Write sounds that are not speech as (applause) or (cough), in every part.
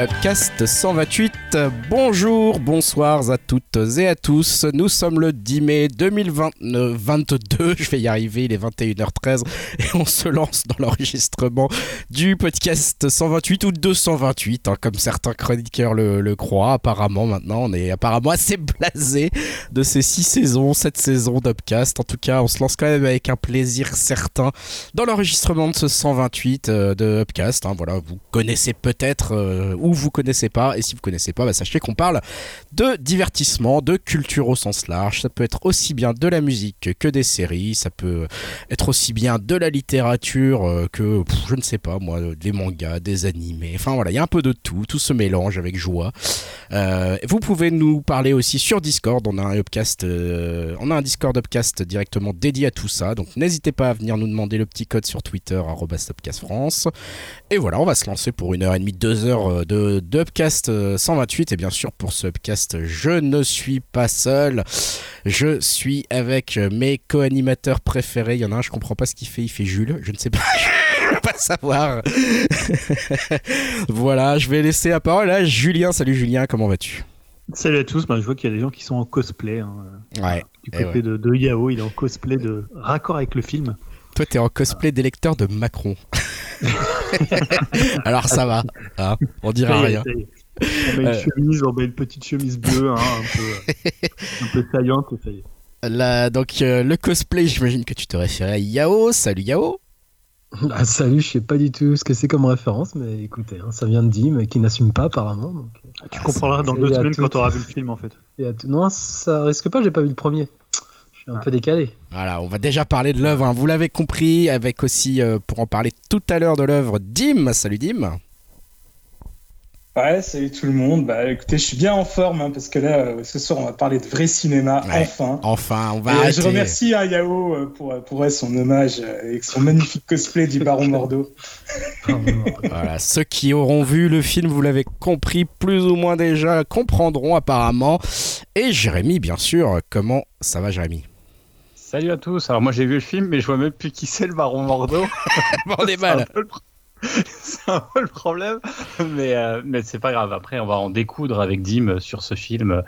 Upcast 128. Bonjour, bonsoir à toutes et à tous. Nous sommes le 10 mai 2022. Je vais y arriver, il est 21h13 et on se lance dans l'enregistrement du podcast 128 ou 228, hein, comme certains chroniqueurs le, croient. Apparemment, maintenant, on est apparemment assez blasé de ces 6 saisons, 7 saisons d'Upcast. En tout cas, on se lance quand même avec un plaisir certain dans l'enregistrement de ce 128 euh, de Upcast. Hein. voilà, vous connaissez peut-être euh, ou vous connaissez pas. Et si vous connaissez pas, bah, sachez qu'on parle de divertissement, de culture au sens large. Ça peut être aussi bien de la musique que des séries. Ça peut être aussi bien de la littérature euh, que, je ne sais pas moi, des mangas, des animés. Enfin voilà, il y a un peu de tout. Tout se mélange avec joie. Euh, vous pouvez nous parler aussi sur Discord. On a un Upcast, euh, on a un Discord Upcast directement dédié à tout ça. Donc n'hésitez pas à venir nous demander le petit code sur Twitter @upcastfrance. Et voilà, on va se lancer pour une heure et demie, deux heures de de, Upcast 128. Euh, et bien sûr, pour ce Upcast, je ne suis pas seul. Je suis avec mes co-animateurs préférés. Il y en a un, je comprends pas ce qu'il fait. Il fait Jules. Je ne sais pas. (laughs) je veux pas savoir. (laughs) voilà, je vais laisser la parole à Julien. Salut Julien, comment vas-tu? Salut à tous, ben, je vois qu'il y a des gens qui sont en cosplay. Hein. Ouais. Du eh côté de, de, Yao, il est en cosplay de raccord avec le film. Toi, t'es en cosplay d'électeur de Macron. (laughs) Alors ça va, hein, on dira rien. On met une euh. chemise, on met une petite chemise bleue, hein, un, peu, (laughs) un peu saillante, ça y est. Là, donc euh, le cosplay, j'imagine que tu te référais à Yao. Salut Yao. Ah, salut, je sais pas du tout ce que c'est comme référence, mais écoutez, hein, ça vient de Dim qui n'assume pas apparemment. Donc... tu comprendras dans deux semaines quand tu auras vu le film en fait. Non, ça risque pas, j'ai pas vu le premier un peu décalé. Voilà, on va déjà parler de l'œuvre, hein. vous l'avez compris, avec aussi, euh, pour en parler tout à l'heure de l'œuvre, Dim. Salut Dim. Ouais, salut tout le monde. Bah écoutez, je suis bien en forme hein, parce que là, euh, ce soir, on va parler de vrai cinéma, enfin. Enfin, on va. je remercie hein, Yao euh, pour, pour son hommage et son magnifique cosplay du Baron (laughs) Mordo. voilà, ceux qui auront vu le film, vous l'avez compris plus ou moins déjà, comprendront apparemment. Et Jérémy, bien sûr, comment ça va Jérémy? Salut à tous. Alors moi j'ai vu le film, mais je vois même plus qui c'est le Baron Mordo. bon, est mal. c'est un peu le (laughs) problème, mais, euh, mais c'est pas grave. Après, on va en découdre avec Dim sur ce film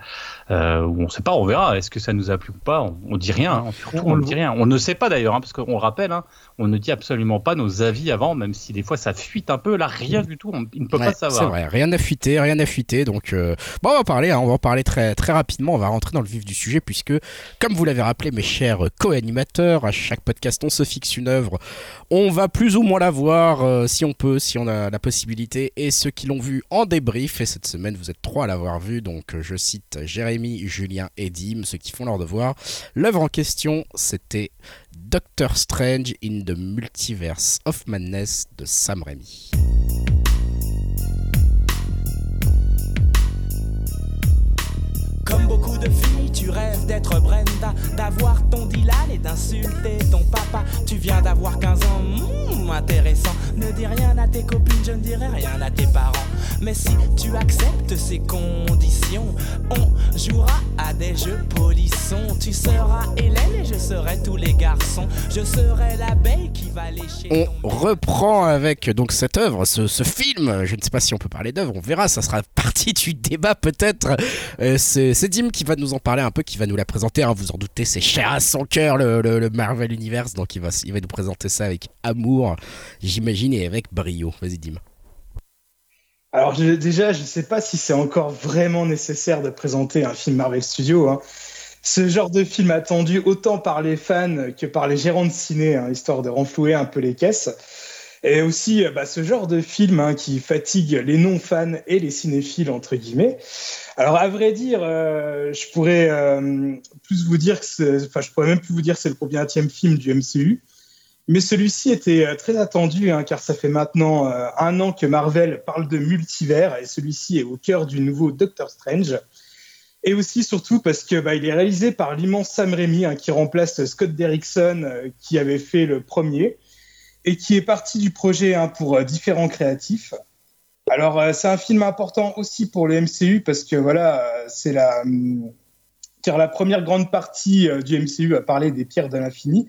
euh, où on sait pas, on verra. Est-ce que ça nous a plu ou pas on, on, dit rien, hein. surtout on ne dit rien. On ne sait pas d'ailleurs, hein, parce qu'on rappelle, hein, on ne dit absolument pas nos avis avant, même si des fois ça fuite un peu. Là, rien du tout, on, ne peut pas savoir. C'est vrai, rien n'a fuité, rien n'a fuité. Donc, euh, bon, on va parler, on va en parler très, très rapidement. On va rentrer dans le vif du sujet, puisque, comme vous l'avez rappelé, mes chers co-animateurs, à chaque podcast, on se fixe une œuvre. On va plus ou moins la voir si on peut, si on a la possibilité, et ceux qui l'ont vu en débrief. Et cette semaine, vous êtes trois à l'avoir vu, donc je cite Jérémy, Julien et Dim, ceux qui font leur devoir. L'œuvre en question, c'était Doctor Strange in the Multiverse of Madness de Sam Raimi. Comme beaucoup de filles, tu rêves d'être Brenda, d'avoir ton Dylan et d'insulter ton papa. Tu viens d'avoir 15 ans, hmm, intéressant. Ne dis rien à tes copines, je ne dirai rien à tes parents. Mais si tu acceptes ces conditions, on jeux polissons. Tu seras Hélène et je serai tous les garçons. Je serai l'abeille qui va lécher. On reprend avec donc cette œuvre, ce, film. Je ne sais pas si on peut parler d'œuvre, on verra, ça sera (laughs) partie du débat peut-être. Euh, c'est c'est Dim qui va nous en parler un peu, qui va nous la présenter. Hein. vous en doutez, c'est cher à son cœur le, Marvel Universe, donc il va, il va nous présenter ça avec amour, j'imagine, et avec brio. Vas-y, Dim. Alors déjà, je ne sais pas si c'est encore vraiment nécessaire de présenter un film Marvel Studios. Hein. Ce genre de film attendu autant par les fans que par les gérants de ciné, hein, histoire de renflouer un peu les caisses. Et aussi, bah, ce genre de film qui fatigue les non-fans et les cinéphiles, entre guillemets. Alors, à vrai dire, euh, je pourrais euh, plus vous dire que enfin, je pourrais même plus vous dire que c'est le combienième film du MCU. Mais celui-ci était euh, très attendu, hein, car ça fait maintenant un an que Marvel parle de multivers, et celui-ci est au cœur du nouveau Doctor Strange. Et aussi, surtout, parce que bah, il est réalisé par l'immense Sam Raimi, hein, qui remplace Scott Derrickson, qui avait fait le premier, et qui est parti du projet hein, pour différents créatifs. Alors, euh, c'est un film important aussi pour le MCU parce que voilà, euh, c'est la. Hum, car la première grande partie euh, du MCU a parlé des pierres de l'infini.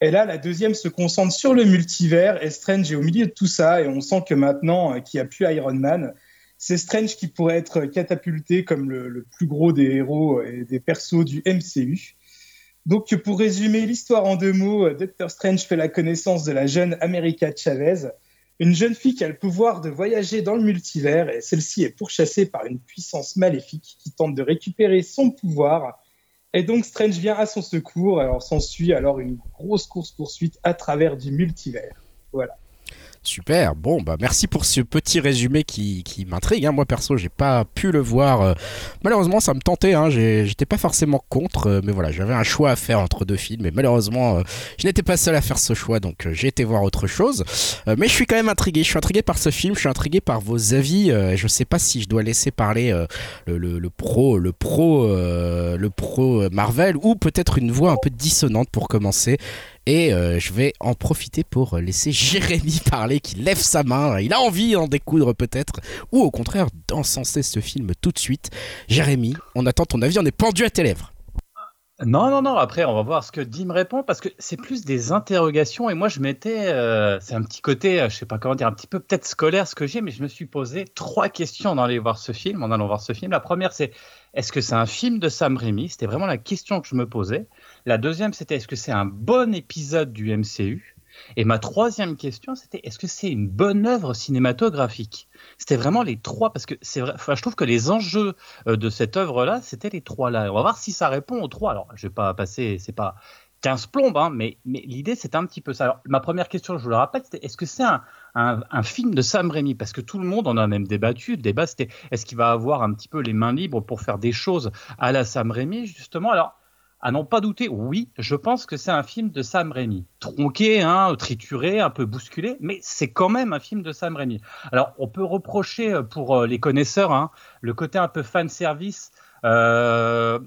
Et là, la deuxième se concentre sur le multivers et Strange est au milieu de tout ça. Et on sent que maintenant qu'il n'y a plus Iron Man, c'est Strange qui pourrait être catapulté comme le, plus gros des héros et des persos du MCU. Donc, pour résumer l'histoire en deux mots, Doctor Strange fait la connaissance de la jeune America Chavez, une jeune fille qui a le pouvoir de voyager dans le multivers et celle-ci est pourchassée par une puissance maléfique qui tente de récupérer son pouvoir. Et donc Strange vient à son secours. Alors s'ensuit alors une grosse course poursuite à travers du multivers. Voilà. Super, bon bah merci pour ce petit résumé qui, m'intrigue. Hein. Moi perso j'ai pas pu le voir. Euh, malheureusement ça me tentait, hein. j'étais pas forcément contre, euh, mais voilà j'avais un choix à faire entre deux films et malheureusement euh, je n'étais pas seul à faire ce choix donc j'ai été voir autre chose. mais je suis quand même intrigué, je suis intrigué par ce film, je suis intrigué par vos avis. je sais pas si je dois laisser parler le, le, le, pro, le pro, le pro Marvel ou peut-être une voix un peu dissonante pour commencer. Et euh, je vais en profiter pour laisser (laughs) Jérémy parler, qui lève sa main. Il a envie d'en découdre peut-être, ou au contraire d'encenser ce film tout de suite. Jérémy, on attend ton avis, on est pendu à tes lèvres. Non, non, non. Après, on va voir ce que Dim répond parce que c'est plus des interrogations. Et moi, je m'étais. Euh, c'est un petit côté, euh, je sais pas comment dire, un petit peu peut-être scolaire ce que j'ai, mais je me suis posé trois questions en allant voir ce film. En allant voir ce film. La première, c'est est-ce que c'est un film de Sam Raimi? C'était vraiment la question que je me posais. La deuxième, c'était est-ce que c'est un bon épisode du MCU Et ma troisième question, c'était est-ce que c'est une bonne œuvre cinématographique? C'était vraiment les trois, parce que c'est vrai, je trouve que les enjeux euh, de cette œuvre-là, c'était les trois-là. On va voir si ça répond aux trois. Alors, je vais pas passer, c'est pas 15 plombes, hein, mais, mais l'idée, c'est un petit peu ça. Alors, ma première question, je vous le rappelle, c'était est-ce que c'est un, film de Sam Raimi? Parce que tout le monde en a même débattu. Le débat, c'était est-ce qu'il va avoir un petit peu les mains libres pour faire des choses à la Sam Raimi, justement? Alors, à n'en pas douter, oui, je pense que c'est un film de Sam Raimi. Tronqué, hein, trituré, un peu bousculé, mais c'est quand même un film de Sam Raimi. Alors, on peut reprocher euh, pour euh, les connaisseurs hein, le côté un peu fan service. Euh,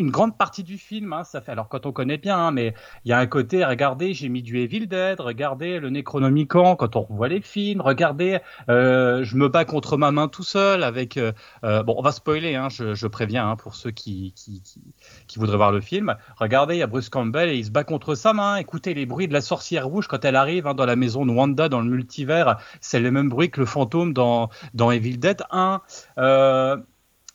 une grande partie du film, hein, ça fait alors quand on connaît bien, hein, mais il y a un côté, regardez, j'ai mis du Evil Dead, regardez le Necronomicon quand on revoit les films, regardez, euh, je me bats contre ma main tout seul avec, euh, euh, bon, on va spoiler, hein, je, préviens pour ceux qui, voudraient voir le film. Regardez, il y a Bruce Campbell et il se bat contre sa main. Écoutez les bruits de la sorcière rouge quand elle arrive dans la maison de Wanda dans le multivers, c'est le même bruit que le fantôme dans Evil Dead 1. Euh,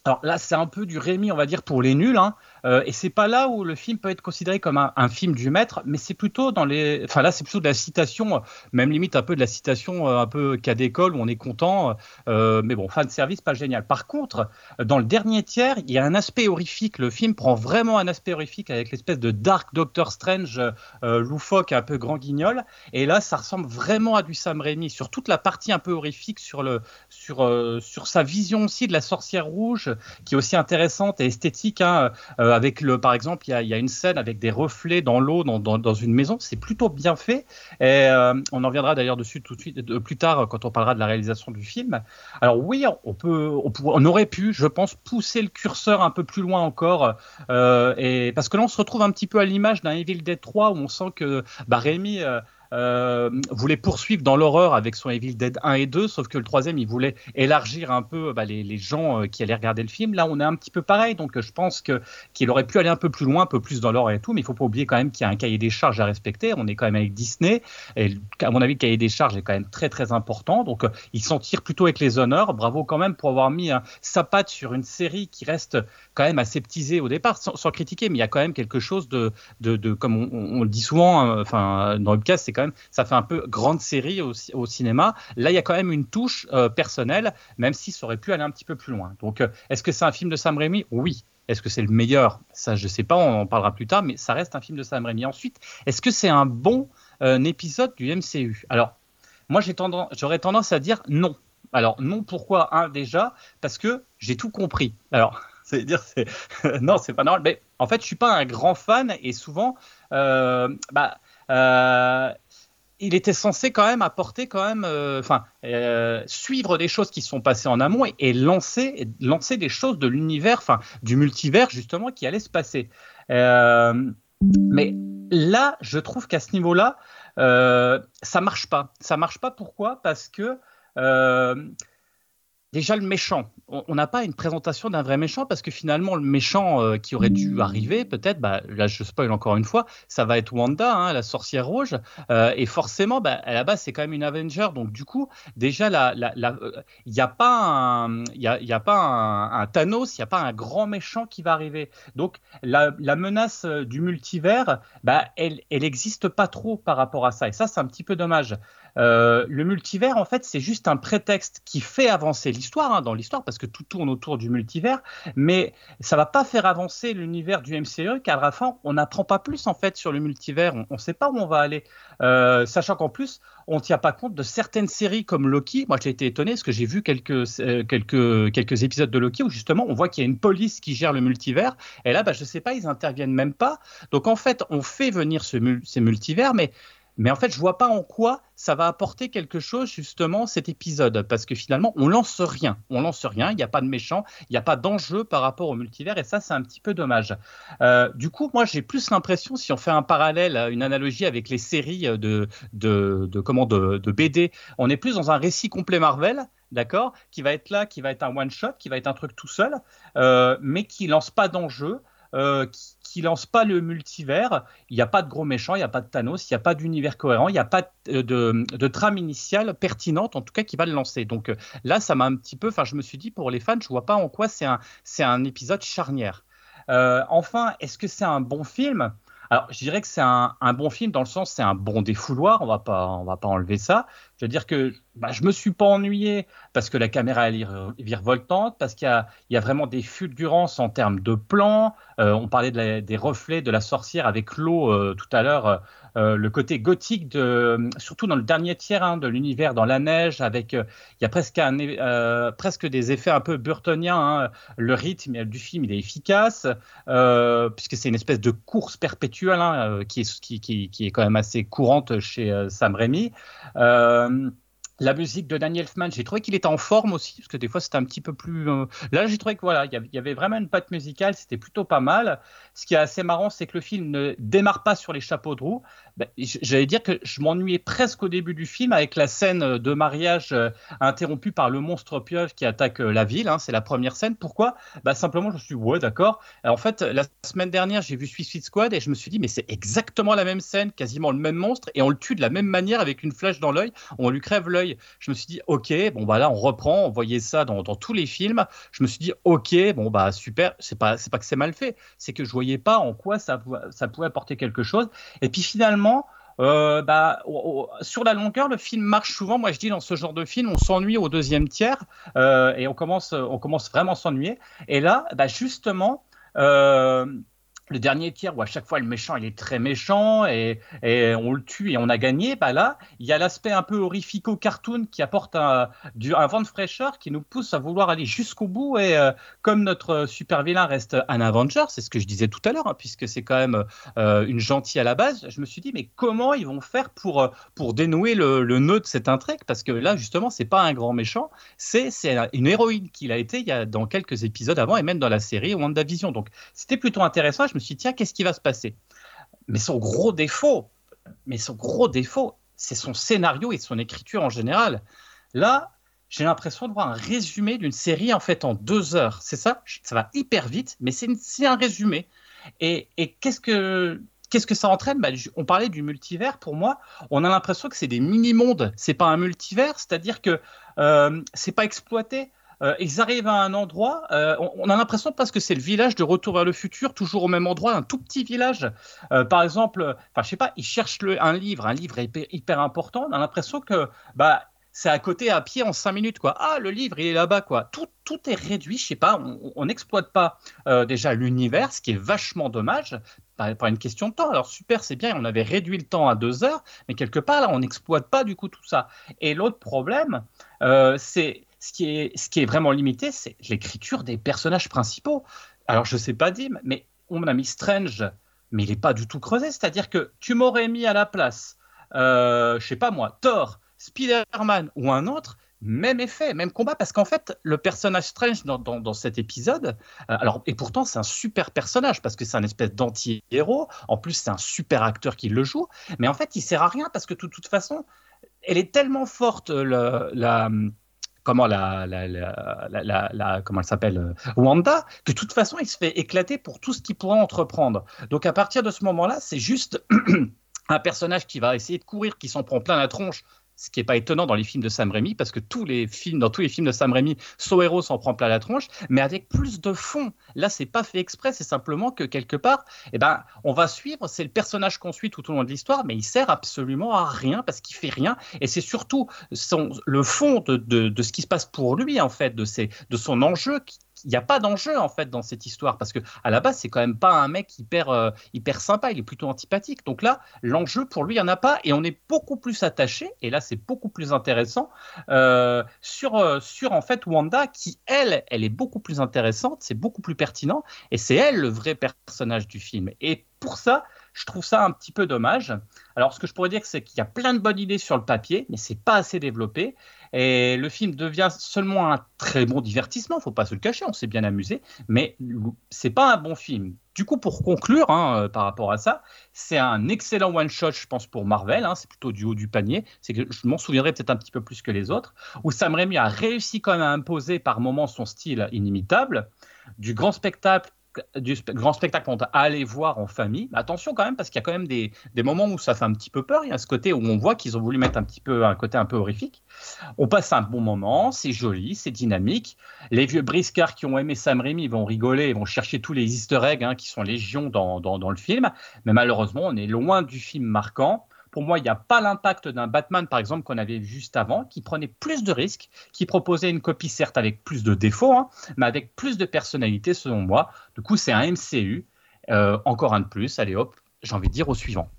alors là, c'est un peu du Rémi, on va dire, pour les nuls. Hein. Euh, et c'est pas là où le film peut être considéré comme un, film du maître, mais c'est plutôt dans les. Enfin là, c'est plutôt de la citation, même limite un peu de la citation euh, un peu cas d'école où on est content. Euh, mais bon, fan service, pas génial. Par contre, dans le dernier tiers, il y a un aspect horrifique. Le film prend vraiment un aspect horrifique avec l'espèce de Dark Doctor Strange loufoque, un peu grand guignol. Et là, ça ressemble vraiment à du Sam Raimi sur toute la partie un peu horrifique, sur le sur sur sa vision aussi de la sorcière rouge, qui est aussi intéressante et esthétique. Hein, avec le, par exemple, il y a, une scène avec des reflets dans l'eau dans, une maison. C'est plutôt bien fait. Et euh, on en viendra d'ailleurs dessus tout de suite plus tard quand on parlera de la réalisation du film. Alors oui, on peut, on, aurait pu, je pense, pousser le curseur un peu plus loin encore. Euh, et parce que là, on se retrouve un petit peu à l'image d'un Evil Dead 3 où on sent que bah, Rémi euh, euh, voulait poursuivre dans l'horreur avec son Evil Dead 1 et 2, sauf que le troisième, il voulait élargir un peu bah, les, les, gens euh, qui allaient regarder le film. Là, on est un petit peu pareil, donc je pense que qu'il aurait pu aller un peu plus loin, un peu plus dans l'horreur et tout, mais il faut pas oublier quand même qu'il y a un cahier des charges à respecter. On est quand même avec Disney, et à mon avis, le cahier des charges est quand même très très important, donc euh, il s'en tire plutôt avec les honneurs. Bravo quand même pour avoir mis sa patte sur une série qui reste quand même aseptisée au départ, sans, critiquer, mais il y a quand même quelque chose de, de, comme on, on, le dit souvent, hein, enfin dans le cas, c'est quand même ça fait un peu grande série au, cinéma. Là, il y a quand même une touche euh, personnelle, même si ça aurait pu aller un petit peu plus loin. Donc, euh, est-ce que c'est un film de Sam Raimi? Oui. Est-ce que c'est le meilleur? Ça, je sais pas, on en parlera plus tard, mais ça reste un film de Sam Raimi. Ensuite, est-ce que c'est un bon euh, épisode du MCU Alors, moi, j'aurais tendance, à dire non. Alors, non, pourquoi? Un, déjà, parce que j'ai tout compris. Alors, (laughs) c'est dire, c'est (laughs) non, c'est pas normal. Mais en fait, je suis pas un grand fan et souvent, bah, il était censé quand même apporter quand même, euh, enfin, euh, suivre des choses qui sont passées en amont et, lancer, lancer des choses de l'univers, enfin, du multivers justement qui allait se passer. Euh, mais là, je trouve qu'à ce niveau-là, ça marche pas. Ça marche pas. Pourquoi? Parce que déjà le méchant. On n'a pas une présentation d'un vrai méchant parce que finalement le méchant euh, qui aurait dû arriver, peut-être, bah, là je spoil encore une fois, ça va être Wanda, hein, la sorcière rouge, euh, et forcément, bah, à la base c'est quand même une Avenger, donc du coup déjà il n'y a pas un, y a, pas un, Thanos, il n'y a pas un grand méchant qui va arriver. Donc la, menace euh, du multivers, bah, elle n'existe pas trop par rapport à ça, et ça c'est un petit peu dommage. Euh, le multivers, en fait, c'est juste un prétexte qui fait avancer l'histoire, hein, dans l'histoire, parce que tout tourne autour du multivers, mais ça va pas faire avancer l'univers du MCE, car à la fin, on n'apprend pas plus, en fait, sur le multivers, on ne sait pas où on va aller, euh, sachant qu'en plus, on ne tient pas compte de certaines séries comme Loki. Moi, j'ai été étonné parce que j'ai vu quelques, euh, quelques, quelques épisodes de Loki où justement on voit qu'il y a une police qui gère le multivers. Et là, bah, je ne sais pas, ils interviennent même pas. Donc en fait, on fait venir ce, ces multivers, mais mais en fait, je vois pas en quoi ça va apporter quelque chose justement cet épisode, parce que finalement, on lance rien, on lance rien. Il n'y a pas de méchant, il n'y a pas d'enjeu par rapport au multivers, et ça, c'est un petit peu dommage. Euh, du coup, moi, j'ai plus l'impression, si on fait un parallèle, une analogie avec les séries de de, de comment de, BD, on est plus dans un récit complet Marvel d'accord, qui va être là, qui va être un one shot, qui va être un truc tout seul, euh, mais qui lance pas d'enjeu, euh, qui, lance pas le multivers. Il n'y a pas de gros méchants, il n'y a pas de Thanos, il n'y a pas d'univers cohérent, il n'y a pas de, trame initiale pertinente, en tout cas, qui va le lancer. Donc euh, là, ça m'a un petit peu. Enfin, je me suis dit, pour les fans, je vois pas en quoi c'est un, un épisode charnière. Euh, enfin, est-ce que c'est un bon film? Alors, je dirais que c'est un, bon film dans le sens c'est un bon défouloir, on va pas on va pas enlever ça. Je veux dire que bah, je me suis pas ennuyé parce que la caméra elle est virevoltante, parce qu'il y, y a, vraiment des fulgurances en termes de plans. Euh, on parlait de des reflets de la sorcière avec l'eau euh, tout à l'heure. Euh, le côté gothique, de, surtout dans le dernier tiers hein, de l'univers, dans la neige, avec il y a presque, un, presque des effets un peu burtoniens. Hein. Le rythme du film il est efficace puisque c'est une espèce de course perpétuelle hein, qui, est, qui, qui, est quand même assez courante chez Sam Raimi. Euh, la musique de Daniel Elfman, j'ai trouvé qu'il était en forme aussi, parce que des fois c'était un petit peu plus. Euh, là, j'ai trouvé que voilà, il y avait vraiment une patte musicale, c'était plutôt pas mal. Ce qui est assez marrant, c'est que le film ne démarre pas sur les chapeaux de roue. Ben, j'allais dire que je m'ennuyais presque au début du film avec la scène de mariage euh, interrompue par le monstre pieuvre qui attaque euh, la ville. Hein, c'est la première scène. Pourquoi? Bah, Simplement, je me suis dit, ouais, d'accord. En fait, la semaine dernière, j'ai vu Suicide Squad et je me suis dit, mais c'est exactement la même scène, quasiment le même monstre, et on le tue de la même manière avec une flèche dans l'œil, on lui crève l'œil. Je me suis dit, ok, bon, bah là, on reprend, on voyait ça dans, tous les films. Je me suis dit, ok, bon, bah super, c'est pas, pas que c'est mal fait, c'est que je voyais pas en quoi ça pouvait apporter quelque chose. Et puis finalement, euh, bah, sur la longueur, le film marche souvent. Moi, je dis dans ce genre de film, on s'ennuie au deuxième tiers euh, et on commence, on commence vraiment à s'ennuyer. Et là, bah, justement, euh, le dernier tiers où à chaque fois le méchant il est très méchant et, on le tue et on a gagné, bah là il y a l'aspect un peu horrifico cartoon qui apporte un, du, un vent de fraîcheur qui nous pousse à vouloir aller jusqu'au bout et euh, comme notre super vilain reste un Avenger, c'est ce que je disais tout à l'heure hein, puisque c'est quand même euh, une gentille à la base, je me suis dit mais comment ils vont faire pour euh, pour dénouer le, le nœud de cette intrigue? Parce que là justement c'est pas un grand méchant, c'est une héroïne qu'il a été il y a dans quelques épisodes avant et même dans la série WandaVision. Donc c'était plutôt intéressant me suis dit, tiens, qu'est-ce qui va se passer? Mais son gros défaut, mais son gros défaut, c'est son scénario et son écriture en général. Là, j'ai l'impression de voir un résumé d'une série en fait en deux heures. C'est ça, ça va hyper vite, mais c'est un résumé. Et, qu'est-ce que qu'est-ce que ça entraîne? Bah, On parlait du multivers. Pour moi, on a l'impression que c'est des mini-mondes. C'est pas un multivers, c'est-à-dire que euh, c'est pas exploité. Euh, ils arrivent à un endroit, euh, on, a l'impression parce que c'est le village de Retour vers le futur, toujours au même endroit, un tout petit village. Euh, par exemple, enfin je sais pas, ils cherchent un livre, un livre hyper, important. On a l'impression que bah c'est à côté à pied en cinq minutes quoi. Ah le livre il est là-bas quoi. Tout, tout est réduit, je sais pas, on n'exploite pas déjà l'univers, ce qui est vachement dommage par, une question de temps. Alors super, c'est bien, on avait réduit le temps à deux heures, mais quelque part là on n'exploite pas du coup tout ça. Et l'autre problème, c'est ce qui est, vraiment limité, c'est l'écriture des personnages principaux. Alors, je sais pas, Dim, mais on a mis Strange, mais il n'est pas du tout creusé. C'est-à-dire que tu m'aurais mis à la place, euh, je sais pas moi, Thor, Spider-Man ou un autre, même effet, même combat, parce qu'en fait, le personnage Strange dans, dans, cet épisode, euh, alors, et pourtant, c'est un super personnage, parce que c'est un espèce d'anti-héros, en plus, c'est un super acteur qui le joue, mais en fait, il sert à rien, parce que de toute façon, elle est tellement forte, la comment la, la, la, comment elle s'appelle euh, Wanda, de toute façon il se fait éclater pour tout ce qu'il pourra entreprendre. Donc à partir de ce moment-là, c'est juste (clears throat) un personnage qui va essayer de courir, qui s'en prend plein la tronche ce qui n'est pas étonnant dans les films de Sam Raimi, parce que tous les films, dans tous les films de Sam Raimi, So s'en prend plein la tronche, mais avec plus de fond. Là, c'est pas fait exprès, c'est simplement que quelque part, eh ben, on va suivre, c'est le personnage qu'on suit tout au long de l'histoire, mais il sert absolument à rien parce qu'il fait rien, et c'est surtout son, le fond de, ce qui se passe pour lui, en fait, de, de son enjeu qui, il n'y a pas d'enjeu en fait dans cette histoire parce que à la base c'est quand même pas un mec hyper euh, hyper sympa, il est plutôt antipathique. Donc là l'enjeu pour lui il n'y en a pas et on est beaucoup plus attaché et là c'est beaucoup plus intéressant euh, sur euh, sur en fait Wanda qui elle elle est beaucoup plus intéressante, c'est beaucoup plus pertinent et c'est elle le vrai personnage du film. Et pour ça je trouve ça un petit peu dommage. Alors, ce que je pourrais dire, c'est qu'il y a plein de bonnes idées sur le papier, mais c'est pas assez développé. Et le film devient seulement un très bon divertissement, faut pas se le cacher, on s'est bien amusé, mais c'est pas un bon film. Du coup, pour conclure hein, euh, par rapport à ça, c'est un excellent one-shot, je pense, pour Marvel. Hein, c'est plutôt du haut du panier. C'est que je m'en souviendrai peut-être un petit peu plus que les autres. Où Sam Raimi a réussi quand même à imposer par moments son style inimitable, du grand spectacle du grand spectacle qu'on aller voir en famille. Attention quand même, parce qu'il y a quand même des, des, moments où ça fait un petit peu peur. Il y a ce côté où on voit qu'ils ont voulu mettre un petit peu un côté un peu horrifique. On passe un bon moment, c'est joli, c'est dynamique. Les vieux briscards qui ont aimé Sam Raimi vont rigoler, vont chercher tous les easter eggs hein, qui sont légion dans, dans, dans le film. Mais malheureusement, on est loin du film marquant. Pour moi, il n'y a pas l'impact d'un Batman, par exemple, qu'on avait juste avant, qui prenait plus de risques, qui proposait une copie, certes, avec plus de défauts, hein, mais avec plus de personnalité, selon moi. Du coup, c'est un MCU. Euh, encore un de plus. Allez hop, j'ai envie de dire au suivant.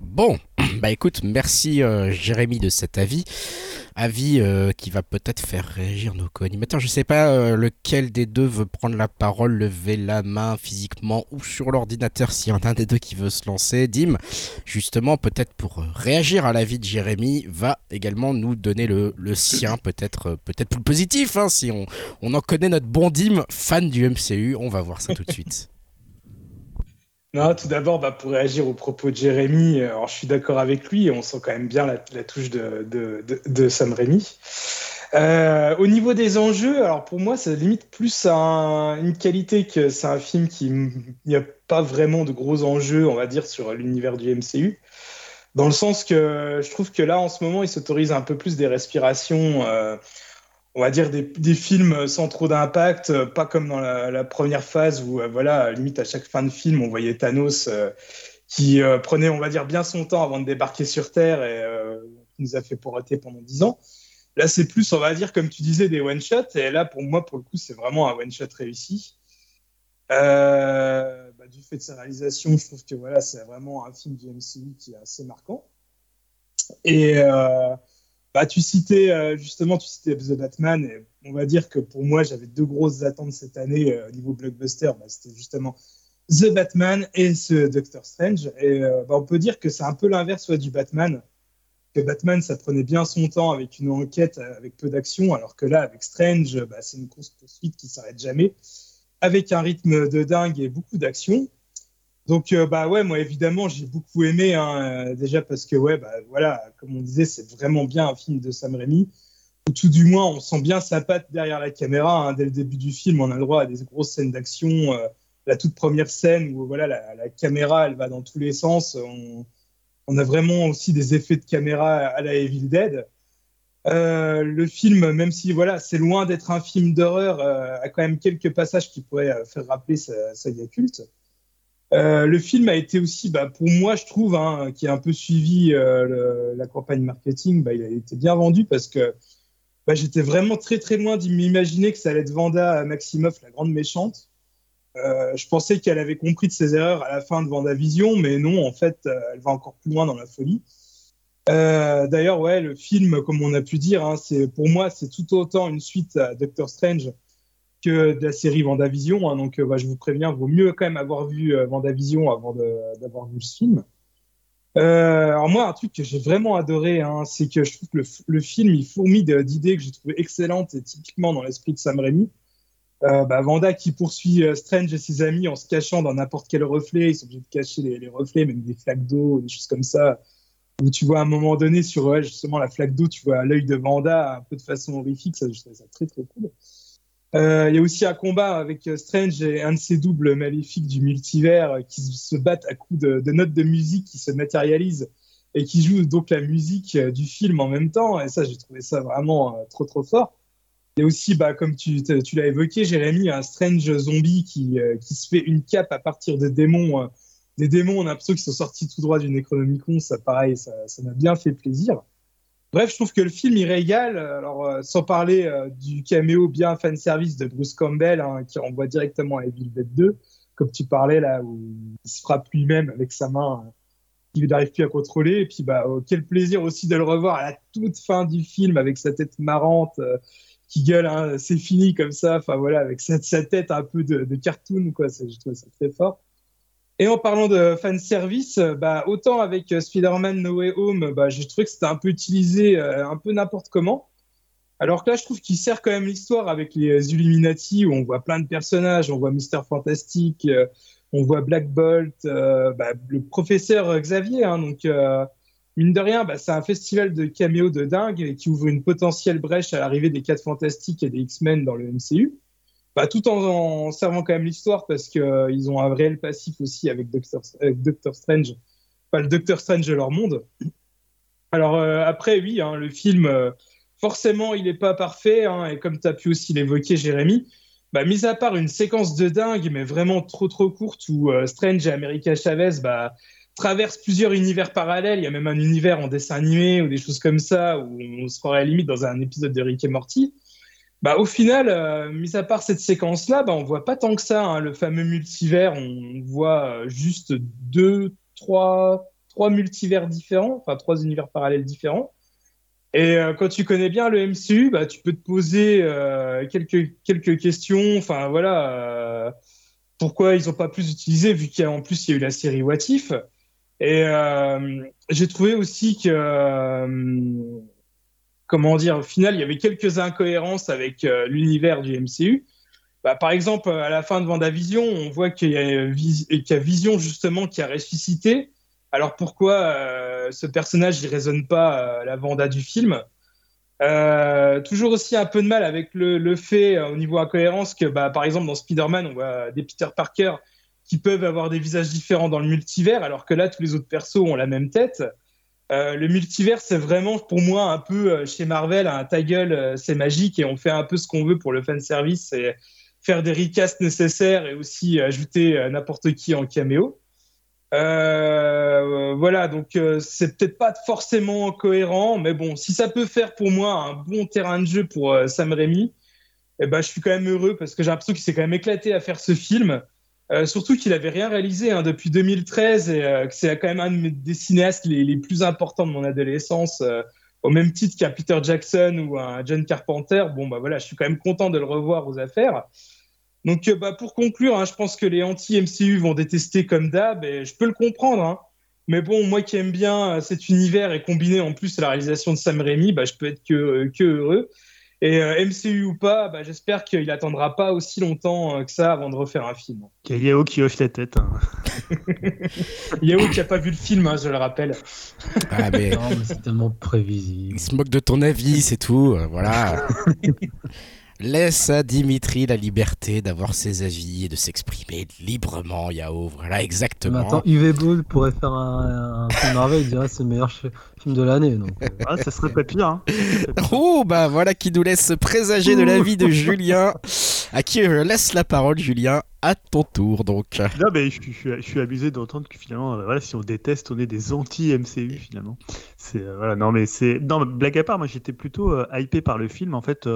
Bon, (clears throat) bah écoute, merci euh, Jérémy de cet avis. Avis euh, qui va peut-être faire réagir nos co-animateurs. Je sais pas euh, lequel des deux veut prendre la parole, lever la main physiquement ou sur l'ordinateur s'il y en a un des deux qui veut se lancer. Dim, justement, peut-être pour réagir à l'avis de Jérémy, va également nous donner le, sien, peut-être peut-être plus positif, hein, si on, on en connaît notre bon Dim, fan du MCU. On va voir ça tout de suite. (laughs) Non, tout d'abord, bah, pour réagir aux propos de Jérémy, euh, alors je suis d'accord avec lui, et on sent quand même bien la, touche de, de, de, Sam Rémy. Euh, au niveau des enjeux, alors pour moi, ça limite plus à une qualité que c'est un film qui n'y a pas vraiment de gros enjeux, on va dire, sur l'univers du MCU. Dans le sens que je trouve que là, en ce moment, il s'autorise un peu plus des respirations. Euh, on va dire, des, films sans trop d'impact, euh, pas comme dans la, première phase où, euh, voilà, limite à chaque fin de film, on voyait Thanos euh, qui prenait, on va dire, bien son temps avant de débarquer sur Terre et qui nous a fait poireauter pendant dix ans. Là, c'est plus, on va dire, comme tu disais, des one-shots. Et là, pour moi, pour le coup, c'est vraiment un one-shot réussi. Bah, du fait de sa réalisation, je trouve que voilà, c'est vraiment un film du MCU qui est assez marquant. Et bah, tu citais euh, justement, tu citais The Batman. Et on va dire que pour moi, j'avais deux grosses attentes cette année euh, au niveau blockbuster. Bah, C'était justement The Batman et ce Doctor Strange. Et euh, bah, on peut dire que c'est un peu l'inverse soit du Batman. Que Batman, ça prenait bien son temps avec une enquête, avec peu d'action, alors que là, avec Strange, bah, c'est une course poursuite qui s'arrête jamais, avec un rythme de dingue et beaucoup d'action. Donc, euh, bah ouais, moi évidemment, j'ai beaucoup aimé, hein, euh, déjà parce que, ouais, bah voilà, comme on disait, c'est vraiment bien un film de Sam Raimi. Ou tout du moins, on sent bien sa patte derrière la caméra. Hein. Dès le début du film, on a le droit à des grosses scènes d'action. Euh, la toute première scène où voilà, la, caméra, elle va dans tous les sens. On, a vraiment aussi des effets de caméra à la Evil Dead. le film, même si voilà, c'est loin d'être un film d'horreur, a quand même quelques passages qui pourraient faire rappeler sa saga culte. Euh, le film a été aussi, bah, pour moi, je trouve, hein, qui a un peu suivi euh, la campagne marketing, bah, il a été bien vendu parce que bah, j'étais vraiment très très loin d'imaginer que ça allait être Vanda Maximoff, la grande méchante. Euh, je pensais qu'elle avait compris de ses erreurs à la fin de Vendavision, mais non, en fait, elle va encore plus loin dans la folie. D'ailleurs, ouais, le film, comme on a pu dire, hein, c'est pour moi, c'est tout autant une suite à Doctor Strange que de la série Vendavision. Hein, donc, euh, bah, je vous préviens, vaut mieux quand même avoir vu euh, Vendavision avant d'avoir vu ce film. Euh, alors moi, un truc que j'ai vraiment adoré, hein, c'est que je trouve que le, film, il fourmille d'idées que j'ai trouvées excellentes et typiquement dans l'esprit de Sam Raimi. Bah, Vanda qui poursuit Strange et ses amis en se cachant dans n'importe quel reflet. Ils sont obligés de cacher les, reflets, même des flaques d'eau, des choses comme ça. où tu vois à un moment donné sur justement la flaque d'eau, tu vois l'œil de Vanda un peu de façon horrifique, ça je très très cool. Euh, il y a aussi un combat avec euh, Strange et un de ses doubles maléfiques du multivers euh, qui se battent à coups de, notes de musique qui se matérialisent et qui jouent donc la musique du film en même temps. Et ça, j'ai trouvé ça vraiment trop trop fort. A aussi, bah, comme tu, tu l'as évoqué, Jérémy, un Strange zombie qui, qui se fait une cape à partir de démons. des démons, on a l'impression qu'ils sont sortis tout droit du Necronomicon. Ça, pareil, ça m'a bien fait plaisir. Bref, je trouve que le film il régale. Alors, euh, sans parler euh, du caméo bien fan service de Bruce Campbell, hein, qui renvoie directement à Evil Dead 2, comme tu parlais là, où il se frappe lui-même avec sa main euh, qu'il n'arrive plus à contrôler. Et puis, bah, oh, quel plaisir aussi de le revoir à la toute fin du film avec sa tête marrante qui gueule, hein, c'est fini comme ça. Enfin voilà, avec sa, tête un peu de, de cartoon, quoi. Je trouve ça très fort. Et en parlant de fan service, bah, autant avec euh, Spider-Man No Way Home, bah, j'ai trouvé que c'était un peu utilisé euh, un peu n'importe comment. Alors que là, je trouve qu'il sert quand même l'histoire avec les Illuminati où on voit plein de personnages, on voit Mister Fantastic, euh, on voit Black Bolt, bah, le professeur Xavier. Hein, donc, mine de rien, bah, c'est un festival de caméos de dingue qui ouvre une potentielle brèche à l'arrivée des 4 Fantastiques et des X-Men dans le MCU. Bah, tout en, servant quand même l'histoire parce qu'ils euh, ils ont un réel passif aussi avec Doctor, Doctor Strange, pas le Doctor Strange de leur monde. Alors euh, après, oui, hein, le film, euh, forcément, il n'est pas parfait, hein, et comme tu as pu aussi l'évoquer, Jérémy, bah, mis à part une séquence de dingue, mais vraiment trop trop courte, où Strange et America Chavez bah, traversent plusieurs univers parallèles, il y a même un univers en dessin animé ou des choses comme ça, où on se croirait limite dans un épisode de Rick et Morty. Bah, au final, euh, mis à part cette séquence-là, bah, on voit pas tant que ça. Hein, le fameux multivers, on voit euh, juste deux, trois, trois multivers différents, enfin trois univers parallèles différents. Et euh, quand tu connais bien le MCU, bah, tu peux te poser euh, quelques, quelques questions. Enfin voilà, pourquoi ils ont pas plus utilisé vu qu'en plus il y a eu la série What If. Et j'ai trouvé aussi que comment dire, au final, il y avait quelques incohérences avec euh, l'univers du MCU. Bah, par exemple, à la fin de Vendavision, on voit qu'il y, a Vision justement qui a ressuscité. Alors pourquoi euh, ce personnage il résonne pas euh, la Vanda du film? Toujours aussi un peu de mal avec le, fait au niveau incohérence que, bah, par exemple, dans Spider-Man, on voit des Peter Parker qui peuvent avoir des visages différents dans le multivers, alors que là, tous les autres persos ont la même tête. Euh, le multivers, c'est vraiment pour moi un peu euh, chez Marvel, un ta gueule, euh, c'est magique et on fait un peu ce qu'on veut pour le fan service et faire des recasts nécessaires et aussi ajouter n'importe qui en caméo. voilà, donc c'est peut-être pas forcément cohérent, mais bon, si ça peut faire pour moi un bon terrain de jeu pour Sam Raimi, eh ben, je suis quand même heureux parce que j'ai l'impression qu'il s'est quand même éclaté à faire ce film. Euh, surtout qu'il avait rien réalisé hein, depuis 2013 et euh, que c'est quand même un des cinéastes les, plus importants de mon adolescence, euh, au même titre qu'un Peter Jackson ou un John Carpenter. Bon, bah voilà, je suis quand même content de le revoir aux affaires. Donc, bah, pour conclure, hein, je pense que les anti-MCU vont détester comme d'hab et je peux le comprendre. Hein. Mais bon, moi qui aime bien cet univers et combiné en plus à la réalisation de Sam Raimi, bah, je peux être que, que heureux. Et euh, MCU ou pas, bah, j'espère qu'il attendra pas aussi longtemps euh, que ça avant de refaire un film. Il y a Yao qui hoche la tête. Hein. (laughs) Yao qui a pas vu le film, hein, je le rappelle. Ah, mais... Non, mais c'est tellement prévisible. Il se moque de ton avis, c'est tout. Euh, voilà. (laughs) Laisse à Dimitri la liberté d'avoir ses avis et de s'exprimer librement, Yao. Voilà, exactement. Mais attends, UV Bull pourrait faire un, un film Marvel, il dirait c'est le meilleur film de l'année. Donc... Ah, ça serait pas pire. Hein. oh, bah voilà qui nous laisse présager de l'avis de (laughs) Julien, à qui je laisse la parole, Julien à ton tour donc. Non mais je, suis abusé d'entendre que finalement euh, voilà si on déteste on est des anti MCU finalement. C'est euh, voilà non mais c'est blague à part moi j'étais plutôt euh, hypé par le film en fait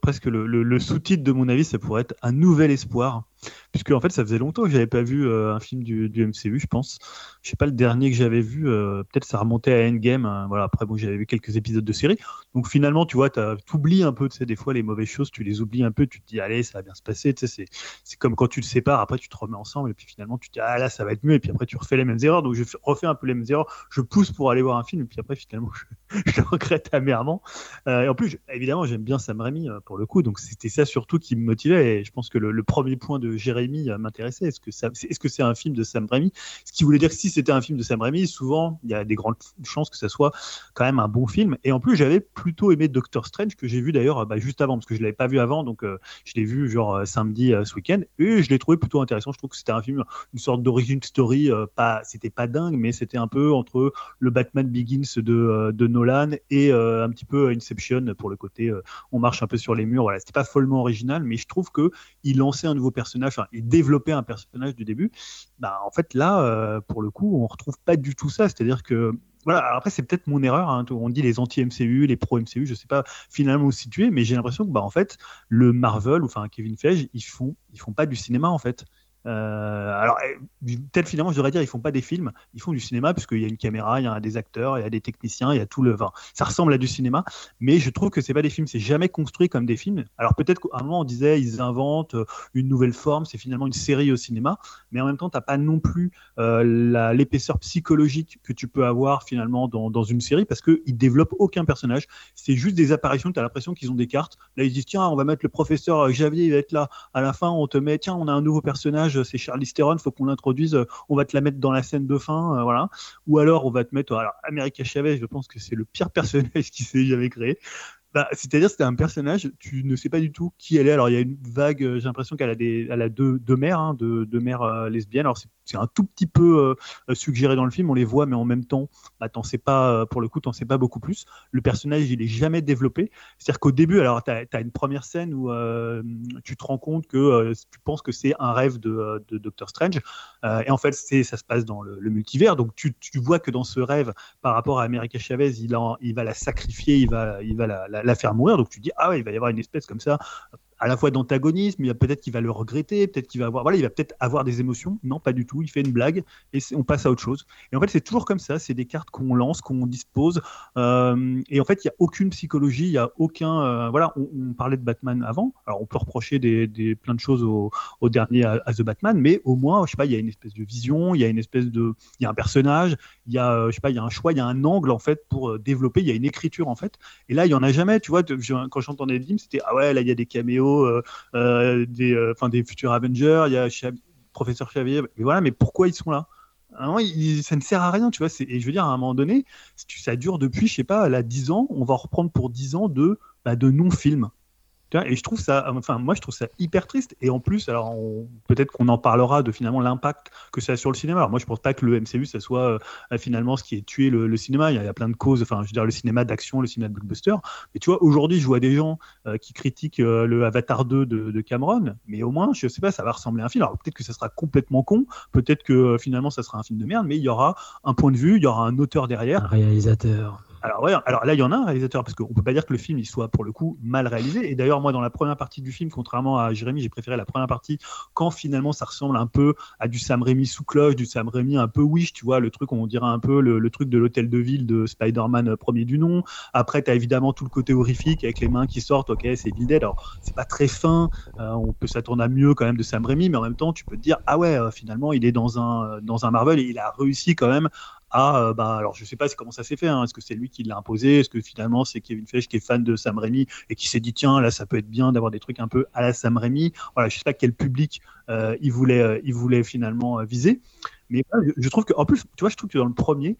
presque le, le sous-titre de mon avis ça pourrait être un nouvel espoir puisque en fait ça faisait longtemps que j'avais pas vu euh, un film du, MCU, je pense. Je sais pas le dernier que j'avais vu, euh, peut-être ça remontait à Endgame. Hein. voilà, après bon, j'avais vu quelques épisodes de série. Donc finalement, tu vois, tu oublies un peu, tu sais, des fois les mauvaises choses, tu les oublies un peu, tu te dis allez, ça va bien se passer. Tu sais, c'est comme quand tu sépares, après tu te remets ensemble, et puis finalement tu te dis, ah là, ça va être mieux, et puis après tu refais les mêmes erreurs. Donc je refais un peu les mêmes erreurs, je pousse pour aller voir un film, et puis après finalement (laughs) je, je regrette amèrement. Euh, et en plus, évidemment, j'aime bien Sam Raimi euh, pour le coup, donc c'était ça surtout qui me motivait, et je pense que le, premier point de Jérémy euh, m'intéressait. Est-ce que c'est -ce c'est un film de Sam Raimi? Ce qui voulait dire que si c'était un film de Sam Raimi, souvent il y a des grandes chances que ça soit quand même un bon film. Et en plus, j'avais plutôt aimé Doctor Strange, que j'ai vu d'ailleurs bah, juste avant, parce que je l'avais pas vu avant, donc je l'ai vu genre samedi ce week-end, et je l'ai trouvé plutôt intéressant. Je trouve que c'était un film, une sorte d'origine story, pas, c'était pas dingue, mais c'était un peu entre le Batman Begins de, de Nolan et un petit peu Inception pour le côté on marche un peu sur les murs. Voilà, c'était pas follement original, mais je trouve que il lançait un nouveau personnage, enfin, il développait un personnage du début. Bah, en fait, là, pour le coup, on retrouve pas du tout ça. C'est-à-dire que voilà, après c'est peut-être mon erreur. Hein. On dit les anti-MCU, les pro-MCU, je sais pas finalement où situer, mais j'ai l'impression que bah en fait le Marvel ou enfin Kevin Feige, ils font ils font pas du cinéma en fait. Euh, alors, eh, peut-être finalement, je devrais dire, ils font pas des films, ils font du cinéma, puisqu'il y a une caméra, il y a des acteurs, il y a des techniciens, il y a tout le. vin ça ressemble à du cinéma, mais je trouve que c'est pas des films, c'est jamais construit comme des films. Alors, peut-être qu'à un moment, on disait, ils inventent euh, une nouvelle forme, c'est finalement une série au cinéma, mais en même temps, t'as pas non plus euh, l'épaisseur psychologique que tu peux avoir finalement dans, une série, parce qu'ils développent aucun personnage, c'est juste des apparitions, tu as l'impression qu'ils ont des cartes. Là, ils disent, tiens, on va mettre le professeur Javier, il va être là. À la fin, on te met, tiens, on a un nouveau personnage c'est Charlie Theron, faut qu'on l'introduise, euh, on va te la mettre dans la scène de fin, euh, voilà. Ou alors on va te mettre, alors America Chavez, je pense que c'est le pire personnage (laughs) qui s'est jamais créé. Bah, c'est-à-dire c'était un personnage, tu ne sais pas du tout qui elle est. Alors il y a une vague, euh, j'ai l'impression qu'elle a des, elle a deux, deux mères, hein, deux, deux, mères lesbiennes. Alors c'est un tout petit peu suggéré dans le film, on les voit, mais en même temps, bah, pas, pour le coup, t'en sais pas beaucoup plus. Le personnage, il est jamais développé. C'est-à-dire qu'au début, alors tu as, une première scène où tu te rends compte que tu penses que c'est un rêve de, de Doctor Strange, et en fait, ça se passe dans le, multivers. Donc tu, tu, vois que dans ce rêve, par rapport à America Chavez, il, il va la sacrifier, il va, il va la, la, la, faire mourir. Donc tu dis ah ouais, il va y avoir une espèce comme ça à la fois d'antagonisme, il peut-être qu'il va le regretter, peut-être qu'il va avoir, voilà, il va peut-être avoir des émotions. Non, pas du tout. Il fait une blague et on passe à autre chose. Et en fait, c'est toujours comme ça. C'est des cartes qu'on lance, qu'on dispose. Euh, et en fait, il y a aucune psychologie, il y a aucun. Euh, voilà, on, parlait de Batman avant. Alors, on peut reprocher des, plein de choses au, dernier à, The Batman, mais au moins, je sais pas, il y a une espèce de vision, il y a une espèce de, il y a un personnage, il y a, euh, je sais pas, il y a un choix, il y a un angle en fait pour développer. Il y a une écriture en fait. Et là, il y en a jamais. Tu vois, quand j'entendais Dim, c'était ah ouais, là, il y a des caméos euh, euh, des, euh, des futurs Avengers, il y a Professeur Xavier, mais voilà, mais pourquoi ils sont là? Ça ne sert à rien, tu vois. Et je veux dire, à un moment donné, ça dure depuis, je sais pas, là, 10 ans, on va reprendre pour 10 ans de, bah, de non-films. Et je trouve ça, enfin moi je trouve ça hyper triste. Et en plus, alors peut-être qu'on en parlera de finalement l'impact que ça a sur le cinéma. Alors moi je pense pas que le MCU ça soit euh, finalement ce qui est tué le, cinéma. Il y, a, plein de causes. Enfin je veux dire le cinéma d'action, le cinéma de blockbuster. Mais tu vois aujourd'hui je vois des gens euh, qui critiquent euh, le Avatar 2 de, Cameron, mais au moins je sais pas ça va ressembler à un film. Alors peut-être que ça sera complètement con, peut-être que finalement ça sera un film de merde, mais il y aura un point de vue, il y aura un auteur derrière, un réalisateur. Alors, alors là, il y en a un réalisateur, parce qu'on peut pas dire que le film il soit pour le coup mal réalisé. Et d'ailleurs, moi, dans la première partie du film, contrairement à Jérémy, j'ai préféré la première partie quand finalement ça ressemble un peu à du Sam Raimi sous cloche, du Sam Raimi un peu wish, tu vois, le truc, on dirait un peu le, truc de l'hôtel de ville de Spider-Man euh, premier du nom. Après, tu as évidemment tout le côté horrifique avec les mains qui sortent, ok, c'est Bill Dead. Alors, c'est pas très fin, euh, on peut s'attendre à mieux quand même de Sam Raimi, mais en même temps, tu peux te dire, ah ouais, euh, finalement, il est dans un, dans un Marvel et il a réussi quand même à, euh, bah, alors je sais pas comment ça s'est fait, hein. est-ce que c'est lui qui l'a imposé, est-ce que finalement c'est Kevin Feige qui est fan de Sam Raimi et qui s'est dit tiens là ça peut être bien d'avoir des trucs un peu à la Sam Raimi, voilà je sais pas quel public euh, il voulait, euh, il voulait finalement viser. Mais je trouve que, en plus, tu vois, je trouve que dans le premier,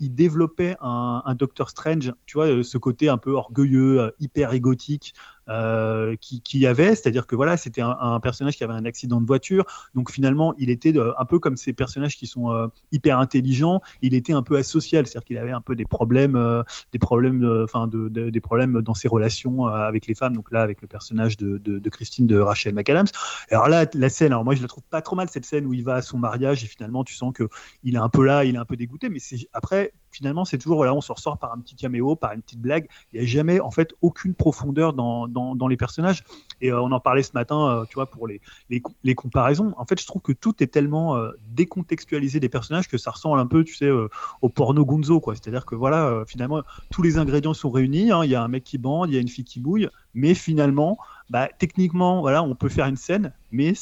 il développait un, un Doctor Strange, tu vois, ce côté un peu orgueilleux, hyper égotique, euh, qui, avait, c'est-à-dire que voilà, c'était un, personnage qui avait un accident de voiture, donc finalement, il était un peu comme ces personnages qui sont euh, hyper intelligents, il était un peu asocial, c'est-à-dire qu'il avait un peu des problèmes, euh, des problèmes, enfin, de, des problèmes dans ses relations avec les femmes, donc là, avec le personnage de, Christine de Rachel McAdams. Alors là, la scène, alors moi, je la trouve pas trop mal cette scène où il va à son mariage et finalement, tu sens que il est un peu là, il est un peu dégoûté, mais c'est après finalement, c'est toujours, voilà, on se ressort par un petit caméo, par une petite blague. Il n'y a jamais, en fait, aucune profondeur dans, dans, les personnages. Et euh, on en parlait ce matin, euh, tu vois, pour les, les, comparaisons. En fait, je trouve que tout est tellement euh, décontextualisé des personnages que ça ressemble un peu, tu sais, au porno gonzo, quoi. C'est-à-dire que, voilà, finalement, tous les ingrédients sont réunis. Hein. Il y a un mec qui bande, il y a une fille qui bouille, mais finalement, bah, techniquement, voilà, on peut faire une scène, mais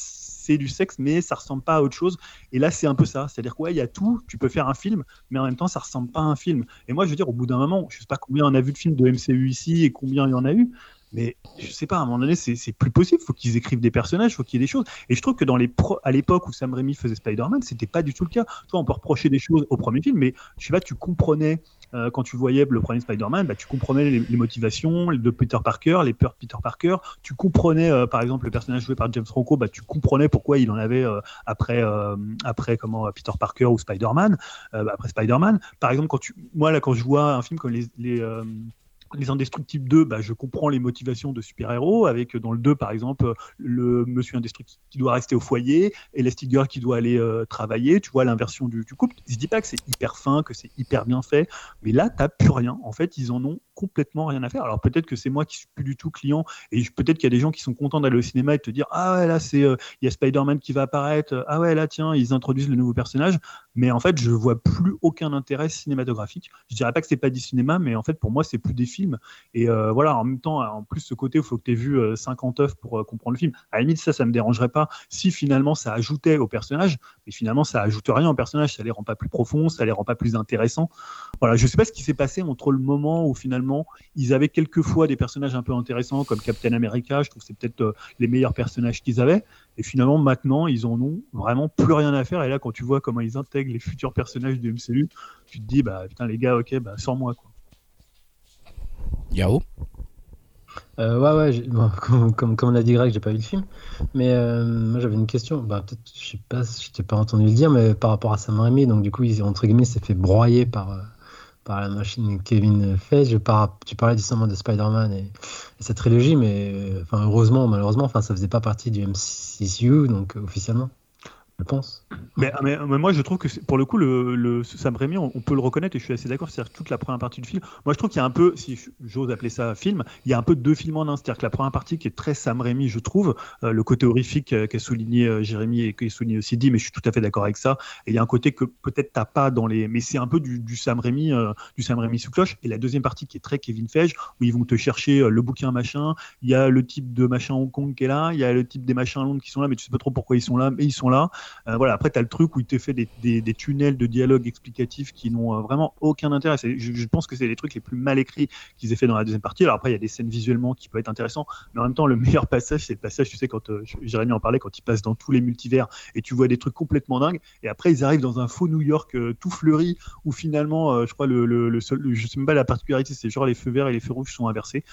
c'est du sexe, mais ça ressemble pas à autre chose. Et là, c'est un peu ça. C'est-à-dire quoi, il y a tout. Tu peux faire un film, mais en même temps, ça ressemble pas à un film. Et moi, je veux dire, au bout d'un moment, je sais pas combien on a vu de films de MCU ici et combien il y en a eu. Mais je sais pas, à un moment donné, c'est plus possible. Faut qu'ils écrivent des personnages, faut qu'il y ait des choses. Et je trouve que dans les à l'époque où Sam Raimi faisait Spider-Man, c'était pas du tout le cas. Toi, on peut reprocher des choses au premier film, mais je sais pas, tu comprenais euh, quand tu voyais le premier Spider-Man, bah, tu comprenais les, motivations de Peter Parker, les peurs de Peter Parker. Tu comprenais, euh, par exemple, le personnage joué par James Franco, bah, tu comprenais pourquoi il en avait euh, après, après comment Peter Parker ou Spider-Man, bah, après Spider-Man. Par exemple, quand tu, moi là, quand je vois un film comme les, les les Indestructibles 2, bah, je comprends les motivations de super-héros, avec dans le 2 par exemple le monsieur indestructible qui doit rester au foyer et Elastigirl qui doit aller euh, travailler, tu vois l'inversion du, du, couple. Je dis pas que c'est hyper fin, que c'est hyper bien fait, mais là t'as plus rien. En fait, ils en ont complètement rien à faire. Alors peut-être que c'est moi qui suis plus du tout client et peut-être qu'il y a des gens qui sont contents d'aller au cinéma et de te dire ah ouais là c'est euh, il y a Spider-Man qui va apparaître, ah ouais là tiens ils introduisent le nouveau personnage, mais en fait je vois plus aucun intérêt cinématographique. Je dirais pas que c'est pas du cinéma, mais en fait pour moi c'est plus des films et euh, voilà en même temps en plus ce côté il faut que tu aies vu 50 euh, œuvres pour comprendre le film. À la limite ça ça me dérangerait pas si finalement ça ajoutait au personnage, mais finalement ça ajoute rien au personnage, ça les rend pas plus profonds, ça les rend pas plus intéressants. Voilà je sais pas ce qui s'est passé entre le moment où finalement ils avaient quelquefois des personnages un peu intéressants comme Captain America. Je trouve que c'est peut-être euh, les meilleurs personnages qu'ils avaient. Et finalement, maintenant, ils en ont vraiment plus rien à faire. Et là, quand tu vois comment ils intègrent les futurs personnages du MCU, tu te dis, bah putain, les gars, ok, bah sans moi. Quoi. Yao? Euh, ouais, ouais, (laughs) comme, comme, on l'a dit Greg, j'ai pas vu le film. Mais euh, moi j'avais une question. Bah, peut-être, je sais pas, je t'ai pas entendu le dire, mais par rapport à Sam Raimi, donc du coup, il, entre guillemets, s'est fait broyer par, par la machine Kevin Feige. tu parlais justement de Spider-Man et, cette trilogie, mais enfin, heureusement, malheureusement, enfin, ça faisait pas partie du MCU, donc officiellement je pense. Mais, moi, je trouve que pour le coup, le, Sam Raimi, on, peut le reconnaître et je suis assez d'accord. C'est-à-dire toute la première partie du film. Moi, je trouve qu'il y a un peu, si j'ose appeler ça film, il y a un peu deux films en un. C'est-à-dire que la première partie qui est très Sam Raimi, je trouve, euh, le côté horrifique euh, qu'a souligné euh, Jérémy et qu'a souligné aussi dit, mais je suis tout à fait d'accord avec ça. Et il y a un côté que peut-être t'as pas dans les, mais c'est un peu du, du Sam Raimi, du Sam Raimi sous cloche. Et la deuxième partie qui est très Kevin Feige, où ils vont te chercher le bouquin machin. Il y a le type de machin Hong Kong qui est là, il y a le type des machins à Londres qui sont là, mais tu sais pas trop pourquoi ils sont là, mais ils sont là. Voilà. Après, t'as le truc où il te fait des, tunnels de dialogue explicatifs qui n'ont euh, vraiment aucun intérêt. Je, pense que c'est les trucs les plus mal écrits qu'ils aient fait dans la deuxième partie. Alors après, il y a des scènes visuellement qui peuvent être intéressantes, mais en même temps, le (laughs) meilleur passage, c'est le passage, tu sais, quand euh, Jérémy en parlait, quand ils passent dans tous les multivers et tu vois des trucs complètement dingues. Et après, ils arrivent dans un faux New York euh, tout fleuri où finalement, je crois, le, le, je sais même pas la particularité, c'est genre les feux verts et les feux rouges sont inversés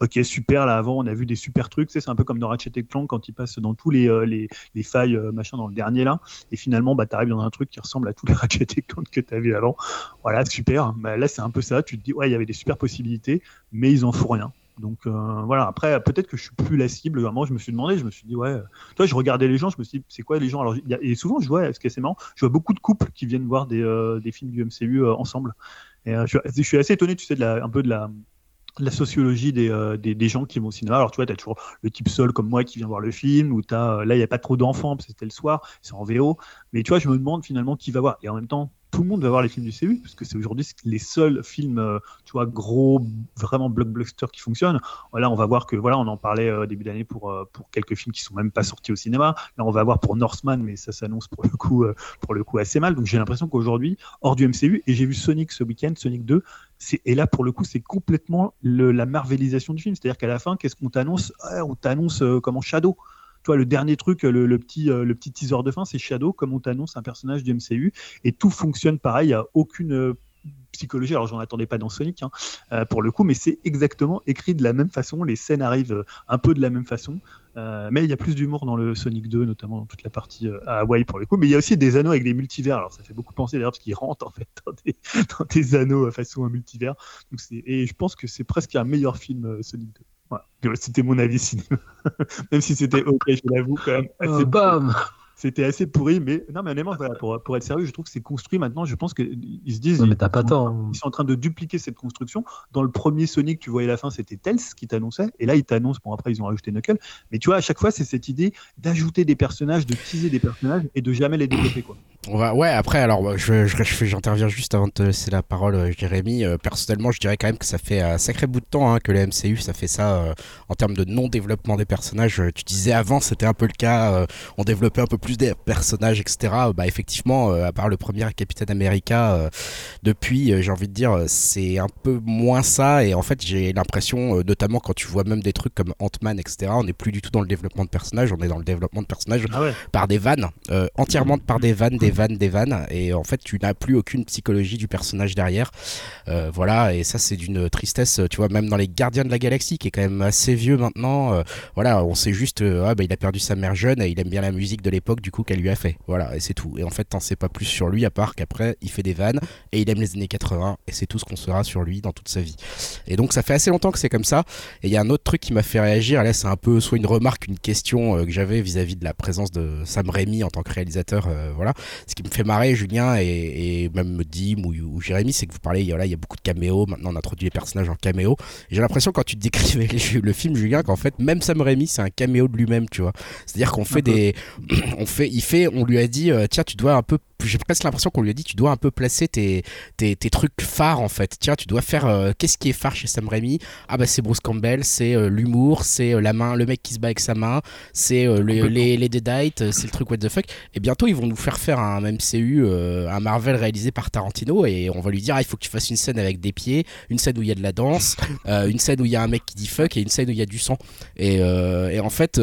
ok super là avant on a vu des super trucs c'est un peu comme dans Ratchet Clank quand il passe dans tous les, euh, les, les, failles euh, machin dans le dernier là et finalement bah t'arrives dans un truc qui ressemble à tous les (laughs) Ratchet Clank que t'as vu avant. Voilà super. Bah, là c'est un peu ça tu te dis ouais il y avait des super possibilités mais ils en font rien. Donc euh, voilà après peut-être que je suis plus la cible. Moi je me suis demandé je me suis dit ouais toi je regardais les gens je me suis dit c'est quoi les gens? Alors y a, et souvent je vois ce qui est marrant je vois beaucoup de couples qui viennent voir des, des films du MCU ensemble. Et je, je, suis assez étonné tu sais de la, un peu de la la sociologie des, euh, des, des, gens qui vont au cinéma. Alors, tu vois, tu as toujours le type seul comme moi qui vient voir le film, ou as, euh, là, il n'y a pas trop d'enfants parce que c'était le soir, c'est en VO. Mais tu vois, je me demande finalement qui va voir. Et en même temps, tout le monde va voir les films du CU, parce que c'est aujourd'hui les seuls films, euh, tu vois, gros, vraiment blockbuster qui fonctionnent. Là, on va voir que, voilà, on en parlait début d'année pour, pour quelques films qui sont même pas sortis au cinéma. Là, on va voir pour Northman, mais ça s'annonce pour le coup, pour le coup assez mal. Donc, j'ai l'impression qu'aujourd'hui, hors du MCU, et j'ai vu Sonic ce week-end, Sonic 2, et là pour le coup c'est complètement la marvelisation du film. C'est à dire qu'à la fin qu'est-ce qu'on t'annonce? On t'annonce euh, comment Shadow. Toi le dernier truc le, petit euh, le petit teaser de fin c'est Shadow. Comme on t'annonce un personnage du MCU et tout fonctionne pareil il n'y a aucune euh, psychologie. Alors, j'en attendais pas dans Sonic, hein, euh, pour le coup, mais c'est exactement écrit de la même façon. Les scènes arrivent euh, un peu de la même façon. Euh, mais il y a plus d'humour dans le Sonic 2, notamment dans toute la partie à Hawaii pour le coup. Mais il y a aussi des anneaux avec des multivers. Alors ça fait beaucoup penser d'ailleurs parce qu'ils rentrent en fait dans des, (laughs) dans des anneaux façon un multivers. Donc, et je pense que c'est presque un meilleur film Sonic 2. Voilà. C'était mon avis cinéma. (laughs) même si c'était ok, je l'avoue quand même. Oh, bam c'était assez pourri, mais non, mais honnêtement, pour, pour, être sérieux, je trouve que c'est construit maintenant. Je pense qu'ils se disent, mais t'as pas tort. Hein. Ils sont en train de dupliquer cette construction. Dans le premier Sonic, tu voyais la fin, c'était Tails qui t'annonçait, et là, ils t'annoncent. Bon, après, ils ont rajouté Knuckles, mais tu vois, à chaque fois, c'est cette idée d'ajouter des personnages, de teaser des personnages et de jamais les développer, quoi. On va, ouais, après, alors, je, je- je- j'interviens juste avant de te laisser la parole, euh, Jérémy. Euh, personnellement, je dirais quand même que ça fait un sacré bout de temps hein, que la MCU, ça fait ça euh, en termes de non-développement des personnages. Tu disais avant, c'était un peu le cas, euh, on développait un peu plus des personnages, etc. Bah, effectivement, à part le premier Capitaine America, depuis, j'ai envie de dire, c'est un peu moins ça. Et en fait, j'ai l'impression, notamment quand tu vois même des trucs comme Ant-Man, etc., on n'est plus du tout dans le développement de personnages, on est dans le développement de personnages Ah ouais. par des vannes, entièrement par des vannes, des vannes, des vannes, et en fait tu n'as plus aucune psychologie du personnage derrière. Euh, voilà, et ça c'est d'une tristesse, tu vois, même dans les Gardiens de la Galaxie, qui est quand même assez vieux maintenant, euh, voilà, on sait juste, euh, ah bah il a perdu sa mère jeune et il aime bien la musique de l'époque du coup qu'elle lui a fait, voilà, et c'est tout. Et en fait t'en sais pas plus sur lui à part qu'après il fait des vannes et il aime les années 80 et c'est tout ce qu'on saura sur lui dans toute sa vie. Et donc ça fait assez longtemps que c'est comme ça. Et il y a un autre truc qui m'a fait réagir, là c'est un peu soit une remarque, une question euh, que j'avais vis-à-vis de la présence de Sam Raimi en tant que réalisateur, euh, voilà. Ce qui me fait marrer, Julien et, et même Dim ou, ou Jérémy, c'est que vous parlez, voilà, il y a beaucoup de caméos, maintenant on introduit les personnages en caméo. J'ai l'impression quand tu décrivais (laughs) le, film, Julien, qu'en fait même Sam Raimi c'est un caméo de lui-même, tu vois. C'est-à-dire qu'on fait des, (clears throat) on fait, il fait, on lui a dit, euh, tiens, tu dois un peu, j'ai presque l'impression qu'on lui a dit, tu dois un peu placer tes, tes, tes trucs phares en fait. Tiens, tu dois faire, euh, qu'est-ce qui est phare chez Sam Raimi? Ah bah c'est Bruce Campbell, c'est euh, l'humour, c'est euh, la main, le mec qui se bat avec sa main, c'est les, les Deadites, c'est le truc what the fuck. Et bientôt ils vont nous faire faire un MCU, un Marvel réalisé par Tarantino et on va lui dire ah, il faut que tu fasses une scène avec des pieds, une scène où il y a de la danse, (laughs) une scène où il y a un mec qui dit fuck et une scène où il y a du sang. Et, et en fait,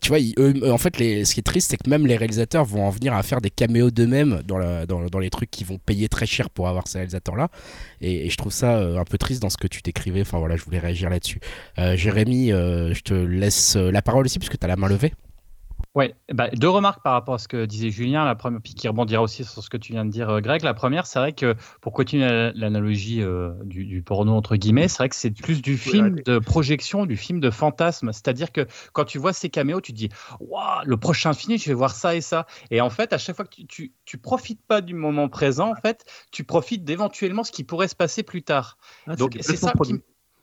tu vois, ils- eux, en fait, les, ce qui est triste, c'est que même les réalisateurs vont en venir à faire des caméos d'eux-mêmes dans, les trucs qu'ils vont payer très cher pour avoir ces réalisateurs-là. Et, et je trouve ça euh, un peu triste dans ce que tu décrivais. Enfin voilà, je voulais réagir là-dessus. Euh, Jérémy, euh, je te laisse la parole aussi puisque tu as la main levée. Ouais, bah, deux remarques par rapport à ce que disait Julien. La première, puis qui rebondira aussi sur ce que tu viens de dire, euh, Greg. La première, c'est vrai que pour continuer la- l'analogie euh, du, du porno entre guillemets, c'est vrai que c'est plus du film de projection, du film de fantasme. C'est-à-dire que quand tu vois ces caméos, tu te dis, waouh, le prochain film, je vais voir ça et ça. Et en fait, à chaque fois que tu, tu, tu profites pas du moment présent, en fait, tu profites d'éventuellement ce qui pourrait se passer plus tard. Ah, Donc c'est ça qui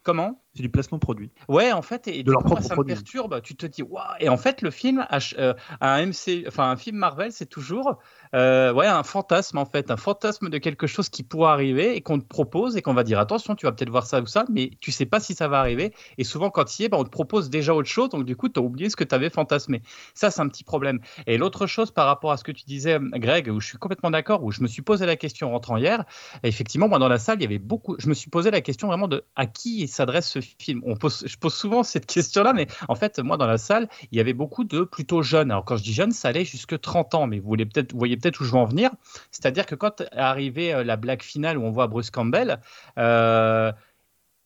Comment? C'est du placement produit. Ouais, en fait, et De leur coup, moi, ça produit. me perturbe. Tu te dis, waouh. Et en fait, le film, a euh, un MC, enfin un film Marvel, c'est toujours, euh, ouais, un fantasme en fait, un fantasme de quelque chose qui pourra arriver et qu'on te propose et qu'on va dire attention, tu vas peut-être voir ça ou ça, mais tu sais pas si ça va arriver. Et souvent, quand il y est, bah, on te propose déjà autre chose, donc du coup, tu as oublié ce que tu avais fantasmé. Ça, c'est un petit problème. Et l'autre chose par rapport à ce que tu disais, Greg, où je suis complètement d'accord, où je me suis posé la question en rentrant hier. Effectivement, moi, dans la salle, il y avait beaucoup. Je me suis posé la question vraiment de à qui s'adresse ce film. On pose, je pose souvent cette question-là, mais en fait, moi, dans la salle, il y avait beaucoup de plutôt jeunes. Alors, quand je dis jeunes, ça allait jusque 30 ans, mais vous, voulez peut-être, vous peut-être où je veux en venir. C'est-à-dire que quand est arrivée euh, la blague finale où on voit Bruce Campbell, euh,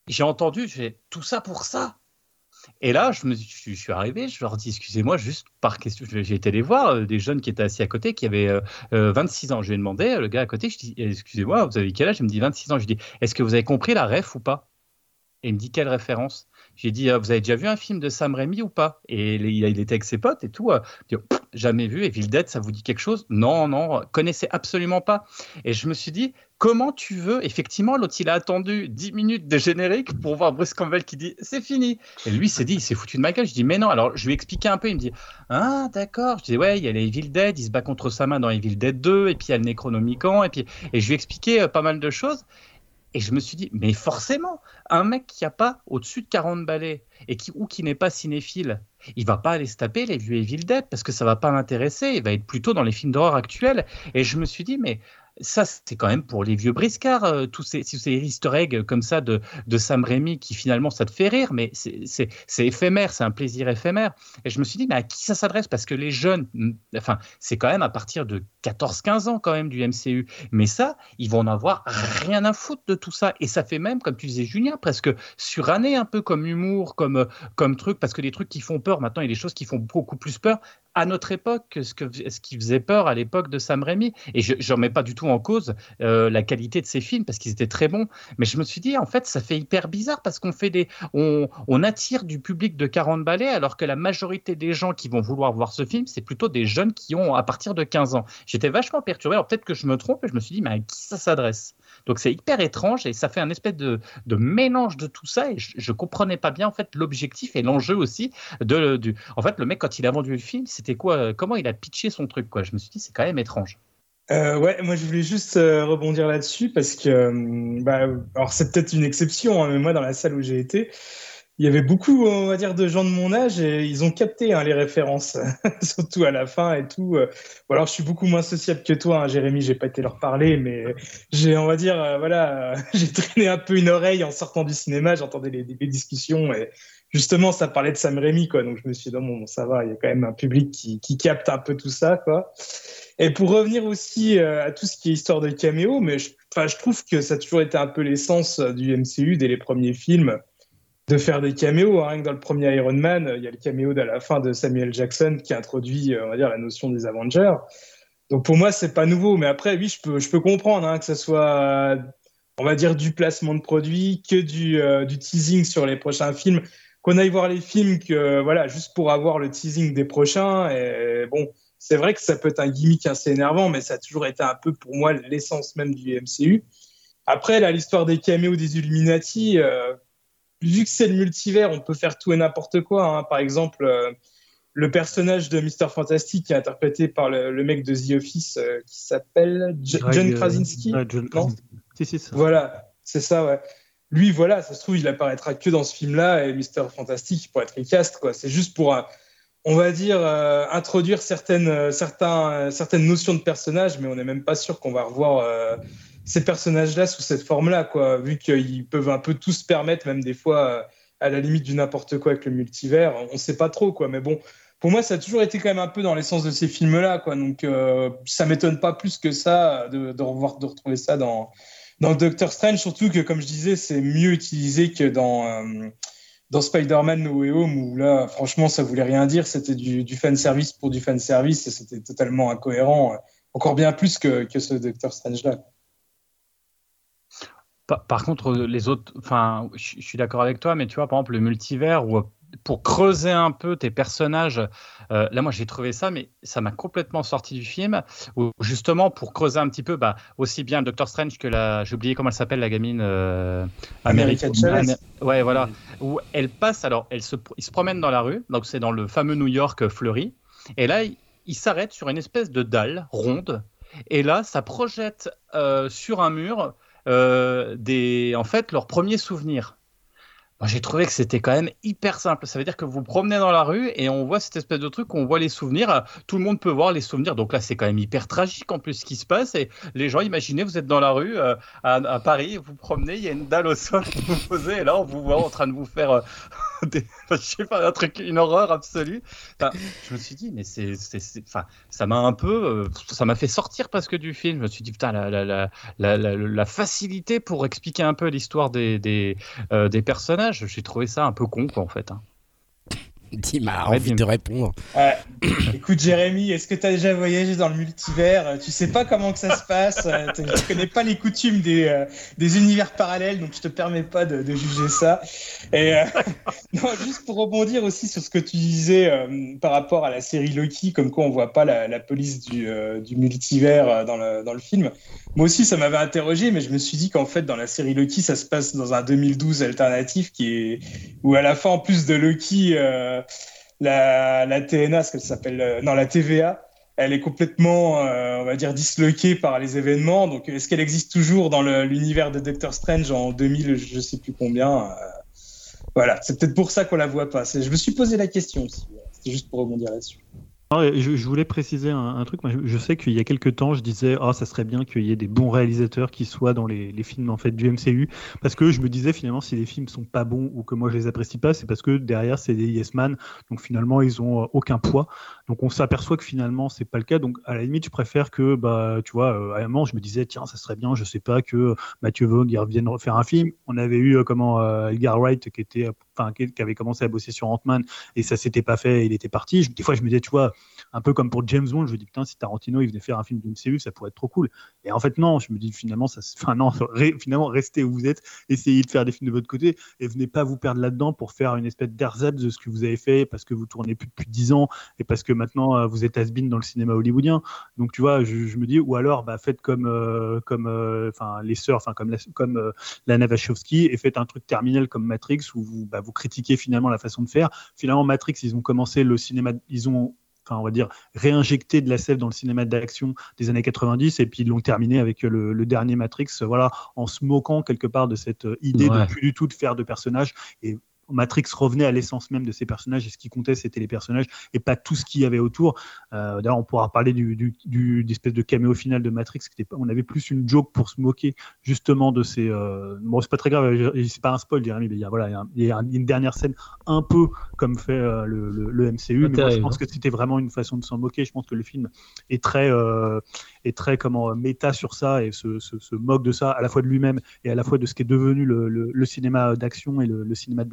j'ai entendu, j'ai tout ça pour ça. Et là, je, me, suis- arrivé, je leur dis, excusez-moi, juste par question, j'ai été les voir, euh, des jeunes qui étaient assis à côté, qui avaient euh, euh, 26 ans. Je lui ai demandé, le gars à côté, je dis, excusez-moi, vous avez quel âge? Il me dit 26 ans. Je lui dis, est-ce que vous avez compris la ref ou pas? Et il me dit, quelle référence? J'ai dit, euh, vous avez déjà vu un film de Sam Raimi ou pas? Et il, était avec ses potes et tout. euh, dit, jamais vu. Evil Dead, ça vous dit quelque chose? Non, non, connaissez absolument pas. Et je me suis dit, comment tu veux? Effectivement, l'autre, il a attendu 10 minutes de générique pour voir Bruce Campbell qui dit, c'est fini. Et lui, s'est dit, il s'est foutu de ma gueule. Je dis, mais non. Alors, je lui ai expliqué un peu. Il me dit, ah, d'accord. Je dis, ouais, il y a les Evil Dead, il se bat contre sa main dans Evil Dead 2, et puis il y a le Necronomicon, et puis, et je lui ai expliqué euh, pas mal de choses. Et je me suis dit, mais forcément, un mec qui a pas au-dessus de 40 balais et qui, ou qui n'est pas cinéphile, il va pas aller se taper les vieux Evil Dead parce que ça va pas l'intéresser. Il va être plutôt dans les films d'horreur actuels. Et je me suis dit, mais ça, c'est quand même pour les vieux briscards, euh, tous ces, ces easter eggs comme ça de, de Sam Raimi qui finalement ça te fait rire, mais c'est- éphémère, c'est un plaisir éphémère. Et je me suis dit, mais à qui ça s'adresse? Parce que les jeunes, enfin, c'est quand même à partir de 14-15 ans quand même du MCU. Mais ça, ils vont en avoir rien à foutre de tout ça. Et ça fait même, comme tu disais, Julien, presque suranné un peu comme humour, comme, euh, comme truc, parce que les trucs qui font peur, maintenant, il y a des choses qui font beaucoup plus peur à notre époque que ce, que, qui faisait peur à l'époque de Sam Raimi. Et je ne remets pas du tout en cause euh, la qualité de ces films, parce qu'ils étaient très bons. Mais je me suis dit, en fait, ça fait hyper bizarre, parce qu'on fait des... On attire du public de 40 balais, alors que la majorité des gens qui vont vouloir voir ce film, c'est plutôt des jeunes qui ont à partir de 15 ans. J'étais vachement perturbé. Alors peut-être que je me trompe, et je me suis dit, mais à qui ça s'adresse? Donc c'est hyper étrange et ça fait un espèce de, mélange de tout ça et je, je comprenais pas bien en fait l'objectif et l'enjeu aussi de en fait le mec quand il a vendu le film c'était quoi comment il a pitché son truc quoi? Je me suis dit c'est quand même étrange. Euh, ouais, moi je voulais juste euh, rebondir là-dessus parce que, euh, bah, alors c'est peut-être une exception, hein, mais moi dans la salle où j'ai été, il y avait beaucoup, on va dire, de gens de mon âge et ils ont capté hein, les références, (laughs) surtout à la fin et tout. Ou alors je suis beaucoup moins sociable que toi, hein, Jérémy, j'ai pas été leur parler, mais j'ai, on va dire, voilà, (laughs) j'ai traîné un peu une oreille en sortant du cinéma, j'entendais les, discussions et justement ça parlait de Sam Raimi, quoi. Donc je me suis dit, bon, bon ça va, il y a quand même un public qui, qui capte un peu tout ça, quoi. Et pour revenir aussi euh, à tout ce qui est histoire de caméo, mais je, je trouve que ça a toujours été un peu l'essence euh, du MCU dès les premiers films de faire des caméos. Hein. Rien que dans le premier Iron Man, il y a le caméo de la fin de Samuel Jackson qui introduit, euh, on va dire, la notion des Avengers. Donc pour moi, c'est pas nouveau. Mais après, oui, je peux, je peux comprendre hein, que ce soit, on va dire, du placement de produits, que du, du teasing sur les prochains films, qu'on aille voir les films que, voilà, juste pour avoir le teasing des prochains. Et bon, c'est vrai que ça peut être un gimmick assez énervant, mais ça a toujours été un peu pour moi l'essence même du MCU. Après, là, l'histoire des caméos des Illuminati, euh, vu que c'est le multivers, on peut faire tout et n'importe quoi. Hein. Par exemple, euh, le personnage de Mister Fantastic qui est interprété par le, mec de The Office euh, qui s'appelle John Krasinski. John Voilà, c'est ça, ouais. Lui, voilà, ça se trouve, il apparaîtra que dans ce film-là et Mister Fantastic pour être recast, quoi. C'est juste pour on va dire, euh, introduire certaines, euh, certains, euh, certaines notions de personnages, mais on n'est même pas sûr qu'on va revoir ces personnages-là sous cette forme-là, quoi, vu qu'ils peuvent un peu tous se permettre, même des fois, à la limite du n'importe quoi avec le multivers. On ne sait pas trop, quoi, mais bon. Pour moi, ça a toujours été quand même un peu dans l'essence de ces films-là, quoi. Donc, ça m'étonne pas plus que ça de, revoir, de retrouver ça dans, Doctor Strange, surtout que, comme je disais, c'est mieux utilisé que dans dans Spider-Man No Way Home, où là, franchement, ça voulait rien dire, c'était du, du fan service pour du fan service et c'était totalement incohérent, encore bien plus que ce Doctor Strange-là. Par, contre, les autres, enfin, je suis d'accord avec toi, mais tu vois, par exemple, le multivers où pour creuser un peu tes personnages, euh, là moi j'ai trouvé ça, mais ça m'a complètement sorti du film. Où justement pour creuser un petit peu, bah, aussi bien Doctor Strange que la, j'ai oublié comment elle s'appelle la gamine euh, américaine. ouais voilà, où elle passe alors, elle se, il se promène dans la rue, donc c'est dans le fameux New York fleuri, et là il, s'arrête sur une espèce de dalle ronde, et là ça projette euh, sur un mur des, en fait leurs premiers souvenirs j'ai trouvé que c'était quand même hyper simple. Ça veut dire que vous promenez dans la rue et on voit cette espèce de truc, on voit les souvenirs. Tout le monde peut voir les souvenirs. Donc là, c'est quand même hyper tragique en plus ce qui se passe. Et les gens, imaginez, vous êtes dans la rue euh, à, Paris, vous promenez, il y a une dalle au sol que vous posez et là, on vous voit en train de vous faire euh, (laughs) je sais pas, un truc, une horreur absolue. je me suis dit, mais c'est, enfin, ça m'a un peu, euh, ça m'a fait sortir parce que du film. Je me suis dit, putain, la, la, la, la facilité pour expliquer un peu l'histoire des, des, euh, des personnages, j'ai trouvé ça un peu con, quoi, en fait. Hein. (laughs) Dim a envie de répondre. Écoute, Jérémy, est-ce que tu as déjà voyagé dans le multivers? Tu sais pas comment que ça se passe. Euh, tu connais pas les coutumes des, euh, des univers parallèles, donc je te permets pas de, juger ça. Et euh, (laughs) non, juste pour rebondir aussi sur ce que tu disais par rapport à la série Loki, comme quoi on voit pas la, police du, du multivers dans le, dans le film. Moi aussi, ça m'avait interrogé, mais je me suis dit qu'en fait, dans la série Loki, ça se passe dans un 2012 alternatif qui est où à la fin, en plus de Loki, euh, la, la, TNA, ce qu'elle s'appelle, euh, non, la TVA, elle est complètement, euh, on va dire, disloquée par les événements. Donc, est-ce qu'elle existe toujours dans l'univers de Doctor Strange en 2000, je sais plus combien Voilà, c'est peut-être pour ça qu'on la voit pas. Je me suis posé la question aussi. C'était juste pour rebondir là-dessus. Je, voulais préciser un, truc. Je, sais qu'il y a quelques temps, je disais, oh, ça serait bien qu'il y ait des bons réalisateurs qui soient dans les, films en fait du MCU, parce que je me disais finalement, si les films sont pas bons ou que moi je les apprécie pas, c'est parce que derrière c'est des yes man, donc finalement ils ont euh, aucun poids. Donc on s'aperçoit que finalement c'est pas le cas. Donc à la limite, je préfère que, bah, tu vois, euh, à un moment je me disais, tiens, ça serait bien, je sais pas que Mathieu Vaughn revienne refaire un film. On avait eu euh, comment Edgar Wright qui était enfin qui, avait commencé à bosser sur Ant-Man et ça s'était pas fait, il était parti. des fois, je me disais, tu vois, un peu comme pour James Bond, je me dis putain, si Tarantino il venait faire un film d'une MCU, ça pourrait être trop cool. Et en fait, non, je me dis finalement, ça, enfin non, finalement, restez où vous êtes, essayez de faire des films de votre côté et venez pas vous perdre là-dedans pour faire une espèce d'ersatz de ce que vous avez fait parce que vous tournez plus depuis 10 ans et parce que maintenant euh, vous êtes has dans le cinéma hollywoodien. Donc tu vois, je, me dis, ou alors bah, faites comme, euh, comme, euh, enfin les sœurs, enfin comme la, comme et faites un truc terminal comme Matrix où vous, bah, vous critiquez finalement la façon de faire. Finalement, Matrix, ils ont commencé le cinéma, ils ont enfin, on va dire, réinjecté de la sève dans le cinéma d'action des années 90, et puis ils l'ont terminé avec le, dernier Matrix, voilà, en se moquant quelque part de cette idée de plus du tout de faire de personnages et Matrix revenait à l'essence même de ces personnages et ce qui comptait c'était les personnages et pas tout ce qu'il y avait autour. Euh, d'ailleurs, on pourra parler du, du, espèce de caméo final de Matrix. Qui était, on avait plus une joke pour se moquer justement de ces. Euh... Bon, c'est pas très grave, c'est pas un spoil, Jérémy, mais il y a, voilà, il y a, une dernière scène un peu comme fait euh, le, MCU, mais moi, je pense que c'était vraiment une façon de s'en moquer. Je pense que le film est très, euh, est très comment méta sur ça et se, se, moque de ça à la fois de lui-même et à la fois de ce qui est devenu le, le, cinéma d'action et le, cinéma de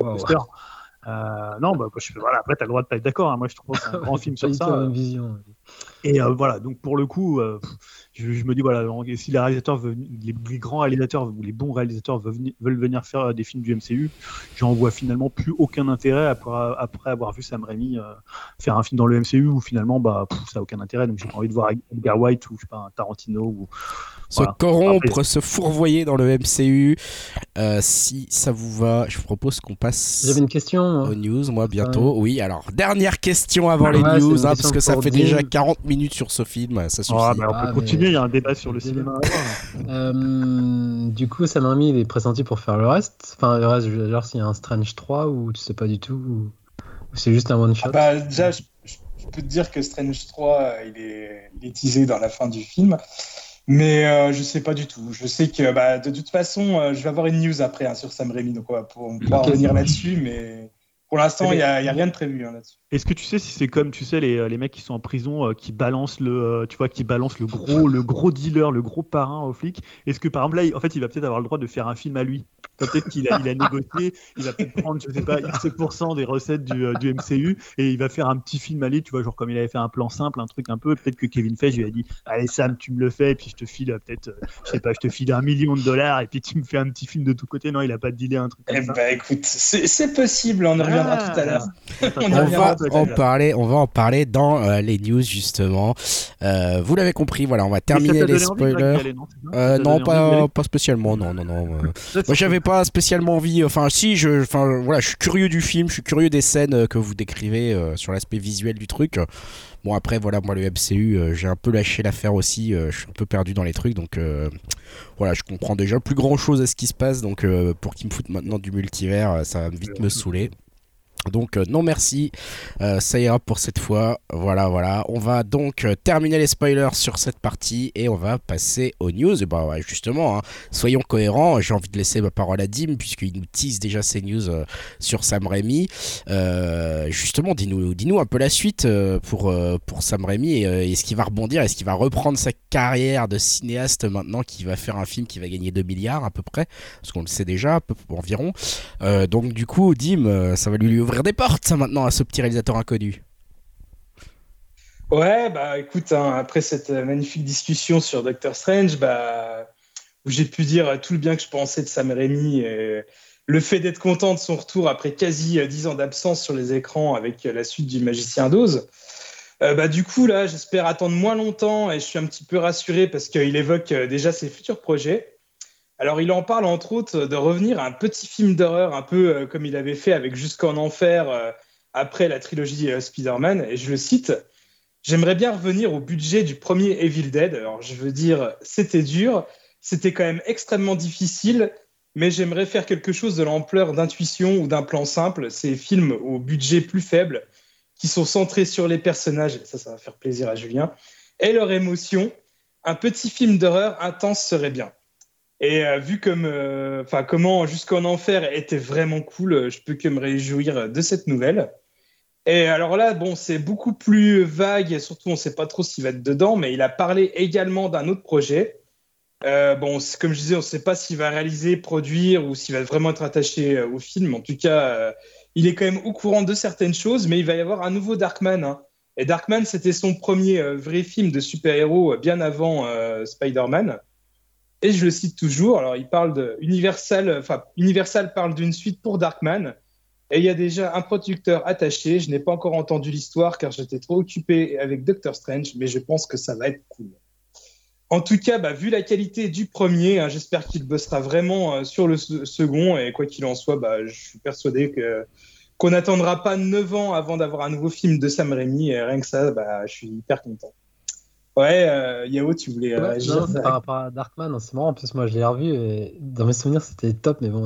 Euh, non, bah, je, voilà, après, tu as le droit de pas être d'accord. Hein. Moi, je trouve que c'est un grand (laughs) film sur ça. Vision. Et euh, voilà, donc pour le coup, euh, je, me dis, voilà, si les réalisateurs, veulent, les, grands réalisateurs ou les bons réalisateurs veulent, veulent venir faire des films du MCU, j'en vois finalement plus aucun intérêt après, après avoir vu Sam Raimi faire un film dans le MCU où finalement, bah, ça n'a aucun intérêt. Donc j'ai pas envie de voir Edgar White ou je sais pas, un Tarantino ou se corrompre, se fourvoyer dans le MCU. Euh, si ça vous va, je vous propose qu'on passe J'avais une question, aux news, moi, bientôt. Oui, alors, dernière question avant les news, hein, parce que ça fait déjà 40 minutes sur ce film, ça suffit. Ah, bah, on peut ah, continuer, il y a un débat sur le cinéma. euh, du coup, Sam Raimi, il est pressenti pour faire le reste. Enfin, le reste, je veux dire, s'il y a un Strange 3 ou tu sais pas du tout, ou, c'est juste un one-shot. Ah bah, déjà, je, peux te dire que Strange 3, il est, il est teasé dans la fin du film. Mais euh, je sais pas du tout. Je sais que bah, de toute façon, euh, je vais avoir une news après hein, sur Sam Raimi, donc on pourra revenir là-dessus. Mais pour l'instant, il n'y a, a, rien de prévu hein, là-dessus. Est-ce que tu sais si c'est comme tu sais les, euh, les mecs qui sont en prison qui balancent le tu vois qui balancent le gros le gros dealer le gros parrain au flic? Est-ce que par exemple là en fait il va peut-être avoir le droit de faire un film à lui? Peut-être qu'il a, il a négocié, il va peut-être prendre, je sais pas, X% des recettes du, euh, du, MCU et il va faire un petit film à lui, tu vois, genre comme il avait fait un plan simple, un truc un peu. Peut-être que Kevin Feige lui a dit Allez, Sam, tu me le fais, et puis je te file euh, peut-être, euh, je sais pas, je te file un million de dollars, et puis tu me fais un petit film de tous côtés. Non, il a pas dealé un truc comme eh ça. Bah écoute, c'est possible, en reviendra ah. tout à l'heure. on, va en parler, on va en parler dans les news, justement. vous l'avez compris, voilà, on va terminer les spoilers. non, pas, pas spécialement, non, non, non. Moi, j'avais pas spécialement envie Enfin, si, je, enfin, voilà, je suis curieux du film, je suis curieux des scènes euh, que vous décrivez euh, sur l'aspect visuel du truc. Bon, après, voilà, moi, le MCU, euh, j'ai un peu lâché l'affaire aussi. je suis un peu perdu dans les trucs. Donc, voilà, je comprends déjà plus grand chose à ce qui se passe. Donc, pour qu'il me foute maintenant du multivers, ça va vite me saouler. Donc euh, non merci, euh, ça ira pour cette fois. Voilà, voilà. On va donc euh, terminer les spoilers sur cette partie et on va passer aux news. Et bah justement, hein, soyons cohérents. J'ai envie de laisser ma parole à Dim puisqu'il nous tease déjà ses news sur Sam Raimi. justement, dis-nous, dis-nous un peu la suite pour pour Sam Raimi. Est-ce qu'il va rebondir? Est-ce qu'il va reprendre sa carrière de cinéaste maintenant qu'il va faire un film qui va gagner 2 milliards à peu près? Parce qu'on le sait déjà, peu, environ. donc du coup, Dim, ça va lui ouvrir des portes, ça, maintenant, à ce petit réalisateur inconnu. Ouais, bah écoute, hein, après cette magnifique discussion sur Doctor Strange, bah, où j'ai pu dire tout le bien que je pensais de Sam Raimi, et le fait d'être content de son retour après quasi 10 ans d'absence sur les écrans avec la suite du Magicien d'Oz. Euh, bah, du coup, là, j'espère attendre moins longtemps et je suis un petit peu rassuré parce qu'il évoque euh, déjà ses futurs projets. Alors, il en parle entre autres de revenir à un petit film d'horreur, un peu euh, comme il avait fait avec Jusqu'en Enfer euh, après la trilogie euh, Spider-Man. Et je le cite J'aimerais bien revenir au budget du premier Evil Dead. Alors, je veux dire, c'était dur, c'était quand même extrêmement difficile, mais j'aimerais faire quelque chose de l'ampleur d'intuition ou d'un plan simple. Ces films au budget plus faible, qui sont centrés sur les personnages, ça, ça va faire plaisir à Julien, et leur émotion. Un petit film d'horreur intense serait bien. Et euh, vu comme, euh, enfin, comment Jusqu'en Enfer était vraiment cool, euh, je peux que me réjouir de cette nouvelle. Et alors là, bon, c'est beaucoup plus vague, et surtout on ne sait pas trop s'il va être dedans, mais il a parlé également d'un autre projet. bon, comme je disais, on ne sait pas s'il va réaliser, produire ou s'il va vraiment être attaché au film. En tout cas, il est quand même au courant de certaines choses, mais il va y avoir un nouveau Darkman. Hein. Et Darkman, c'était son premier vrai film de super-héros bien avant Spider-Man. Et je le cite toujours. Alors, il parle de Universal, enfin, Universal parle d'une suite pour Darkman. Et il y a déjà un producteur attaché. Je n'ai pas encore entendu l'histoire car j'étais trop occupé avec Doctor Strange, mais je pense que ça va être cool. En tout cas, bah, vu la qualité du premier, hein, j'espère qu'il bossera vraiment euh, sur le second. Et quoi qu'il en soit, bah, je suis persuadé qu'on n'attendra pas 9 ans avant d'avoir un nouveau film de Sam Raimi. Et rien que ça, bah, je suis hyper content. Ouais, euh, Yao, tu voulais Ouais, réagir non, par rapport à Darkman, hein, c'est marrant. En plus, moi, je l'ai revu et dans mes souvenirs, c'était top. Mais bon,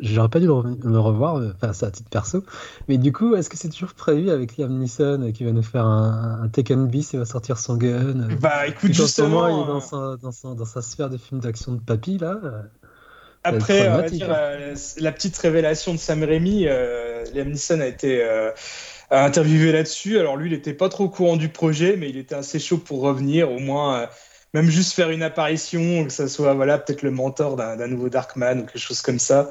j'aurais pas dû le, re- le revoir. euh, Enfin, ça à titre perso. Mais du coup, est-ce que c'est toujours prévu avec Liam Neeson euh, qui va nous faire un, un Tekken Beast et va sortir son gun euh, Bah écoute, moment, il est justement, dans euh, sa, dans, sa, dans sa sphère de films d'action de papy, là. euh, Après, on va dire, hein. euh, la petite révélation de Sam Raimi, euh, Liam Neeson a été euh, interviewé là-dessus. Alors lui, il n'était pas trop au courant du projet, mais il était assez chaud pour revenir, au moins, euh, même juste faire une apparition, que ça soit voilà, peut-être le mentor d'un nouveau Darkman ou quelque chose comme ça.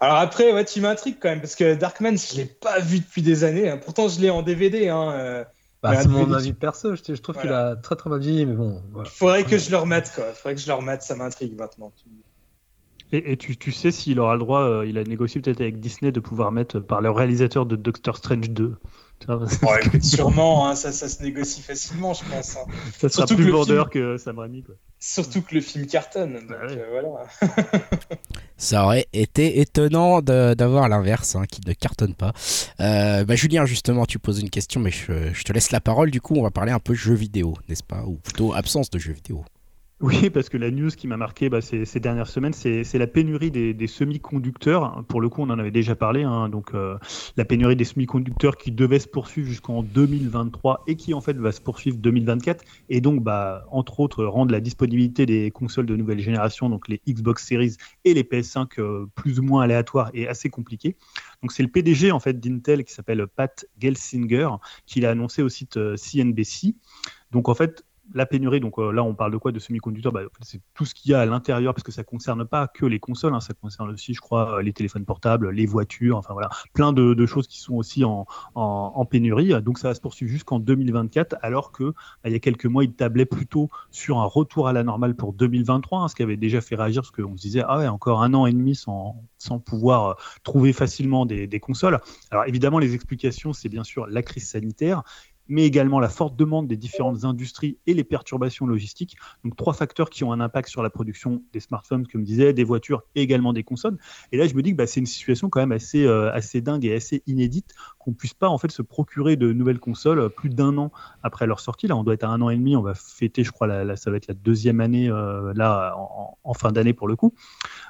Alors après, ouais, tu m'intrigues quand même, parce que Darkman, je l'ai pas vu depuis des années. hein. Pourtant, je l'ai en DVD. Hein, euh. Bah, c'est mon avis perso. Je, je trouve qu'il a très très mal vieilli, mais bon, voilà. Faudrait que je le remette, quoi. Faudrait que je le remette, ça m'intrigue maintenant. Et, et tu, tu sais s'il aura le droit, euh, il a négocié peut-être avec Disney de pouvoir mettre par le réalisateur de Doctor Strange 2. Tu vois, Ouais, (laughs) écoute, sûrement, hein, ça, ça se négocie facilement, je pense. hein. ça sera surtout plus que le vendeur que Sam Raimi. Quoi. Surtout que le film cartonne. Donc, ouais. euh, voilà. (laughs) Ça aurait été étonnant d'avoir l'inverse, hein, qui ne cartonne pas. Euh, bah, Julien, justement, tu poses une question, mais je, je te laisse la parole. Du coup, on va parler un peu jeux vidéo, n'est-ce pas? Ou plutôt absence de jeux vidéo. Oui, parce que la news qui m'a marqué bah, ces, dernières semaines, c'est la pénurie des, semi-conducteurs. Pour le coup, on en avait déjà parlé. hein, donc, euh, la pénurie des semi-conducteurs qui devait se poursuivre jusqu'en 2023 et qui en fait va se poursuivre 2024. Et donc, bah, entre autres, rendre la disponibilité des consoles de nouvelle génération, donc les Xbox Series et les PS5 euh, plus ou moins aléatoires et assez compliqué. Donc, c'est le PDG en fait d'Intel qui s'appelle Pat Gelsinger qui l'a annoncé au site euh, CNBC. Donc, en fait, la pénurie, donc euh, là on parle de quoi? De semi-conducteurs? Bah, C'est tout ce qu'il y a à l'intérieur, parce que ça concerne pas que les consoles, hein, ça concerne aussi, je crois, euh, les téléphones portables, les voitures, enfin voilà, plein de, choses qui sont aussi en, pénurie. Donc ça va se poursuivre jusqu'en 2024, alors que bah, il y a quelques mois, ils tablaient plutôt sur un retour à la normale pour 2023, hein, ce qui avait déjà fait réagir, parce qu'on se disait, ah ouais, encore un an et demi sans, pouvoir euh, trouver facilement des consoles. Alors évidemment, les explications, c'est bien sûr la crise sanitaire, mais également la forte demande des différentes industries et les perturbations logistiques. Donc trois facteurs qui ont un impact sur la production des smartphones, comme je disais, des voitures et également des consoles. Et là, je me dis que bah, c'est une situation quand même assez, euh, assez dingue et assez inédite qu'on puisse pas en fait se procurer de nouvelles consoles euh, plus d'un an après leur sortie. Là, on doit être à un an et demi. On va fêter, je crois, ça va être la deuxième année euh, là en, fin d'année pour le coup.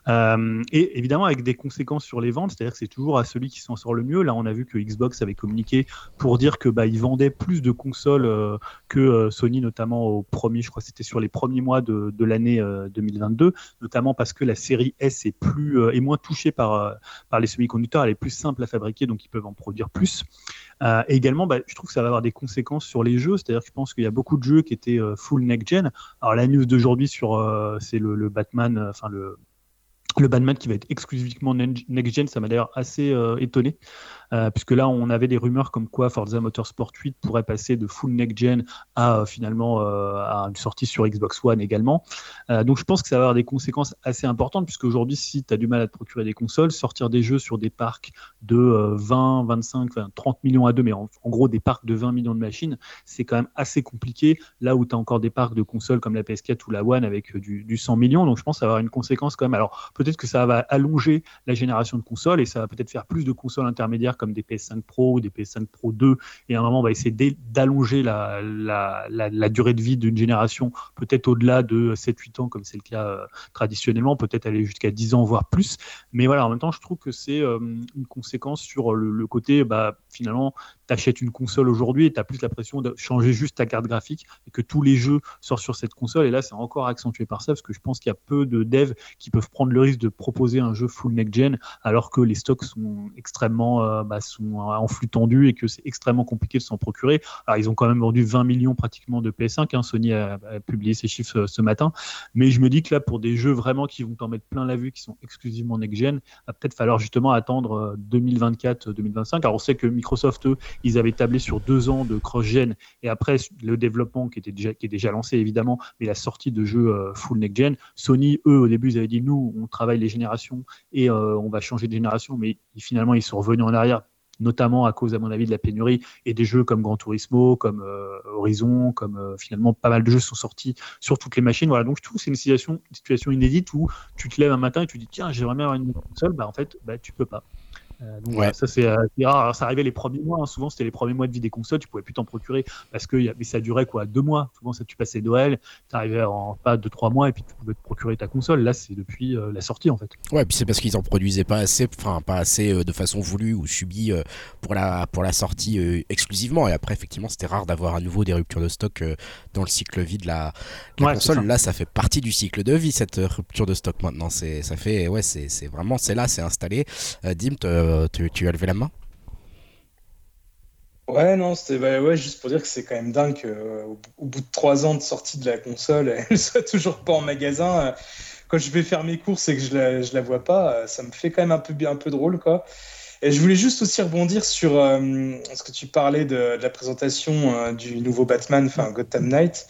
Et évidemment avec des conséquences sur les ventes, c'est-à-dire que c'est toujours à celui qui s'en sort le mieux. Là, on a vu que Xbox avait communiqué pour dire que bah, ils vendaient plus de consoles euh, que euh, Sony, notamment au premier, je crois que c'était sur les premiers mois de, l'année euh, 2022, notamment parce que la série S est plus euh, est moins touchée par euh, par les semi-conducteurs, elle est plus simple à fabriquer, donc ils peuvent en produire plus. Euh, et également, bah, je trouve que ça va avoir des conséquences sur les jeux, c'est-à-dire que je pense qu'il y a beaucoup de jeux qui étaient euh, full next-gen. Alors la news d'aujourd'hui sur euh, c'est le, Batman, euh, enfin le le Batman qui va être exclusivement next-gen, ça m'a d'ailleurs assez euh, étonné, euh, puisque là on avait des rumeurs comme quoi Forza Motorsport 8 pourrait passer de full next-gen à euh, finalement euh, à une sortie sur Xbox One également. Donc je pense que ça va avoir des conséquences assez importantes, puisque aujourd'hui si tu as du mal à te procurer des consoles, sortir des jeux sur des parcs de euh, 20, 25, enfin, 30 millions à deux, mais en, gros des parcs de 20 millions de machines, c'est quand même assez compliqué, là où tu as encore des parcs de consoles comme la PS4 ou la One avec du, du 100 millions, donc je pense que ça va avoir une conséquence quand même. Alors peut-être que ça va allonger la génération de consoles et ça va peut-être faire plus de consoles intermédiaires comme des PS5 Pro ou des PS5 Pro 2 et à un moment on va essayer d'allonger la, la, la, la, durée de vie d'une génération peut-être au-delà de 7-8 ans comme c'est le cas euh, traditionnellement, peut-être aller jusqu'à 10 ans voire plus. Mais voilà, en même temps je trouve que c'est euh, une conséquence sur le, côté bah, finalement tu achètes une console aujourd'hui et tu as plus l'impression de changer juste ta carte graphique et que tous les jeux sortent sur cette console et là c'est encore accentué par ça parce que je pense qu'il y a peu de devs qui peuvent prendre le risque de proposer un jeu full next-gen alors que les stocks sont extrêmement euh, bah, sont en flux tendu et que c'est extrêmement compliqué de s'en procurer. Alors ils ont quand même vendu 20 millions pratiquement de PS5, hein. Sony a, publié ses chiffres euh, ce matin, mais je me dis que là pour des jeux vraiment qui vont t'en mettre plein la vue, qui sont exclusivement next-gen, va peut-être falloir justement attendre 2024-2025. Alors on sait que Microsoft, eux, ils avaient tablé sur deux ans de cross-gen et après le développement qui, était déjà, est déjà lancé évidemment, mais la sortie de jeux euh, full next-gen. Sony, eux, au début, ils avaient dit nous, on travaille les générations et euh, on va changer de génération, mais finalement, ils sont revenus en arrière notamment à cause, à mon avis, de la pénurie et des jeux comme Gran Turismo, comme euh, Horizon, comme euh, finalement pas mal de jeux sont sortis sur toutes les machines. Voilà, donc que c'est une situation, situation inédite où tu te lèves un matin et tu dis tiens, j'aimerais bien avoir une console, bah en fait, bah tu peux pas. Euh, donc, ouais. ça c'est rare. ça arrivait les premiers mois. Hein. Souvent c'était les premiers mois de vie des consoles. Tu pouvais plus t'en procurer parce que mais ça durait quoi deux mois. Souvent ça tu passais Noël, tu arrivais en pas deux trois mois et puis tu pouvais te procurer ta console. Là c'est depuis la sortie en fait. Ouais, puis c'est parce qu'ils en produisaient pas assez, enfin pas assez de façon voulue ou subie pour la pour la sortie exclusivement. Et après effectivement c'était rare d'avoir à nouveau des ruptures de stock dans le cycle vie de la, console. Là ça fait partie du cycle de vie cette rupture de stock maintenant. C'est ça fait ouais c'est vraiment c'est là c'est installé. Dim tu, as levé la main Ouais, non, c'était bah, juste pour dire que c'est quand même dingue qu'au euh, bout de trois ans de sortie de la console, (laughs) elle soit toujours pas en magasin. Euh, quand je vais faire mes courses et que je la, la vois pas, euh, ça me fait quand même un peu, un peu drôle, quoi. Et je voulais juste aussi rebondir sur ce que tu parlais de la présentation du nouveau Batman, enfin Gotham Knight.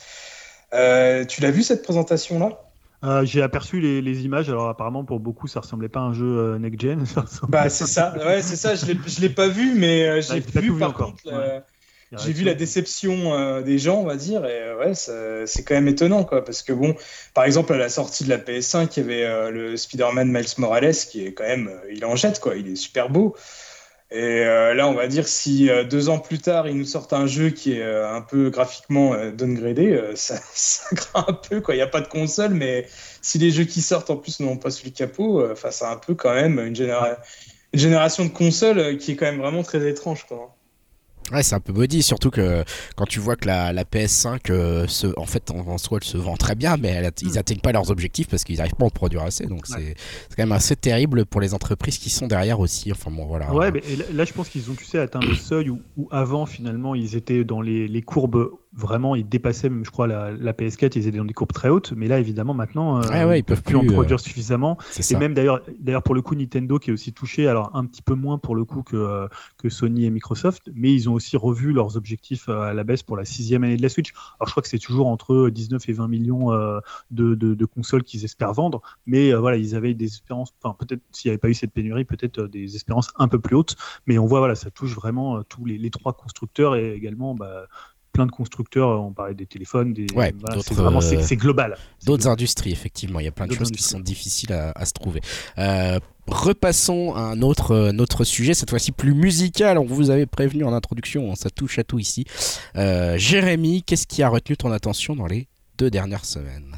tu l'as vu cette présentation-là? Euh, j'ai aperçu les, les, images. Alors apparemment pour beaucoup ça ressemblait pas à un jeu euh, next gen. (laughs) Bah c'est ça. Ouais c'est ça. Je l'ai l'ai pas vu mais euh, j'ai vu, par encore. J'ai vu la déception des gens, on va dire, et ouais, c'est quand même étonnant, quoi, parce que bon, par exemple, à la sortie de la PS5, il y avait le Spider-Man Miles Morales qui est quand même, il en jette, quoi, il est super beau. Et là, on va dire si deux ans plus tard, ils nous sortent un jeu qui est un peu graphiquement downgradé, (laughs) ça, ça craint un peu. Il n'y a pas de console, mais si les jeux qui sortent en plus n'ont pas celui capot, enfin, c'est un peu quand même une, une génération de consoles qui est quand même vraiment très étrange. Quoi. Ouais, c'est un peu body, surtout que quand tu vois que la, la PS5, euh, se, en fait, en, soi, elle se vend très bien, mais elle, ils atteignent pas leurs objectifs parce qu'ils n'arrivent pas à en produire assez. Donc c'est quand même assez terrible pour les entreprises qui sont derrière aussi. Enfin bon, voilà. Ouais, mais là, je pense qu'ils ont, tu sais, atteint le seuil où, avant, finalement, ils étaient dans les, les courbes vraiment ils dépassaient je crois la, la, PS4 ils étaient dans des courbes très hautes mais là évidemment maintenant euh, ils, peuvent plus, en produire euh, suffisamment. et même d'ailleurs d'ailleurs pour le coup Nintendo qui est aussi touché alors un petit peu moins pour le coup que euh, que Sony et Microsoft mais ils ont aussi revu leurs objectifs à la baisse pour la sixième année de la Switch. Alors je crois que c'est toujours entre 19 et 20 millions de, de, de, consoles qu'ils espèrent vendre mais voilà ils avaient des espérances enfin peut-être s'il n'y avait pas eu cette pénurie peut-être des espérances un peu plus hautes. Mais on voit voilà ça touche vraiment tous les, les trois constructeurs et également bah, plein de constructeurs, on parlait des téléphones, des, ouais, c'est vraiment c'est global. D'autres industries, effectivement, il y a plein de choses qui sont difficiles à, se trouver. Euh, repassons à un autre, euh, autre sujet, cette fois-ci plus musical. On vous avait prévenu en introduction, ça touche à tout ici. Euh, Jérémy, qu'est-ce qui a retenu ton attention dans les deux dernières semaines?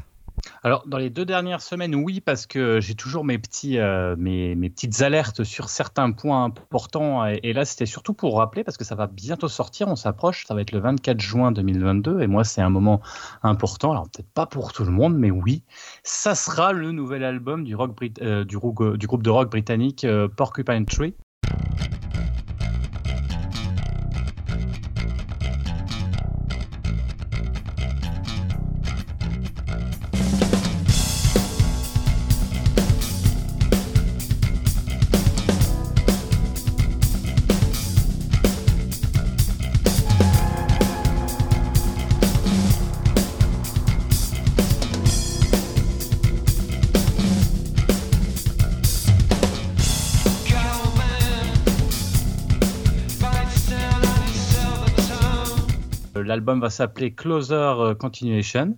Alors, dans les deux dernières semaines, oui, parce que j'ai toujours mes, petits, euh, mes, petites alertes sur certains points importants. Et, là, c'était surtout pour rappeler, parce que ça va bientôt sortir, on s'approche, ça va être le 24 juin 2022. Et moi, c'est un moment important. Alors, peut-être pas pour tout le monde, mais oui, ça sera le nouvel album du, euh, groupe de rock britannique euh, Porcupine Tree. L'album va s'appeler Closer euh, Continuation.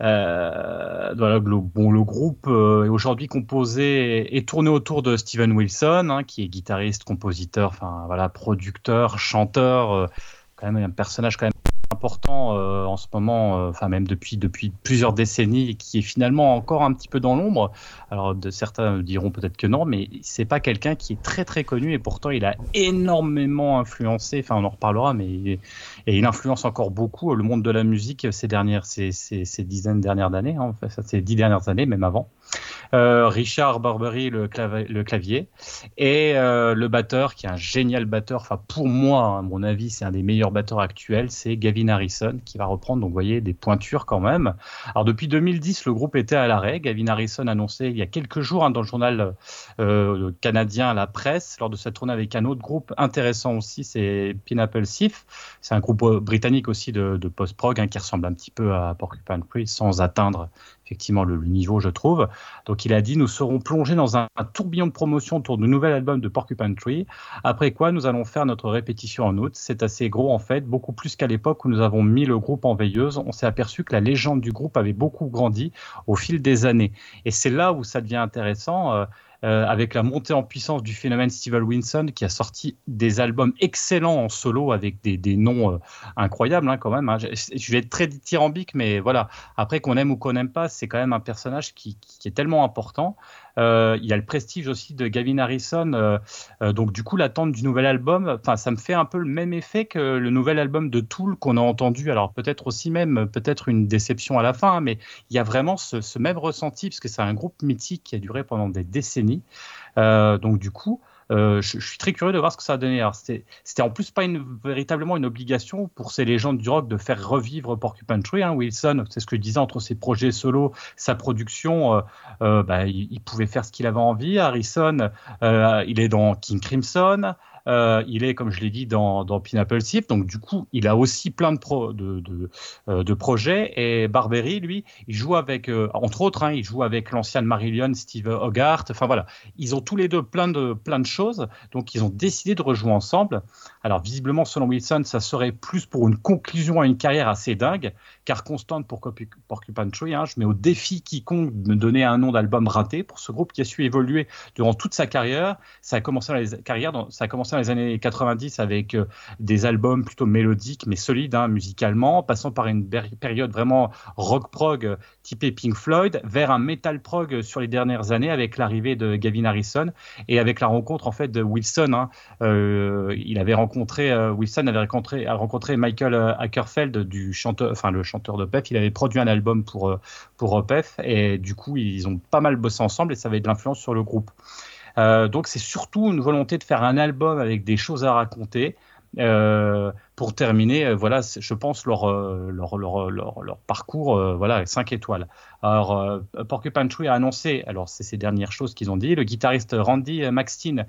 Euh, le, bon, le groupe euh, est aujourd'hui composé et tourné autour de Steven Wilson, hein, qui est guitariste, compositeur, enfin voilà, producteur, chanteur, quand même un personnage quand même important en ce moment, enfin même depuis depuis plusieurs décennies, qui est finalement encore un petit peu dans l'ombre. Alors certains diront peut-être que non, mais c'est pas quelqu'un qui est très très connu et pourtant il a énormément influencé. Enfin on en reparlera, mais il, et il influence encore beaucoup le monde de la musique ces dernières ces, ces, dizaines dernières années, hein, ces dix dernières années même avant. Euh, Richard Barbery le, clavier et euh, le batteur qui est un génial batteur. Enfin pour moi, à mon avis, c'est un des meilleurs batteurs actuels, c'est Gavin Harrison qui va reprendre. Donc vous voyez des pointures quand même. Alors depuis 2010, le groupe était à l'arrêt. Gavin Harrison annoncé il y a quelques jours hein, dans le journal euh, canadien La Presse lors de sa tournée avec un autre groupe intéressant aussi, c'est Pineapple Sif. C'est un groupe britannique aussi de, post-prog hein, qui ressemble un petit peu à Porcupine Tree sans atteindre effectivement le, niveau, je trouve. Donc il a dit nous serons plongés dans un, tourbillon de promotion autour du nouvel album de Porcupine Tree. Après quoi, nous allons faire notre répétition en août. C'est assez gros en fait, beaucoup plus qu'à l'époque où nous avons mis le groupe en veilleuse. On s'est aperçu que la légende du groupe avait beaucoup grandi au fil des années. Et c'est là où ça devient intéressant. Euh, euh, avec la montée en puissance du phénomène Steven Winson, qui a sorti des albums excellents en solo avec des, des noms euh, incroyables hein, quand même. Hein. Je, je, vais être très dithyrambique, mais voilà. Après qu'on aime ou qu'on n'aime pas, c'est quand même un personnage qui, qui est tellement important. Euh, il y a le prestige aussi de Gavin Harrison. Euh, euh, donc du coup, l'attente du nouvel album, ça me fait un peu le même effet que le nouvel album de Tool qu'on a entendu. Alors peut-être aussi même, peut-être une déception à la fin, hein, mais il y a vraiment ce, ce même ressenti parce que c'est un groupe mythique qui a duré pendant des décennies. donc du coup, euh, je, suis très curieux de voir ce que ça a donné. C'était en plus pas véritablement une obligation pour ces légendes du rock de faire revivre Porcupine Tree. Hein, Wilson, c'est ce que je disais entre ses projets solo, sa production, euh, euh, bah, il, pouvait faire ce qu'il avait envie. Harrison, il est dans King Crimson. Euh, il est, comme je l'ai dit, dans, dans Pineapple Thief. Donc, du coup, il a aussi plein de, euh, projets. Et Barbery, lui, il joue avec, euh, entre autres, hein, il joue avec l'ancienne Marillion, Steve Hogarth. Enfin, voilà. Ils ont tous les deux plein de, plein de choses. Donc, ils ont décidé de rejouer ensemble. Alors, visiblement, selon Wilson, ça serait plus pour une conclusion à une carrière assez dingue. Car constante pour Porcupine Tree, hein, je mets au défi quiconque de me donner un nom d'album raté pour ce groupe qui a su évoluer durant toute sa carrière. Ça a commencé dans les carrières, ça a commencé les années 90 avec euh, des albums plutôt mélodiques mais solides hein, musicalement, passant par une période vraiment rock prog euh, typé Pink Floyd, vers un metal prog sur les dernières années avec l'arrivée de Gavin Harrison et avec la rencontre en fait de Wilson. Hein. Euh, il avait rencontré euh, Wilson avait rencontré, a rencontré Michael Ackerfeld du chanteur, enfin le chanteur de Pef. Il avait produit un album pour pour Pef et du coup ils ont pas mal bossé ensemble et ça avait de l'influence sur le groupe. Euh, donc c'est surtout une volonté de faire un album avec des choses à raconter. Euh, pour terminer, euh, voilà, je pense leur, leur, leur, leur, leur parcours, voilà, 5 étoiles. Alors, euh, Porcupine Tree a annoncé, alors c'est ces dernières choses qu'ils ont dit, le guitariste Randy Maxtin,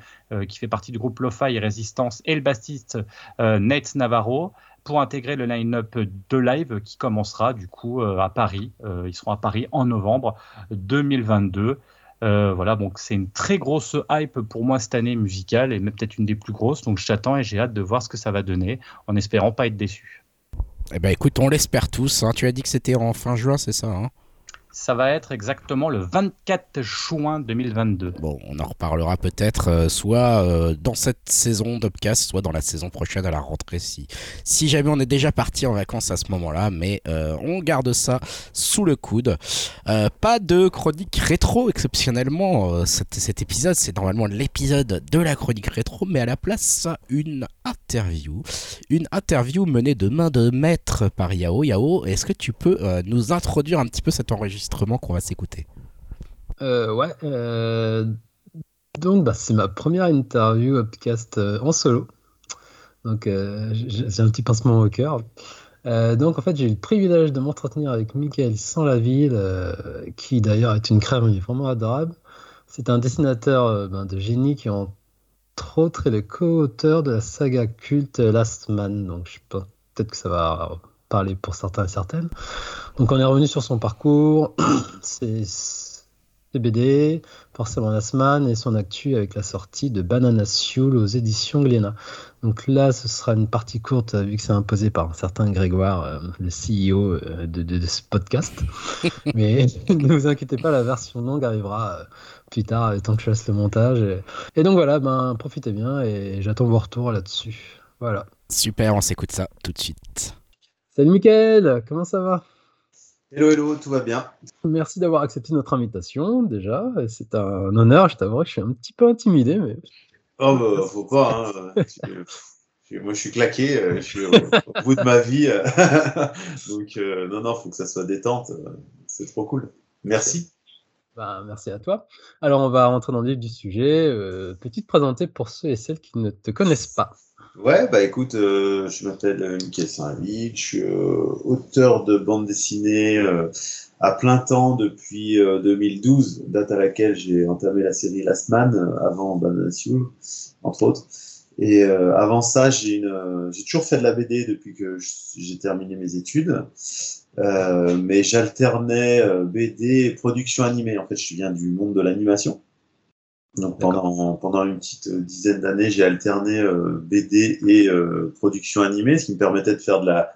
qui fait partie du groupe Lo-Fi Resistance, et le bassiste Nate Navarro, pour intégrer le line-up de live qui commencera du coup à Paris. ils seront à Paris en novembre 2022. Euh, voilà, donc c'est une très grosse hype pour moi cette année musicale et même peut-être une des plus grosses. Donc j'attends et j'ai hâte de voir ce que ça va donner en espérant pas être déçu. Eh ben écoute, on l'espère tous. Hein. Tu as dit que c'était en fin juin, c'est ça hein? Ça va être exactement le 24 juin 2022. Bon, on en reparlera peut-être euh, soit euh, dans cette saison d'Upcast, soit dans la saison prochaine à la rentrée si, si jamais on est déjà parti en vacances à ce moment-là, mais euh, on garde ça sous le coude. Pas de chronique rétro exceptionnellement, cet, cet épisode c'est normalement l'épisode de la chronique rétro, mais à la place une interview, une interview menée de main de maître par Yao. Yao, est-ce que tu peux nous introduire un petit peu cet enregistrement qu'on va s'écouter euh, Ouais. Euh, donc, bah, c'est ma première interview Upcast euh, en solo. Donc, j'ai un petit pincement au cœur. Donc, en fait, j'ai eu le privilège de m'entretenir avec Michael Sans-la-Ville, qui d'ailleurs est une crème vraiment adorable. C'est un dessinateur ben, de génie qui, entre autres, est le co-auteur de la saga culte Last Man. Donc, je sais pas, peut-être que ça va parler pour certains et certaines. Donc on est revenu sur son parcours, ses, ses BD, forcément Lasman et son actu avec la sortie de Banana Sioule aux éditions Glénat. Donc là, ce sera une partie courte vu que c'est imposé par un certain Grégoire, euh, le CEO euh, de, de, de, ce podcast. (laughs) Mais (laughs) ne vous inquiétez pas, la version longue arrivera euh, plus tard, tant que je fasse le montage. Et, et donc voilà, ben, profitez bien et j'attends vos retours là-dessus. Voilà. Super, on s'écoute ça tout de suite. Salut Mickaël, comment ça va? Hello, hello, tout va bien. Merci d'avoir accepté notre invitation déjà. C'est un honneur, je t'avoue, je suis un petit peu intimidé. Mais... Oh, bah, faut pas. Hein. Moi, je suis claqué, je suis au, au bout de ma vie. (laughs) Donc, euh, non, non, faut que ça soit détente. C'est trop cool. Merci. Ben, merci à toi. Alors, on va rentrer dans le vif du sujet. Euh, Peux-tu te présenter pour ceux et celles qui ne te connaissent pas? Ouais, bah écoute, euh, je m'appelle Michael Saint-Vite, je suis euh, auteur de bande dessinée euh, à plein temps depuis 2012, date à laquelle j'ai entamé la série Last Man, avant Banana Sioule, entre autres. Et avant ça, j'ai toujours fait de la BD depuis que j'ai terminé mes études, mais j'alternais BD et production animée. En fait, je viens du monde de l'animation. Donc pendant, pendant une petite dizaine d'années, j'ai alterné euh, BD et euh, production animée, ce qui me permettait de faire de la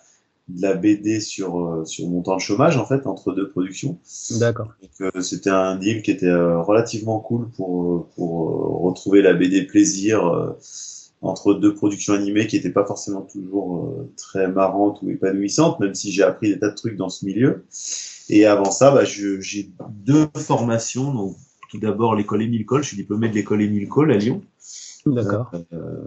de la BD sur, euh, sur mon temps de chômage, en fait, entre deux productions. D'accord. Euh, c'était un deal qui était euh, relativement cool pour, euh, pour euh, retrouver la BD plaisir euh, entre deux productions animées qui n'étaient pas forcément toujours euh, très marrantes ou épanouissantes, même si j'ai appris des tas de trucs dans ce milieu. Et avant ça, bah, j'ai deux formations. Donc, tout d'abord, l'école Émile Cole. Je suis diplômé de l'école Émile Cole à Lyon. D'accord. Euh,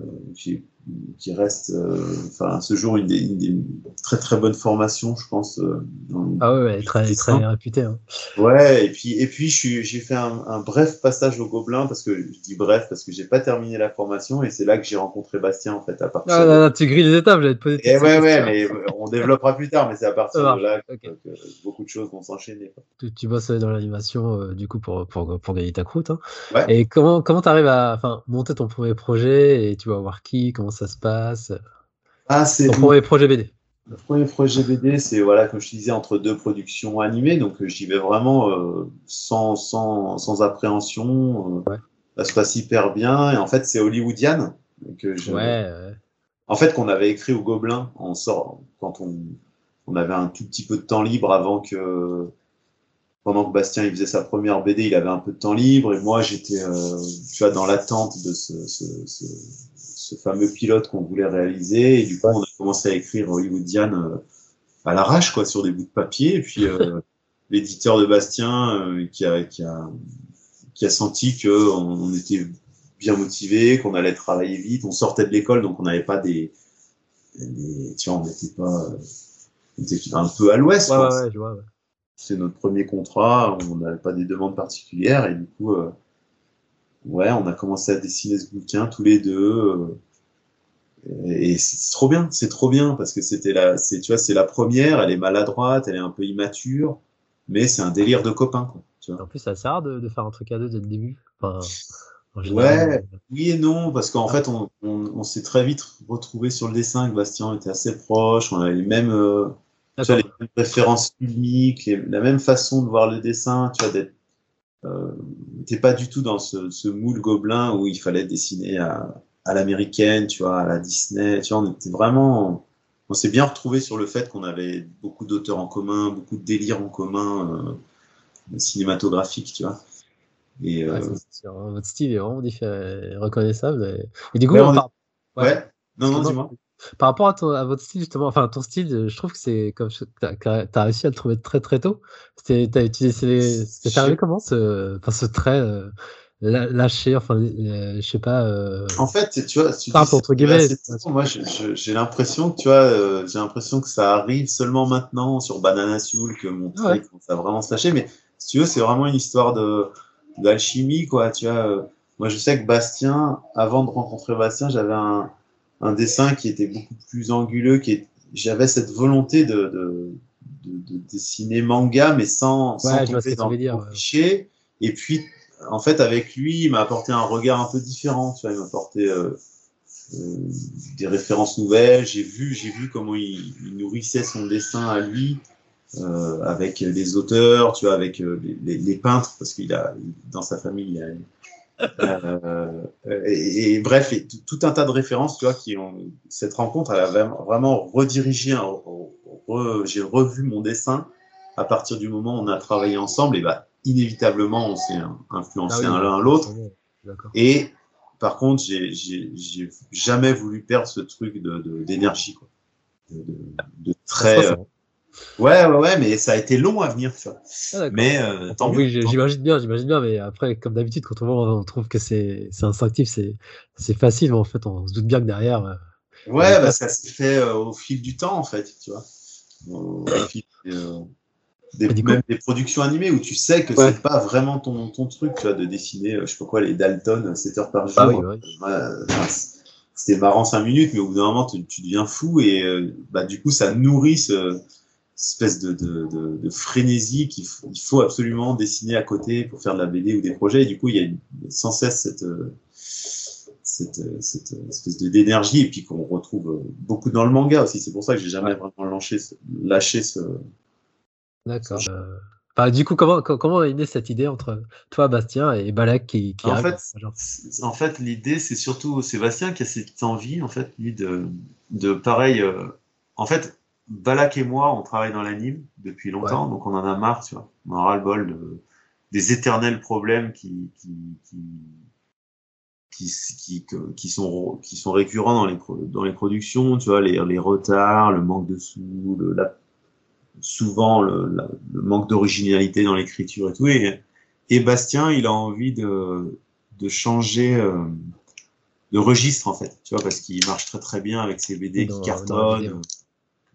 qui reste, euh, enfin, à ce jour, une des, une des très très bonnes formations, je pense. euh, dans- Ah ouais, ouais, très, très ça. réputé. Hein. Ouais, et puis, et puis j'ai fait un, un bref passage au Gobelin, parce que je dis bref, parce que j'ai pas terminé la formation, et c'est là que j'ai rencontré Bastien, en fait, à partir Ah de... là là, tu grilles les étapes, j'allais te poser Et toutes ouais, ouais, mais on développera plus tard, mais c'est à partir de là que, beaucoup de choses vont s'enchaîner. Tu, tu bosses dans l'animation euh, du coup pour, pour, pour gagner ta croûte. Hein. Ouais. Et comment comment t'arrives à enfin, monter ton premier projet et tu vas voir qui, comment ça se passe Ah, c'est Ton premier projet BD. Le premier projet BD, c'est voilà, comme je te disais, entre deux productions animées, donc euh, j'y vais vraiment euh, sans, sans, sans appréhension. euh, Ouais. Ça se passe hyper bien, et en fait, c'est hollywoodienne. Euh, je- Ouais, ouais. En fait, qu'on avait écrit au Gobelin en sort quand on, on avait un tout petit peu de temps libre avant que pendant que Bastien il faisait sa première BD, il avait un peu de temps libre et moi j'étais euh, tu vois dans l'attente de ce, ce, ce, ce fameux pilote qu'on voulait réaliser et du coup on a commencé à écrire Hollywoodian euh, à l'arrache quoi sur des bouts de papier et puis euh, (laughs) l'éditeur de Bastien euh, qui a qui a qui a senti que on, était bien motivé, qu'on allait travailler vite, on sortait de l'école donc on n'avait pas des, des tu vois on n'était pas on était un peu à l'ouest Ouais, quoi. ouais, ouais, je vois. ouais. C'est notre premier contrat, on n'avait pas des demandes particulières et du coup, euh, ouais, on a commencé à dessiner ce bouquin tous les deux. euh, et c'est trop bien, c'est trop bien parce que c'était la, c'est, tu vois, c'est la première, elle est maladroite, elle est un peu immature, mais c'est un délire de copains, quoi. Tu vois. En plus, ça sert de, de faire un truc à deux dès le début. Enfin, en général, Ouais. Oui et non, parce qu'en fait, on, on, on s'est très vite retrouvé sur le dessin. avec Bastien était assez proche, on avait les mêmes, euh, tu vois, les mêmes références filmiques, les- la même façon de voir le dessin, tu vois, d'être, euh, t'es pas du tout dans ce, ce moule gobelin où il fallait dessiner à, à l'américaine, tu vois, à la Disney, tu vois, on était vraiment, on s'est bien retrouvé sur le fait qu'on avait beaucoup d'auteurs en commun, beaucoup de délires en commun, euh, cinématographiques, tu vois. Et, euh, Ouais, sûr, hein. Votre style est vraiment différent, reconnaissable. Et, et du coup, Ouais, on est- par, ouais. ouais. Non, non, dis-moi. Par rapport à, ton- à votre style, justement, enfin, ton style, je trouve que c'est comme tu as, réussi à le trouver très très tôt. C'était, t'as utilisé, c'est c'est Je- arrivé comment ce, enfin, ce trait euh, lâché, enfin, euh, je sais pas. euh, En fait, tu vois, tu ça, entre guillemets. moi, j'ai l'impression que tu vois, euh, j'ai l'impression que ça arrive seulement maintenant sur Banana Soul que mon trait Ouais. commence à vraiment se lâcher. Mais si tu veux, c'est vraiment une histoire de d'alchimie, quoi. Tu vois, euh, moi, je sais que Bastien, avant de rencontrer Bastien, j'avais un, un dessin qui était beaucoup plus anguleux, qui est, j'avais cette volonté de, de, de, de dessiner manga, mais sans, sans Ouais, ce tomber dans le cliché. Et puis, en fait, avec lui, il m'a apporté un regard un peu différent. Tu vois, il m'a apporté euh, euh, des références nouvelles. J'ai vu, j'ai vu comment il, il nourrissait son dessin à lui euh, avec les auteurs, tu vois, avec les, les, les peintres, parce qu'il a dans sa famille, il y a euh, et, et bref, et tout, un tas de références, tu vois, qui ont cette rencontre, elle a vraiment, redirigé. re- J'ai revu mon dessin à partir du moment où on a travaillé ensemble, et bah inévitablement on s'est influencé Ah oui, un l'un l'autre. Et par contre, j'ai jamais voulu perdre ce truc de de- d'énergie, quoi. De, de, de très. Ouais, ouais, ouais, mais ça a été long à venir, tu vois. Ah. Mais euh, tant oui, j'imagine bien, j'imagine bien, mais après, comme d'habitude, quand on voit, on trouve que c'est instinctif, c'est facile, mais en fait, on se doute bien que derrière. euh, Ouais, bah, ça s'est fait euh, au fil du temps, en fait, tu vois. Au, fil euh, des, même productions animées où tu sais que Ouais. c'est pas vraiment ton, ton truc, tu vois, de dessiner, euh, je sais pas quoi, les Dalton, 7 heures par jour. Bah oui, ouais. C'était marrant 5 minutes, mais au bout d'un moment, tu, tu deviens fou et bah, du coup, ça nourrit ce espèce de, de, de, de frénésie qu'il il faut absolument dessiner à côté pour faire de la BD ou des projets. Et du coup, il y a une- sans cesse cette, euh, cette, euh, cette euh, espèce d'énergie et puis qu'on retrouve beaucoup dans le manga aussi. C'est pour ça que j'ai jamais vraiment lâché ce, lâché ce. D'accord. Euh, bah, du coup, comment, co- comment est née cette idée entre toi, Bastien, et Balak qui, qui En arrive fait, en fait, l'idée, c'est surtout Sébastien qui a cette envie, en fait, lui, de, de pareil. euh, en fait, Balak et moi, on travaille dans l'anime depuis longtemps, donc on en a marre, tu vois. On en a ras-le-bol de- des éternels problèmes qui, qui, qui, qui, qui, que- qui sont, qui sont récurrents dans les, dans les productions, tu vois, les, les retards, le manque de sous, le, la, souvent le, la- le manque d'originalité dans l'écriture et tout. Et, et Bastien, il a envie de, de changer euh, de registre, en fait, tu vois, parce qu'il marche très très bien avec ses BD Dans- qui cartonnent.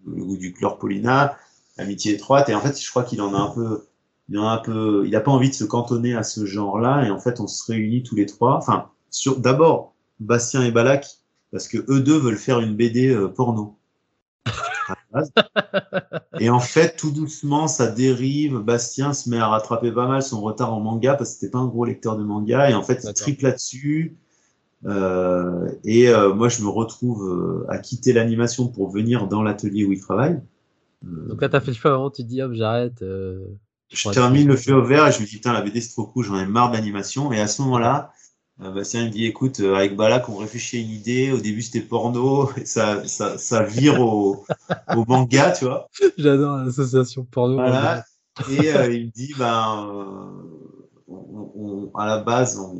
Le goût du chlorpolina, Amitié étroite, et en fait, je crois qu'il en a un peu, il en a un peu, il a pas envie de se cantonner à ce genre-là, et en fait, on se réunit tous les trois, enfin, sur, d'abord, Bastien et Balak, parce que eux deux veulent faire une BD euh, porno. (laughs) Et en fait, tout doucement, ça dérive. Bastien se met à rattraper pas mal son retard en manga parce que c'était pas un gros lecteur de manga. Et en fait, il triple là-dessus. Euh, et euh, moi, je me retrouve euh, à quitter l'animation pour venir dans l'atelier où il travaille. Donc là, t'as fait le choix avant, tu te dis, hop, j'arrête. je termine le feu au vert et je me dis, putain, la BD, c'est trop cool, j'en ai marre de l'animation. Et à ce moment-là, Bastien il me dit, écoute, avec Balak, on réfléchit à une idée. Au début, c'était porno. (laughs) Et ça, ça, ça vire au, au manga, tu vois. (laughs) J'adore l'association porno. Voilà. Et il me dit, ben, on, on- à la base, on,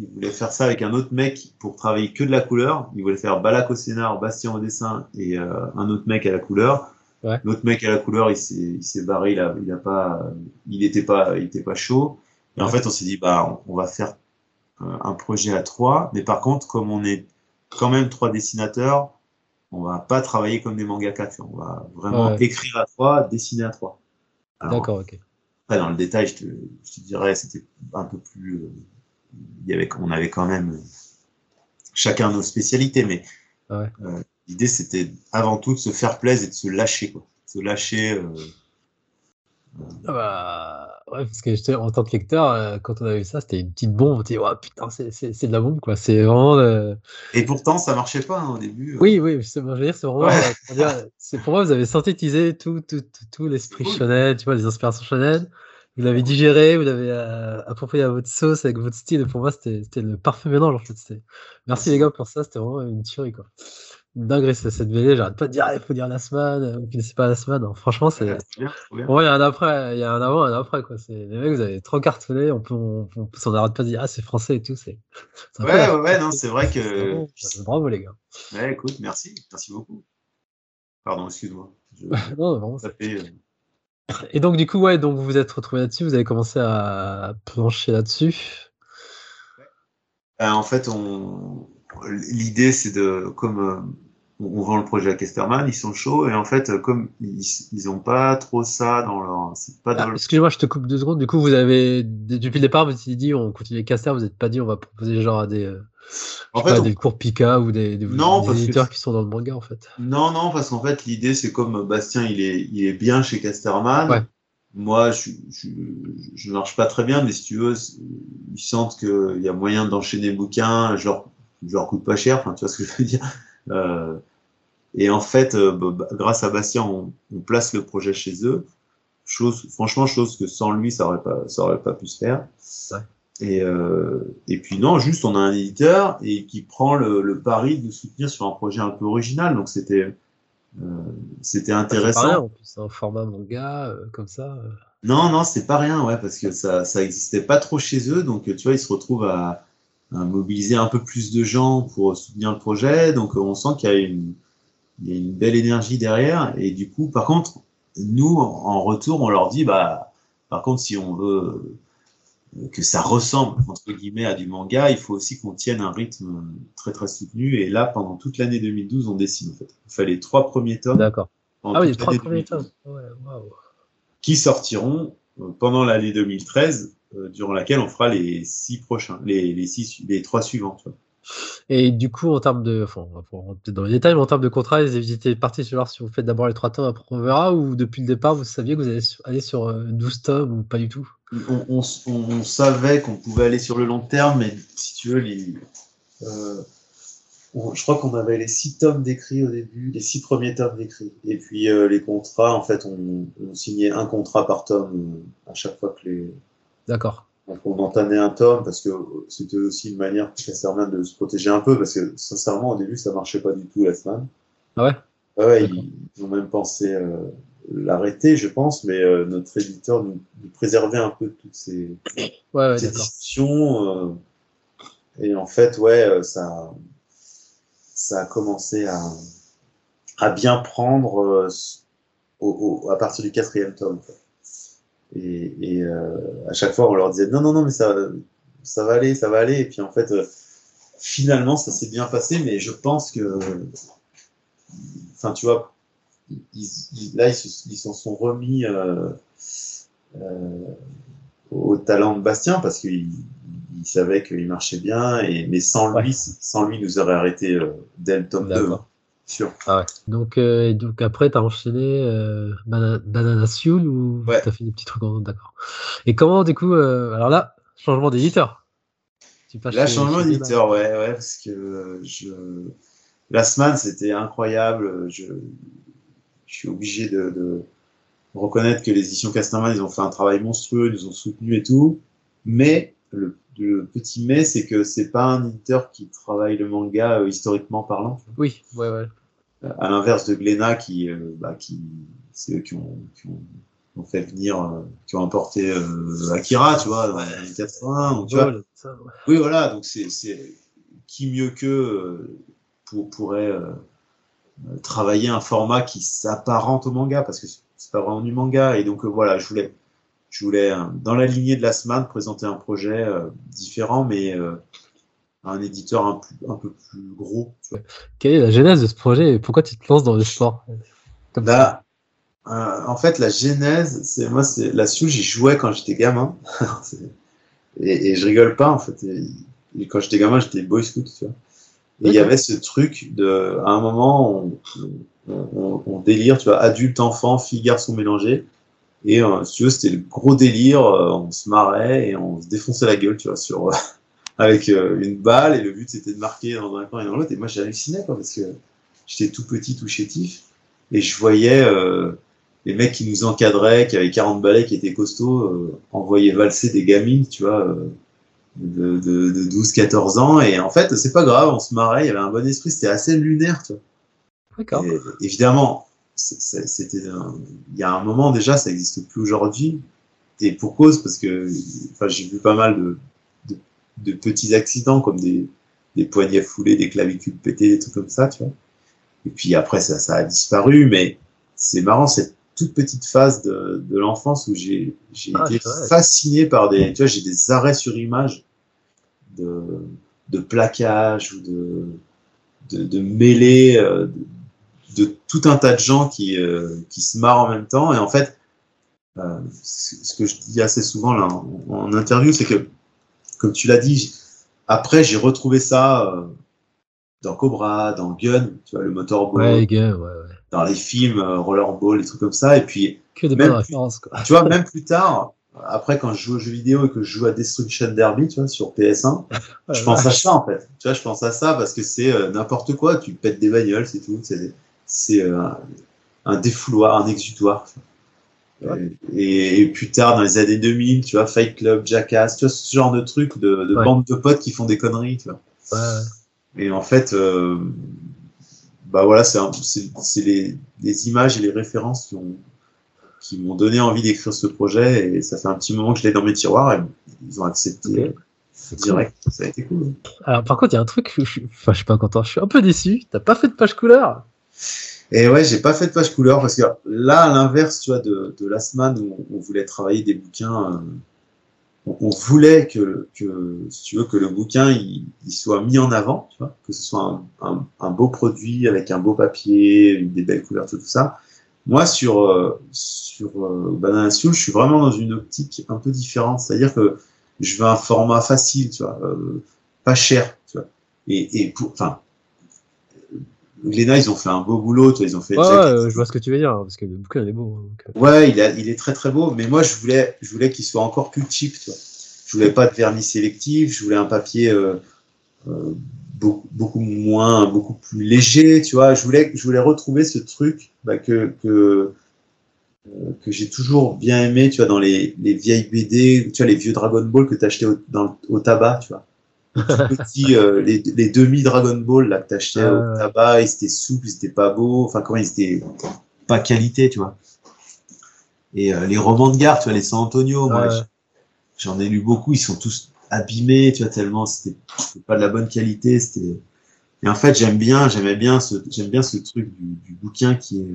il voulait faire ça avec un autre mec pour travailler que de la couleur. Il voulait faire Balak au scénar, Bastien au dessin et euh, un autre mec à la couleur. Ouais. L'autre mec à la couleur, il s'est, barré, il a, il a pas, il était pas, il était pas chaud. Et en fait, on s'est dit, bah, on, on va faire euh, un projet à trois. Mais par contre, comme on est quand même trois dessinateurs, on va pas travailler comme des mangaka. On va vraiment Ouais. écrire à trois, dessiner à trois. D'accord, ok. après, dans le détail, je te, je te dirais, c'était un peu plus. euh, il y avait, on avait quand même euh, chacun nos spécialités, mais Ouais. euh, l'idée c'était avant tout de se faire plaisir et de se lâcher, quoi. Se lâcher. euh, Ah bah, ouais, parce que en tant que lecteur, euh, quand on a vu ça, c'était une petite bombe. On dit, ouais, putain, c'est- de la bombe, quoi. C'est vraiment. euh, Et pourtant, ça marchait pas hein, au début. Oui, oui, je veux dire, c'est vraiment. Ouais. euh, comment dire, c'est pour moi, vous avez synthétisé tout, tout, tout, tout l'esprit cool. shonen, tu vois, les inspirations shonen. Vous l'avez digéré, vous l'avez euh, approprié à votre sauce avec votre style. Et pour moi, c'était le parfait mélange, en fait. Merci les gars pour ça, c'était vraiment une tuerie, quoi. Une dinguerie, cette BD. J'arrête pas de dire, Ah, il faut dire la semaine, vous connaissez pas la semaine. Non, franchement, c'est. Moi, il y a un après, il y a un avant et un après, quoi. Les mecs, vous avez trop cartonné, on peut, on, on, on n'arrête pas de dire, ah, c'est français et tout, c'est. (laughs) Ouais, ouais, ouais, non, c'est vrai que. Bravo, les gars. Ouais, écoute, merci, merci beaucoup. Pardon, excuse-moi. Je- (laughs) Non, vraiment, ça fait, euh, Et donc, du coup, ouais, donc vous vous êtes retrouvé là-dessus, vous avez commencé à plancher là-dessus. Euh, en fait, on... l'idée, c'est de, comme euh, on vend le projet à Kesterman, ils sont chauds, et en fait, euh, comme ils, ils ont pas trop ça dans leur, pas dans Ah, Excusez-moi, je te coupe deux secondes. Du coup, vous avez, depuis le départ, vous vous êtes dit, on continue les casters, vous n'êtes pas dit, on va proposer genre à des, euh, En fait, on- des cours Pika ou des, des, Non, des parce que éditeurs qui sont dans le manga, en fait. non, non, parce qu'en fait, l'idée, c'est comme Bastien, il est, il est bien chez Casterman. Ouais. Moi, je, je, je marche pas très bien, mais si tu veux, ils sentent qu'il y a moyen d'enchaîner bouquins, je leur, je leur coûte pas cher, enfin, tu vois ce que je veux dire. (laughs) Euh, et en fait, euh, bah, bah, grâce à Bastien, on, on place le projet chez eux. Chose, franchement, chose que sans lui, ça aurait pas, ça aurait pas pu se faire. Ouais. Et, euh, et puis non, juste on a un éditeur et qui prend le, le pari de soutenir sur un projet un peu original. Donc c'était, euh, c'était pas intéressant. rien, en plus, c'est un format manga, euh, comme ça. euh. Non, non, c'est pas rien, ouais, parce que ça, ça existait pas trop chez eux, donc tu vois, ils se retrouvent à, à mobiliser un peu plus de gens pour soutenir le projet, donc on sent qu'il y a une, il y a une belle énergie derrière, et du coup, par contre, nous, en retour, on leur dit, bah, par contre, si on veut que ça ressemble, entre guillemets, à du manga, il faut aussi qu'on tienne un rythme très, très soutenu, et là, pendant toute l'année 2012, on dessine, en fait. Il fallait les trois premiers tomes. D'accord. Ah oui, les trois premiers 2012 tomes. Ouais, waouh. qui sortiront euh, pendant l'année 2013, euh, durant laquelle on fera les six prochains, les, les six, les trois suivants. tu vois. Et du coup, en termes de. Enfin, on va peut-être dans les détails, mais en termes de contrat, vous étiez parti sur si vous faites d'abord les trois tomes, après on verra, ou depuis le départ, vous saviez que vous allez sur- aller sur euh, 12 tomes ou pas du tout? On, on, on- on savait qu'on pouvait aller sur le long terme, mais si tu veux, les, euh, je crois qu'on avait les six tomes d'écrits au début, les six premiers tomes d'écrits. Et puis euh, les contrats, en fait, on, signait un contrat par tome euh, à chaque fois que les, D'accord. Donc on entamait un tome parce que c'était aussi une manière pour Casterman de se protéger un peu parce que sincèrement au début ça marchait pas du tout la semaine. Ah ouais? Ouais, ils, ils ont même pensé euh, l'arrêter, je pense, mais euh, notre éditeur nous, nous préservait un peu toutes ces, Ouais, ouais, ces d'accord. discussions. euh, et en fait, ouais, euh, ça, ça a commencé à, à bien prendre euh, s- au, au- à partir du quatrième tome. quoi. Et, et euh, à chaque fois, on leur disait non, non, non, mais ça, ça va aller, ça va aller. Et puis en fait, euh, finalement, ça s'est bien passé, mais je pense que, enfin, tu vois, ils, ils- là, ils se- ils s'en sont remis euh, euh, au talent de Bastien parce qu'il il savait qu'il marchait bien, et, mais sans lui, Ouais. sans lui, il nous aurait arrêté euh, dès le tome 2. D'accord. Sûr. Donc, euh, donc après, t'as enchaîné euh, Bana- Banana Soul ou Ouais. t'as fait des petits trucs en d'accord. Et comment, du coup, euh, alors là, changement d'éditeur. Tu Là, chez- changement d'éditeur, ouais, ouais, parce que je... Last Man, c'était incroyable. Je... je suis obligé de, de reconnaître que les éditions Casterman, ils ont fait un travail monstrueux, ils nous ont soutenus et tout. Mais le, le petit mais, c'est que c'est pas un éditeur qui travaille le manga euh, historiquement parlant. Oui, ouais, ouais. à l'inverse de Glénat qui, euh, bah, qui c'est eux qui ont, qui ont, qui ont fait venir, euh, qui ont importé euh, Akira, tu vois, dans les années 80. Donc, tu vois, Vol, ça, ouais. oui, voilà, donc c'est c'est- qui mieux que euh, pour, pourrait euh, euh, travailler un format qui s'apparente au manga parce que c'est pas vraiment du manga et donc euh, voilà, je voulais je voulais euh, dans la lignée de la semaine présenter un projet euh, différent mais euh, un éditeur un, peu plus gros. tu vois. Quelle est la genèse de ce projet et pourquoi tu te lances dans le sport Comme ça? Bah, euh, en fait, la genèse, c'est moi, c'est la Sioux, j'y jouais quand j'étais gamin. (laughs) Et, et je rigole pas, en fait. Et- quand j'étais gamin, j'étais boy scout, tu vois. Et il y avait ce truc de, à un moment, on, on, on- on délire, tu vois, adulte, enfant, fille, garçon mélangés. Et euh, si tu veux, c'était le gros délire. euh, on se marrait et on se défonçait la gueule, tu vois, sur euh, (laughs) avec euh, une balle. Et le but c'était de marquer dans un coin et dans l'autre. Et moi, j'hallucinais, quoi, parce que j'étais tout petit, tout chétif. Et je voyais euh, les mecs qui nous encadraient, qui avaient 40 balais, qui étaient costauds, euh, envoyer valser des gamines, tu vois, euh, de, de, de 12-14 ans. Et en fait, c'est pas grave, on se marrait, il y avait un bon esprit, c'était assez lunaire, tu vois. D'accord. Évidemment, c'était il y a un moment déjà, ça n'existe plus aujourd'hui. Et pour cause, parce que enfin, j'ai vu pas mal de, de, de petits accidents, comme des, des poignets foulés, des clavicules pétées, des trucs comme ça, tu vois. Et puis après, ça, ça a disparu, mais c'est marrant, cette toute petite phase de, de l'enfance où j'ai Ah, été fasciné par des, tu vois, j'ai des arrêts sur image de, de plaquage ou de, de, de mêlée, euh, de, de tout un tas de gens qui, euh, qui se marrent en même temps. Et en fait, euh, ce que je dis assez souvent là, en, en interview, c'est que, comme tu l'as dit, après j'ai retrouvé ça euh, dans Cobra, dans Gun, tu vois, le motorball, Ouais, gars, ouais, ouais. dans les films, Rollerball, les trucs comme ça. Et puis, Que des Même références, quoi. tu vois, même plus tard, après quand je joue aux jeux vidéo et que je joue à Destruction Derby, tu vois, sur PS1, je pense à ça en fait. Tu vois, je pense à ça parce que c'est euh, n'importe quoi. Tu pètes des bagnoles, c'est tout. C'est c'est euh, un- un défouloir, un exutoire. Et, et plus tard, dans les années 2000, tu vois, Fight Club, Jackass, tu vois, ce genre de trucs de, de Ouais. bandes de potes qui font des conneries, tu vois. Ouais. Et en fait, euh, bah voilà, c'est un- c'est c'est les, les images et les références qui ont qui m'ont donné envie d'écrire ce projet et ça fait un petit moment que je l'ai dans mes tiroirs et ils ont accepté Ok. euh, direct. Ça a été cool. Alors, par contre, il y a un truc, je suis... enfin, je suis pas content, je suis un peu déçu. T'as pas fait de page couleur? Et ouais, j'ai pas fait de page couleur parce que là, à l'inverse, tu vois, de, de Last Man où on voulait travailler des bouquins, euh, on, voulait que, que, si tu veux, que le bouquin il, soit mis en avant, que ce soit un, beau produit avec un beau papier, des belles couvertures, tout ça. Moi, sur, euh, sur euh, Banana Soul, je suis vraiment dans une optique un peu différente. C'est-à-dire que je veux un format facile, tu vois, euh, pas cher, tu vois. Et, et pour, enfin, Glénat, ils ont fait un beau boulot, tu vois, ils ont fait Ouais, Jack- je vois ce que tu veux dire, parce que le bouquin il est beau. hein, donc, euh, Ouais, il, a, il est très très beau, mais moi je voulais, je voulais qu'il soit encore plus cheap, tu vois. Je voulais pas de vernis sélectif, je voulais un papier euh, euh, beaucoup, beaucoup moins, beaucoup plus léger, tu vois. Je voulais, je voulais retrouver ce truc bah, que que euh, que j'ai toujours bien aimé, tu vois, dans les, les vieilles BD, tu vois, les vieux Dragon Ball que tu achetais au, dans, au tabac, tu vois. Petit, euh, les, les demi Dragon Ball là que t'achetais Ah, au ouais. tabac, ils étaient souples, ils étaient pas beaux, enfin comment ils étaient pas qualité, tu vois. Et euh, les romans de gare, tu vois, les San Antonio, moi, j'en ai lu beaucoup, ils sont tous abîmés, tu vois, tellement c'était pas de la bonne qualité, c'était. Et en fait, j'aime bien, j'aimais bien ce, j'aime bien ce truc du, du bouquin qui est,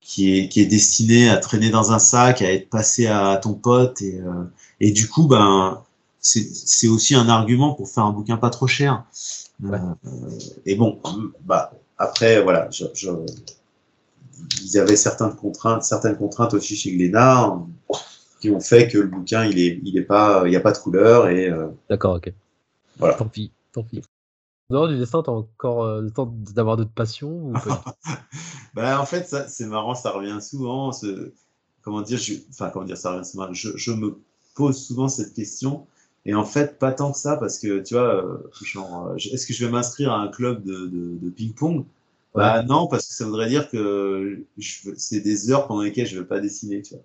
qui est, qui est destiné à traîner dans un sac, à être passé à ton pote et, euh, et du coup, ben, c'est, aussi un argument pour faire un bouquin pas trop cher. Ouais. Euh, et bon, bah, après, voilà, je, je, ils avaient certaines contraintes, certaines contraintes aussi chez Glénat hein, qui ont fait que le bouquin, il est, il est pas, il n'y a pas de couleur et, euh, D'accord, ok. Voilà. Tant pis, tant pis. En dehors du dessin, t'as encore euh, le temps d'avoir d'autres passions ou pas (laughs) Bah, en fait, c'est marrant, ça revient souvent. Ce, comment dire, je, enfin, comment dire, ça revient souvent. Je, je me pose souvent cette question. Et en fait, pas tant que ça, parce que, tu vois, euh, genre, euh, est-ce que je vais m'inscrire à un club de, de, de ping-pong? Bah non, parce que ça voudrait dire que c'est des heures pendant lesquelles je ne veux pas dessiner, tu vois.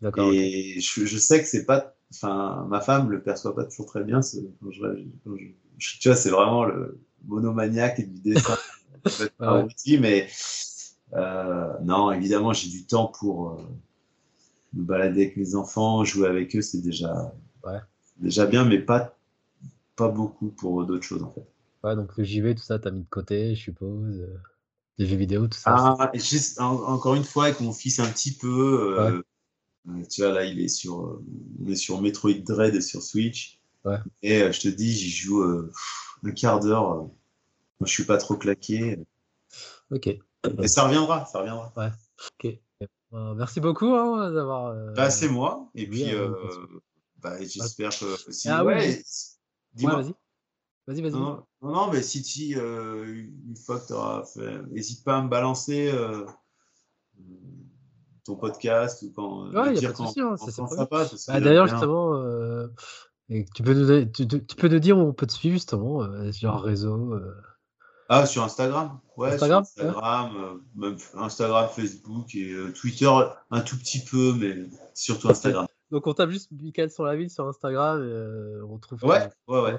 D'accord. ok. Et je, je sais que c'est pas, enfin, ma femme le perçoit pas toujours très bien. ce- quand je, quand je- je- tu vois, c'est vraiment le monomaniaque du dessin. (laughs) Ah ouais. mais euh, non, évidemment, j'ai du temps pour euh, me balader avec mes enfants, jouer avec eux, c'est déjà, Ouais. Déjà bien, mais pas, pas beaucoup pour d'autres choses en fait. Ouais, donc le JV, tout ça, t'as mis de côté, je suppose. euh, Les jeux vidéo, tout ça. Ah, juste, en- encore une fois, avec mon fils un petit peu, euh, euh, tu vois, là, il est sur, on est sur Metroid Dread sur Switch. Ouais. Et euh, je te dis, j'y joue euh, un quart d'heure. Moi, je suis pas trop claqué. Ok. Mais ça reviendra, ça reviendra. ok. Euh, merci beaucoup hein, d'avoir. Bah, c'est moi. Et puis, parce bah, j'espère que si. Ah ouais, Ouais, dis-moi. vas-y. Vas-y, vas-y. Non, non, mais si tu, euh, une fois que tu auras fait, n'hésite pas à me balancer euh, ton podcast ou quand. Ouais, me y a pas de souci, hein, ça, c'est pas j'aime D'ailleurs, justement, euh, et tu, peux nous, tu, tu- peux nous dire où on peut te suivre, justement, euh, genre réseau. euh, Ah, sur Instagram Ouais, Instagram, sur Instagram, euh, même Instagram, Facebook et euh, Twitter un tout petit peu, mais surtout Instagram. Donc, on tape juste Michael sur la ville sur Instagram et euh, on trouve. Ouais, ouais, ouais,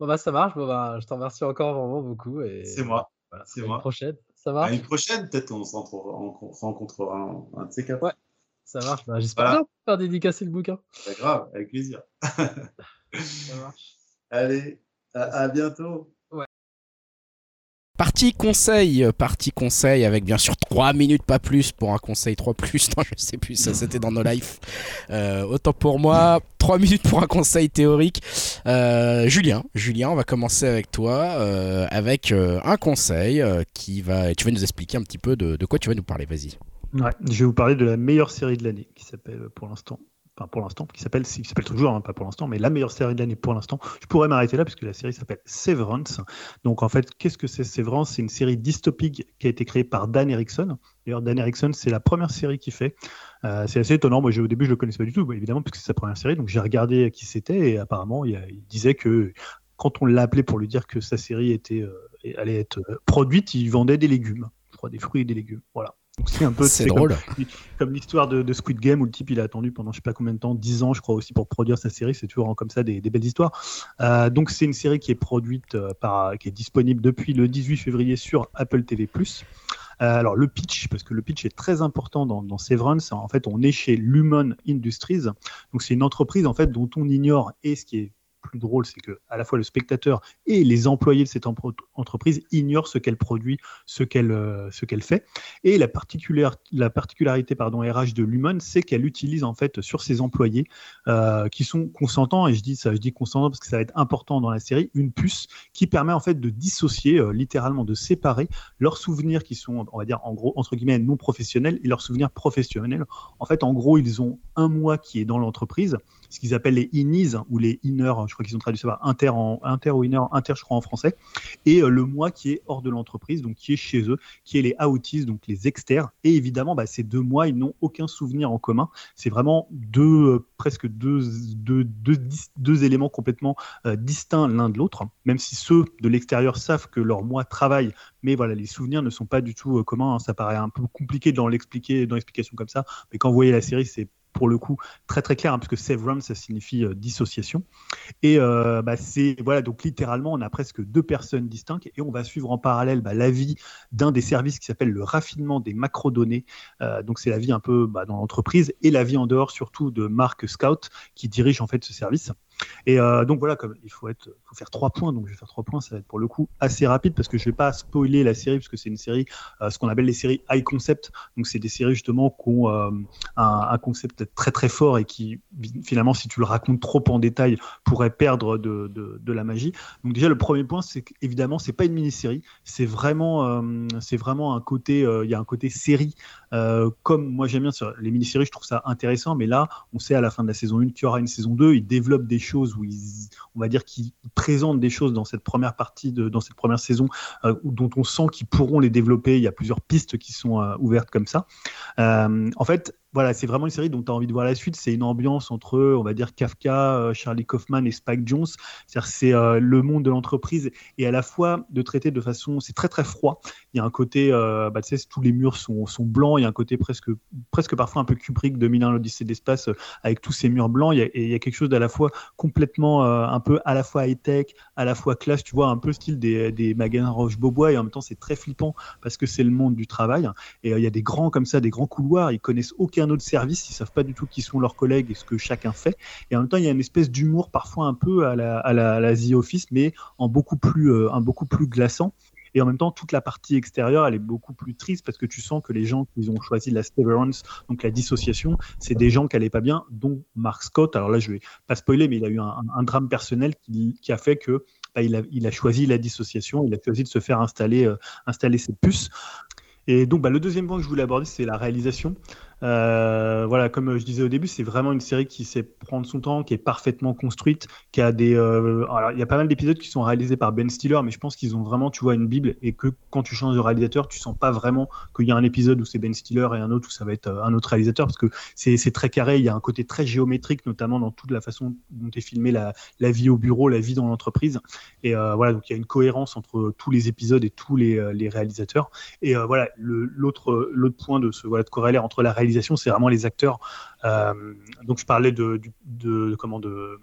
Bon, bah, ça marche. Bon, bah, je t'en remercie encore vraiment beaucoup. Et c'est moi. Voilà, c'est à moi. Une prochaine. Ça À marche? une prochaine, peut-être on se rencontrera, on se rencontrera un, un de ces quatre. Ouais. Ça marche. Bah, J'espère Voilà. bien faire dédicacer le bouquin. C'est grave, avec plaisir. Ça marche. (laughs) Allez, à, à bientôt. Partie conseil, euh, partie conseil avec bien sûr 3 minutes pas plus pour un conseil 3 plus, (laughs) non je sais plus, ça c'était dans nos lives. Euh, autant pour moi, 3 minutes pour un conseil théorique. Euh, Julien, Julien, on va commencer avec toi avec un conseil qui va, tu vas nous expliquer un petit peu de, de quoi tu vas nous parler, vas-y. Ouais, je vais vous parler de la meilleure série de l'année qui s'appelle pour l'instant, pour l'instant, qui s'appelle, qui s'appelle toujours, hein, pas pour l'instant, mais la meilleure série de l'année pour l'instant. Je pourrais m'arrêter là puisque la série s'appelle Severance. Donc en fait, qu'est-ce que c'est Severance? C'est une série dystopique qui a été créée par Dan Erickson. D'ailleurs, Dan Erickson, c'est la première série qu'il fait. Euh, c'est assez étonnant. Moi, au début, je le connaissais pas du tout, bah, évidemment, puisque c'est sa première série. Donc j'ai regardé qui c'était et apparemment, il disait que quand on l'a appelé pour lui dire que sa série était, euh, allait être euh, produite, il vendait des légumes. Je crois des fruits et des légumes. Voilà. C'est un peu C'est comme- drôle. (laughs) comme l'histoire de, de Squid Game où le type il a attendu pendant je sais pas combien de temps, 10 ans je crois aussi pour produire sa série, c'est toujours comme ça des, des belles histoires. Euh, donc c'est une série qui est produite euh, par, qui est disponible depuis le 18 février sur Apple TV+. Euh, alors le pitch, parce que le pitch est très important dans, dans Severance, en fait on est chez Lumon Industries, donc c'est une entreprise en fait dont on ignore et ce qui est plus drôle, c'est que à la fois le spectateur et les employés de cette entreprise ignorent ce qu'elle produit, ce qu'elle euh, ce qu'elle fait. Et la, particulière, la particularité pardon, RH de Lumon, c'est qu'elle utilise en fait sur ses employés euh, qui sont consentants, et je dis ça, je dis consentants parce que ça va être important dans la série, une puce qui permet en fait de dissocier, euh, littéralement de séparer leurs souvenirs qui sont, on va dire en gros entre guillemets non professionnels et leurs souvenirs professionnels. En fait, en gros, ils ont un mois qui est dans l'entreprise, ce qu'ils appellent les innies ou les inner, je crois qu'ils ont traduit ça par inter en inter ou inner, inter je crois en français, et euh, le mois qui est hors de l'entreprise, donc qui est chez eux qui est les outies, donc les externes. Et évidemment, bah, ces deux mois, ils n'ont aucun souvenir en commun. C'est vraiment deux, euh, presque deux, deux, deux, éléments complètement euh, distincts l'un de l'autre, même si ceux de l'extérieur savent que leur moi travaille, mais voilà, les souvenirs ne sont pas du tout communs. hein. Ça paraît un peu compliqué dans dans l'explication comme ça, mais quand vous voyez la série, c'est pour le coup très très clair, hein, parce que severance, ça signifie euh, dissociation. Et euh, bah, c'est voilà, donc littéralement, on a presque deux personnes distinctes et on va suivre en parallèle bah, la vie d'un des services qui s'appelle le raffinement des macrodonnées. Euh, donc c'est la vie un peu bah, dans l'entreprise et la vie en dehors surtout de Mark Scout qui dirige en fait ce service. Et euh, donc voilà, comme il faut, faire trois points, donc je vais faire trois points, ça va être pour le coup assez rapide parce que je vais pas spoiler la série parce que c'est une série, euh, ce qu'on appelle les séries high concept. Donc c'est des séries justement qui ont euh, un, concept très très fort et qui finalement, si tu le racontes trop en détail, pourrait perdre de, la magie. Donc déjà le premier point, c'est qu'évidemment c'est pas une mini-série, c'est vraiment, c'est vraiment un côté, il y a un côté série. comme moi j'aime bien les mini-séries, je trouve ça intéressant, mais là on sait à la fin de la saison 1 qu'il y aura une saison 2, ils développent des où ils, on va dire qu'ils présentent des choses dans cette première partie, de, dans cette première saison, euh, dont on sent qu'ils pourront les développer. Il y a plusieurs pistes qui sont euh, ouvertes comme ça. Euh, en fait, voilà, c'est vraiment une série dont tu as envie de voir la suite. C'est une ambiance entre, on va dire, Kafka, euh, Charlie Kaufman et Spike Jones. C'est euh, le monde de l'entreprise et à la fois de traiter de façon, c'est très très froid. Il y a un côté, euh, bah, tu sais, tous les murs sont, blancs. Il y a un côté presque, presque parfois un peu Kubrick, 2001, l'Odyssée d'espace, avec tous ces murs blancs. Il y a, quelque chose d'à la fois complètement, un peu à la fois high-tech, à la fois classe, tu vois, un peu style des, des magasins Roche-Beaubois et en même temps, c'est très flippant parce que c'est le monde du travail. Et il y a des grands comme ça, des grands couloirs. Ils connaissent aucun autre service, ils savent pas du tout qui sont leurs collègues et ce que chacun fait. Et en même temps, il y a une espèce d'humour parfois un peu à la, à la, à The Office, mais en beaucoup plus, euh, un beaucoup plus glaçant. Et en même temps, toute la partie extérieure, elle est beaucoup plus triste parce que tu sens que les gens qui ont choisi la severance, donc la dissociation, c'est des gens qui n'allaient pas bien, dont Mark Scott. Alors là, je vais pas spoiler, mais il a eu un, un drame personnel qui, qui, a fait que bah, il, a, il, a, choisi la dissociation, il a choisi de se faire installer, euh, installer ses puces. Et donc, bah, le deuxième point que je voulais aborder, c'est la réalisation. Euh, voilà, comme je disais au début, c'est vraiment une série qui sait prendre son temps, qui est parfaitement construite, qui a des. Euh, alors, il y a pas mal d'épisodes qui sont réalisés par Ben Stiller, mais je pense qu'ils ont vraiment, tu vois, une bible et que quand tu changes de réalisateur, tu sens pas vraiment qu'il y a un épisode où c'est Ben Stiller et un autre où ça va être euh, un autre réalisateur parce que c'est très carré. Il y a un côté très géométrique, notamment dans toute la façon dont est filmé la, la vie au bureau, la vie dans l'entreprise. Et euh, voilà, donc il y a une cohérence entre tous les épisodes et tous les, euh, réalisateurs. Et euh, voilà, l'autre point de ce voilà de entre la réalisation c'est vraiment les acteurs. Euh, donc je parlais de, de, de, comment de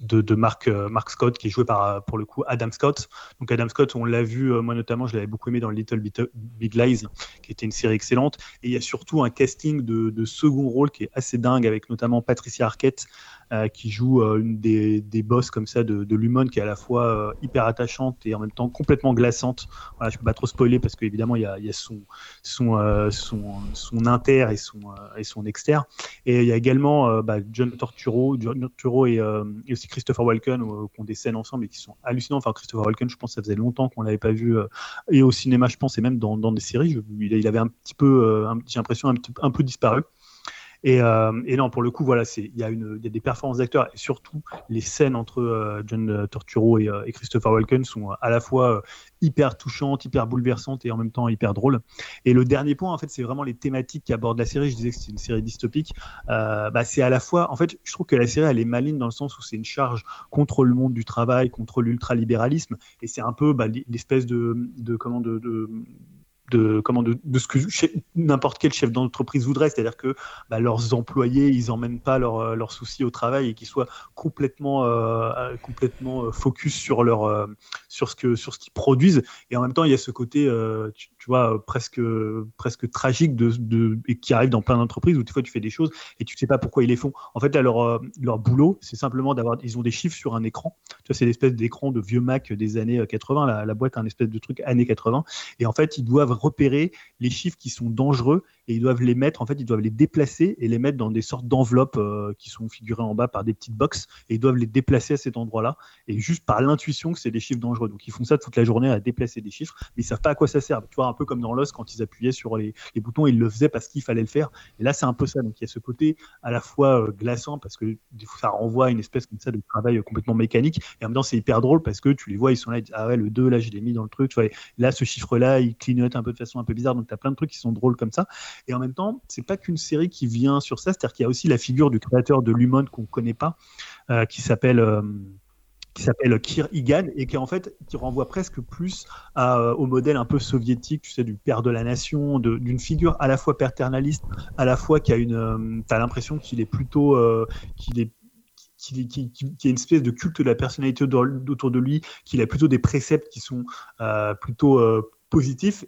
de, de Mark, euh, Mark, Scott qui est joué par pour le coup Adam Scott. Donc Adam Scott, on l'a vu, euh, moi notamment, je l'avais beaucoup aimé dans Little Big Lies, qui était une série excellente. Et il y a surtout un casting de, de second rôle qui est assez dingue, avec notamment Patricia Arquette, euh, qui joue euh, une des, des boss comme ça de, de Lumon, qui est à la fois euh, hyper attachante et en même temps complètement glaçante. Voilà, je peux pas trop spoiler parce qu'évidemment il y a, y a son, son, son, son inter et son, et son exter. Et il y a également bah, John Torturo, John Torturo et, et, aussi Christopher Walken qui ont des scènes ensemble et qui sont hallucinants. Enfin Christopher Walken, je pense que ça faisait longtemps qu'on l'avait pas vu et au cinéma, je pense, et même dans, dans des séries. Je, il avait un petit peu, j'ai l'impression un, un peu disparu. Et, euh, et, non, pour le coup, voilà, il y, y a des performances d'acteurs et surtout les scènes entre euh, John Torturo et, euh, et, Christopher Walken sont à la fois hyper touchantes, hyper bouleversantes et en même temps hyper drôles. Et le dernier point, en fait, c'est vraiment les thématiques qui abordent la série. Je disais que c'est une série dystopique. Euh, bah, c'est à la fois, en fait, je trouve que la série, elle est maligne dans le sens où c'est une charge contre le monde du travail, contre l'ultralibéralisme. Et c'est un peu bah, l'espèce de, de, comment, de, de de comment de, de ce que n'importe quel chef d'entreprise voudrait, c'est-à-dire que bah, leurs employés ils emmènent pas leurs leur soucis au travail et qu'ils soient complètement euh, complètement focus sur leur euh, sur ce que sur ce qu'ils produisent et en même temps il y a ce côté euh, tu, vois presque presque tragique de, de et qui arrive dans plein d'entreprises où des fois tu fais des choses et tu sais pas pourquoi ils les font. En fait leur leur boulot c'est simplement d'avoir ils ont des chiffres sur un écran. Tu vois c'est l'espèce d'écran de vieux Mac des années 80 la, la boîte a un espèce de truc années 80 et en fait ils doivent repérer les chiffres qui sont dangereux et ils doivent les mettre, en fait, ils doivent les déplacer et les mettre dans des sortes d'enveloppes euh, qui sont figurées en bas par des petites boxes et ils doivent les déplacer à cet endroit-là et juste par l'intuition que c'est des chiffres dangereux. Donc ils font ça toute la journée à déplacer des chiffres, mais ils savent pas à quoi ça sert. Tu vois, un peu comme dans Lost quand ils appuyaient sur les, les boutons, ils le faisaient parce qu'il fallait le faire. Et là, c'est un peu ça. Donc il y a ce côté à la fois euh, glaçant parce que ça renvoie à une espèce comme ça de travail complètement mécanique et en même temps c'est hyper drôle parce que tu les vois, ils sont là, ah ouais, le 2 là, je l'ai mis dans le truc. Tu vois, là, ce chiffre-là, il clignote un peu de façon un peu bizarre. Donc tu as plein de trucs qui sont drôles comme ça. Et en même temps, c'est pas qu'une série qui vient sur ça, c'est-à-dire qu'il y a aussi la figure du créateur de Lumon qu'on connaît pas, euh, qui s'appelle euh, qui s'appelle Kir Igan et qui en fait qui renvoie presque plus au modèle un peu soviétique, tu sais, du père de la nation, d'une figure à la fois paternaliste, à la fois qui a une, t'as l'impression qu'il est plutôt, qu'il est qui, qui, qui, a une espèce de culte de la personnalité autour de lui, qu'il a plutôt des préceptes qui sont euh, plutôt euh,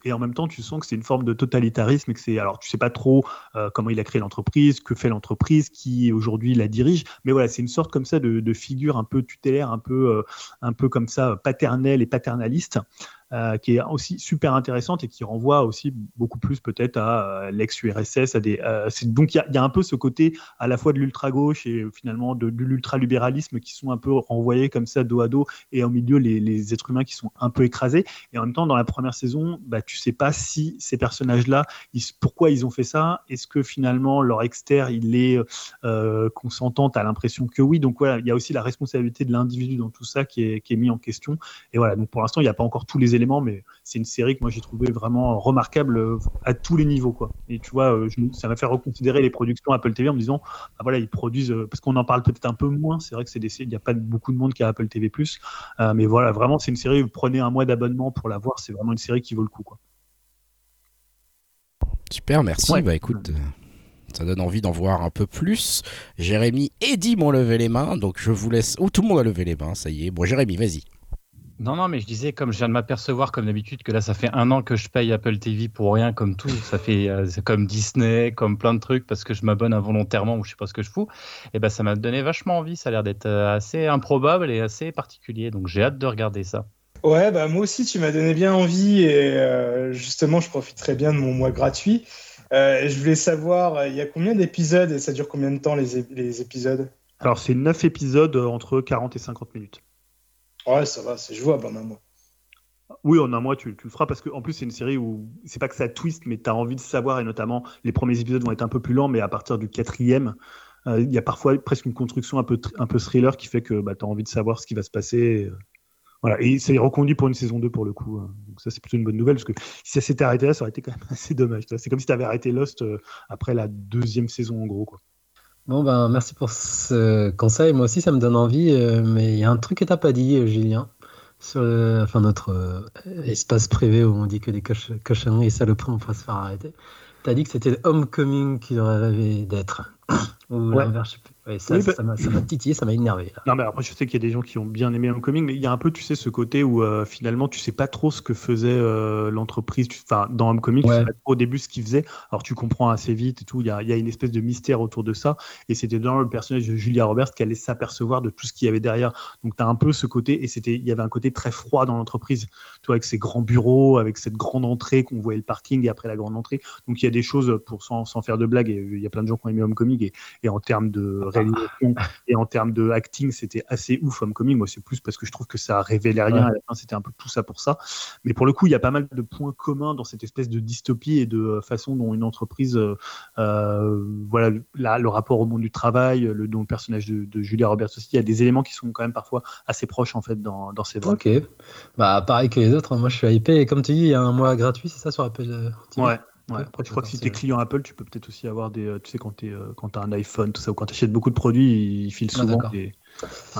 et en même temps tu sens que c'est une forme de totalitarisme et que c'est alors tu sais pas trop euh, comment il a créé l'entreprise, que fait l'entreprise, qui aujourd'hui la dirige, mais voilà c'est une sorte comme ça de, figure un peu tutélaire, un peu un peu comme ça paternelle et paternaliste euh, qui est aussi super intéressante et qui renvoie aussi beaucoup plus peut-être à euh, l'ex-URSS. Des, euh, donc il y, a un peu ce côté à la fois de l'ultra-gauche et finalement de, de l'ultra-libéralisme qui sont un peu renvoyés comme ça dos à dos et au milieu les, les, êtres humains qui sont un peu écrasés. Et en même temps, dans la première saison, bah, tu sais pas si ces personnages-là, pourquoi ils ont fait ça Est-ce que finalement leur externe il est euh, consentant? À l'impression que oui. Donc voilà, il y a aussi la responsabilité de l'individu dans tout ça qui est, qui est mis en question. Et voilà, donc pour l'instant, il n'y a pas encore tous les éléments, mais c'est une série que moi j'ai trouvé vraiment remarquable euh, à tous les niveaux. Quoi. Et tu vois, euh, ça m'a fait reconsidérer les productions Apple TV en me disant, bah voilà, ils produisent, euh, parce qu'on en parle peut-être un peu moins, c'est vrai que c'est des il n'y a pas beaucoup de monde qui a Apple TV+, mais voilà, vraiment, c'est une série, vous prenez un mois d'abonnement pour la voir, c'est vraiment une série qui vaut le coup. Quoi. Super, merci. Bah écoute, ça donne envie d'en voir un peu plus. Jérémy et Dim ont levé les mains, donc je vous laisse. Oh, tout le monde a levé les mains, ça y est. Bon, Jérémy, vas-y. Non, non, mais je disais, comme je viens de m'apercevoir, comme d'habitude, que là, ça fait un an que je paye Apple TV pour rien, comme tout. (laughs) Ça fait euh, comme Disney, comme plein de trucs, parce que je m'abonne involontairement ou je sais pas ce que je fous. Et ben, ça m'a donné vachement envie. Ça a l'air d'être euh, assez improbable et assez particulier. Donc, j'ai hâte de regarder ça. Ouais, bah, moi aussi, tu m'as donné bien envie. Et euh, justement, je profiterai bien de mon mois gratuit. je voulais savoir, il y a combien d'épisodes et ça dure combien de temps les, les épisodes? Alors, c'est 9 épisodes entre 40 et 50 minutes. Ouais, ça va, c'est jouable en un mois. Oui, en un mois, tu, le feras parce qu'en plus, c'est une série où c'est pas que ça twist, mais tu as envie de savoir, et notamment les premiers épisodes vont être un peu plus lents, mais à partir du quatrième, euh, il y a parfois presque une construction un peu, un peu thriller qui fait que bah, tu as envie de savoir ce qui va se passer. Euh, voilà. Et c'est reconduit pour une saison 2 pour le coup. Hein. Donc ça, c'est plutôt une bonne nouvelle parce que si ça s'était arrêté là, ça aurait été quand même (laughs) assez dommage. C'est comme si tu avais arrêté Lost euh, après la deuxième saison en gros. Quoi. Bon, ben, merci pour ce conseil. Moi aussi, ça me donne envie. mais il y a un truc que t'as pas dit, Julien sur enfin, notre euh, espace privé où on dit que les cochonneries et saloperies, on pourrait se faire arrêter. Tu as dit que c'était Homecoming qui aurait rêvé d'être. (coughs) Ou l'inverse, je sais plus ça, bah- ça m'a titillé, ça m'a énervé. Non, mais après, je sais qu'il y a des gens qui ont bien aimé Homecoming, mais il y a un peu, tu sais, ce côté où euh, finalement, tu sais pas trop ce que faisait euh, l'entreprise. Enfin, dans Homecoming, ouais. tu sais pas trop au début ce qu'il faisait. Alors, tu comprends assez vite et tout. Il y a, y a, une espèce de mystère autour de ça. Et c'était dans le personnage de Julia Roberts qui allait s'apercevoir de tout ce qu'il y avait derrière. Donc, tu as un peu ce côté, et c'était, il y avait un côté très froid dans l'entreprise. Tu vois, avec ces grands bureaux, avec cette grande entrée qu'on voyait le parking et après la grande entrée. Donc, il y a des choses, pour sans, sans faire de blagues, et il y a plein de gens qui ont aimé Homecoming, et, et en termes de réalisation, et en termes de acting, c'était assez ouf Homecoming. Moi, c'est plus parce que je trouve que ça révélait rien. À la fin, c'était un peu tout ça pour ça. Mais pour le coup, il y a pas mal de points communs dans cette espèce de dystopie et de euh, façon dont une entreprise, euh, euh, voilà, le rapport au monde du travail, le, dont le personnage de, Julia Roberts aussi, il y a des éléments qui sont quand même parfois assez proches en fait dans, dans ces Ok. Bah, pareil que les autres. Hein. Moi, je suis hypé. Et comme tu dis, il y a un mois gratuit, c'est ça sur Apple TV Ouais. Ouais. Après, je crois que si tu es client Apple, tu peux peut-être aussi avoir des. Euh, tu sais, quand tu euh, as un iPhone, tout ça, ou quand tu achètes beaucoup de produits, ils filent ah, souvent des.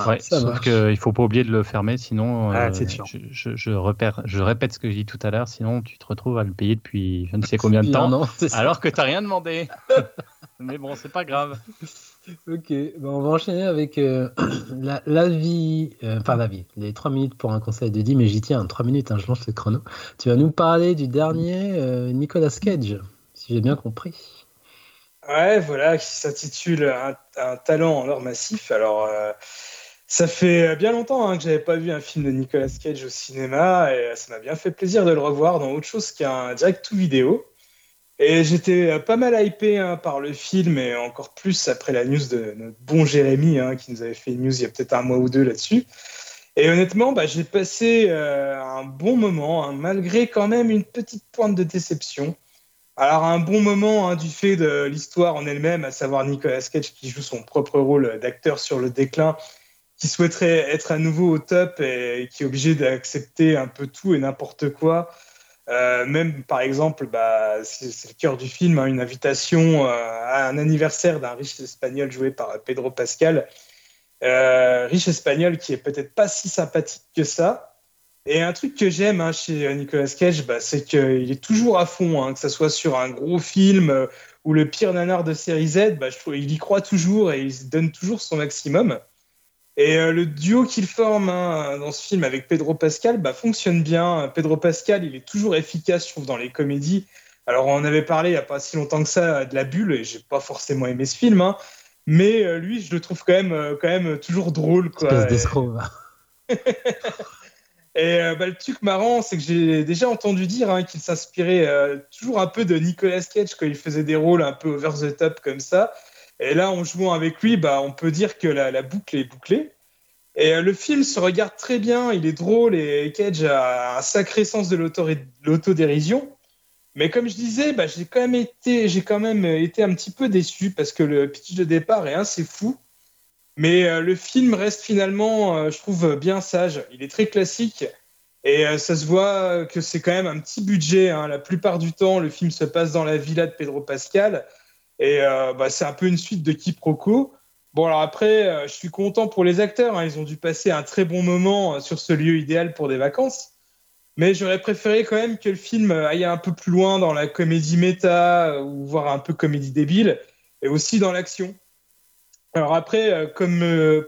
ouais, sauf qu'il ne faut pas oublier de le fermer, sinon. Ah, euh, je, je, repère, je répète ce que j'ai dit tout à l'heure, sinon tu te retrouves à le payer depuis je ne sais (laughs) combien de temps, alors que tu n'as rien demandé. (laughs) Mais bon, c'est pas grave. (laughs) Ok, on va enchaîner avec euh, (clears throat) la, vie, euh, enfin la vie, les 3 minutes pour un conseil de 10, mais j'y tiens, 3 minutes, hein, je lance le chrono. Tu vas nous parler du dernier euh, Nicolas Cage, si j'ai bien compris. Ouais, voilà, qui s'intitule un, talent en or massif. Alors, ça fait bien longtemps hein, que j'avais pas vu un film de Nicolas Cage au cinéma, et ça m'a bien fait plaisir de le revoir dans autre chose qu'un direct tout vidéo. Et j'étais euh, pas mal hypé hein, par le film et encore plus après la news de notre bon Jérémy hein, qui nous avait fait une news il y a peut-être un mois ou deux là-dessus. Et honnêtement, bah, j'ai passé euh, un bon moment, hein, malgré quand même une petite pointe de déception. Alors un bon moment du fait de l'histoire en elle-même, à savoir Nicolas Cage qui joue son propre rôle d'acteur sur le déclin, qui souhaiterait être à nouveau au top et qui est obligé d'accepter un peu tout et n'importe quoi euh, même par exemple, bah, c'est le cœur du film, hein, une invitation euh, à un anniversaire d'un riche espagnol joué par Pedro Pascal, Euh, riche espagnol qui est peut-être pas si sympathique que ça. Et un truc que j'aime hein, chez Nicolas Cage, bah, c'est qu'il est toujours à fond, hein, que ce soit sur un gros film ou le pire nanar de série Z, bah, il y croit toujours et il donne toujours son maximum. Et euh, le duo qu'il forme hein, dans ce film avec Pedro Pascal bah, fonctionne bien. Pedro Pascal, il est toujours efficace, je trouve, dans les comédies. Alors, on avait parlé il n'y a pas si longtemps que ça de La Bulle, et j'ai pas forcément aimé ce film, hein. mais euh, lui, je le trouve quand même, euh, quand même toujours drôle. Quoi. Espèce d'escroc. (laughs) Et euh, bah, le truc marrant, c'est que j'ai déjà entendu dire hein, qu'il s'inspirait toujours un peu de Nicolas Cage quand il faisait des rôles un peu over the top comme ça. Et là, en jouant avec lui, bah, on peut dire que la, boucle est bouclée. Et euh, le film se regarde très bien, il est drôle et Cage a un sacré sens de l'autodérision. Mais comme je disais, bah, j'ai quand même été, quand même été un petit peu déçu parce que le pitch de départ est assez fou. Mais euh, le film reste finalement, euh, je trouve, bien sage. Il est très classique et ça se voit que c'est quand même un petit budget. hein. La plupart du temps, le film se passe dans la villa de Pedro Pascal et euh, bah, c'est un peu une suite de quiproquos. Bon, alors après, euh, je suis content pour les acteurs. hein. Ils ont dû passer un très bon moment euh, sur ce lieu idéal pour des vacances. Mais j'aurais préféré quand même que le film aille un peu plus loin dans la comédie méta ou voire un peu comédie débile et aussi dans l'action. Alors après, comme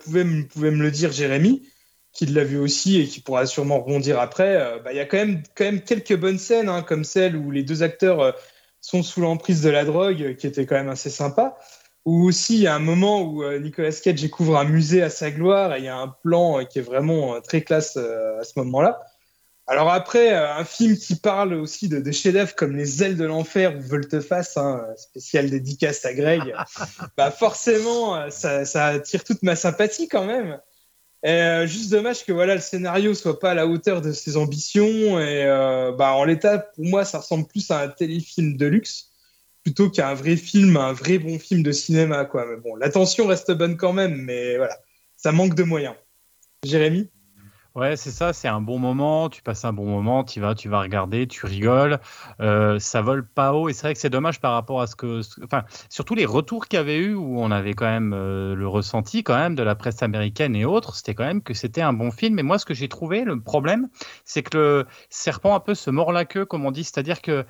pouvait, me- pouvait me le dire Jérémy, qui l'a vu aussi et qui pourra sûrement rebondir après, bah, il y a quand même, quand même quelques bonnes scènes, hein, comme celle où les deux acteurs sont sous l'emprise de la drogue, qui était quand même assez sympa. Ou aussi, il y a un moment où euh, Nicolas Cage découvre un musée à sa gloire et il y a un plan euh, qui est vraiment euh, très classe à ce moment-là. Alors après, un film qui parle aussi de, de chefs-d'œuvre comme Les ailes de l'enfer ou Volte-face, hein, spécial dédicace à Greg, (laughs) bah forcément, ça, ça attire toute ma sympathie quand même. Et, euh, juste dommage que voilà le scénario soit pas à la hauteur de ses ambitions et euh, bah en l'état pour moi ça ressemble plus à un téléfilm de luxe plutôt qu'à un vrai film, un vrai bon film de cinéma quoi. Mais bon, l'attention reste bonne quand même, mais voilà, ça manque de moyens. Jérémy? Ouais, c'est ça, c'est un bon moment, tu passes un bon moment, tu vas, tu vas regarder, tu rigoles, euh, ça vole pas haut, et c'est vrai que c'est dommage par rapport à ce que, enfin, surtout les retours qu'il y avait eu, où on avait quand même euh, le ressenti quand même de la presse américaine et autres, c'était quand même que c'était un bon film, et moi ce que j'ai trouvé, le problème, c'est que le serpent un peu se mord la queue, comme on dit, c'est-à-dire que,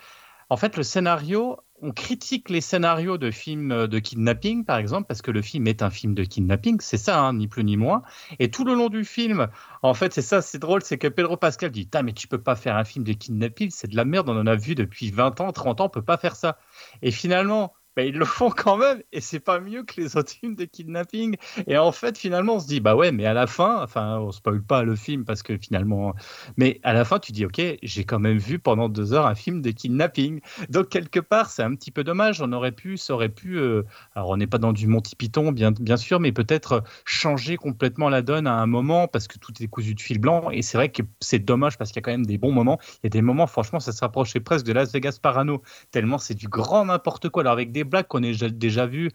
en fait, le scénario, on critique les scénarios de films de kidnapping, par exemple, parce que le film est un film de kidnapping, c'est ça, hein, ni plus ni moins. Et tout le long du film, en fait, c'est ça, c'est drôle, c'est que Pedro Pascal dit mais tu peux pas faire un film de kidnapping, c'est de la merde, on en a vu depuis 20 ans, 30 ans, on peut pas faire ça. Et finalement, bah, ils le font quand même, et c'est pas mieux que les autres films de kidnapping. Et en fait, finalement, on se dit Bah ouais, mais à la fin, enfin, on spoil pas le film parce que finalement, mais à la fin, tu dis Ok, j'ai quand même vu pendant deux heures un film de kidnapping. Donc, quelque part, c'est un petit peu dommage, on aurait pu, ça aurait pu, euh, alors on n'est pas dans du Monty Python, bien, bien sûr, mais peut-être changer complètement la donne à un moment parce que tout est cousu de fil blanc. Et c'est vrai que c'est dommage parce qu'il y a quand même des bons moments. Il y a des moments, franchement, ça se rapprochait presque de Las Vegas Parano, tellement c'est du grand n'importe quoi. Alors, avec des blagues qu'on a déjà, vues.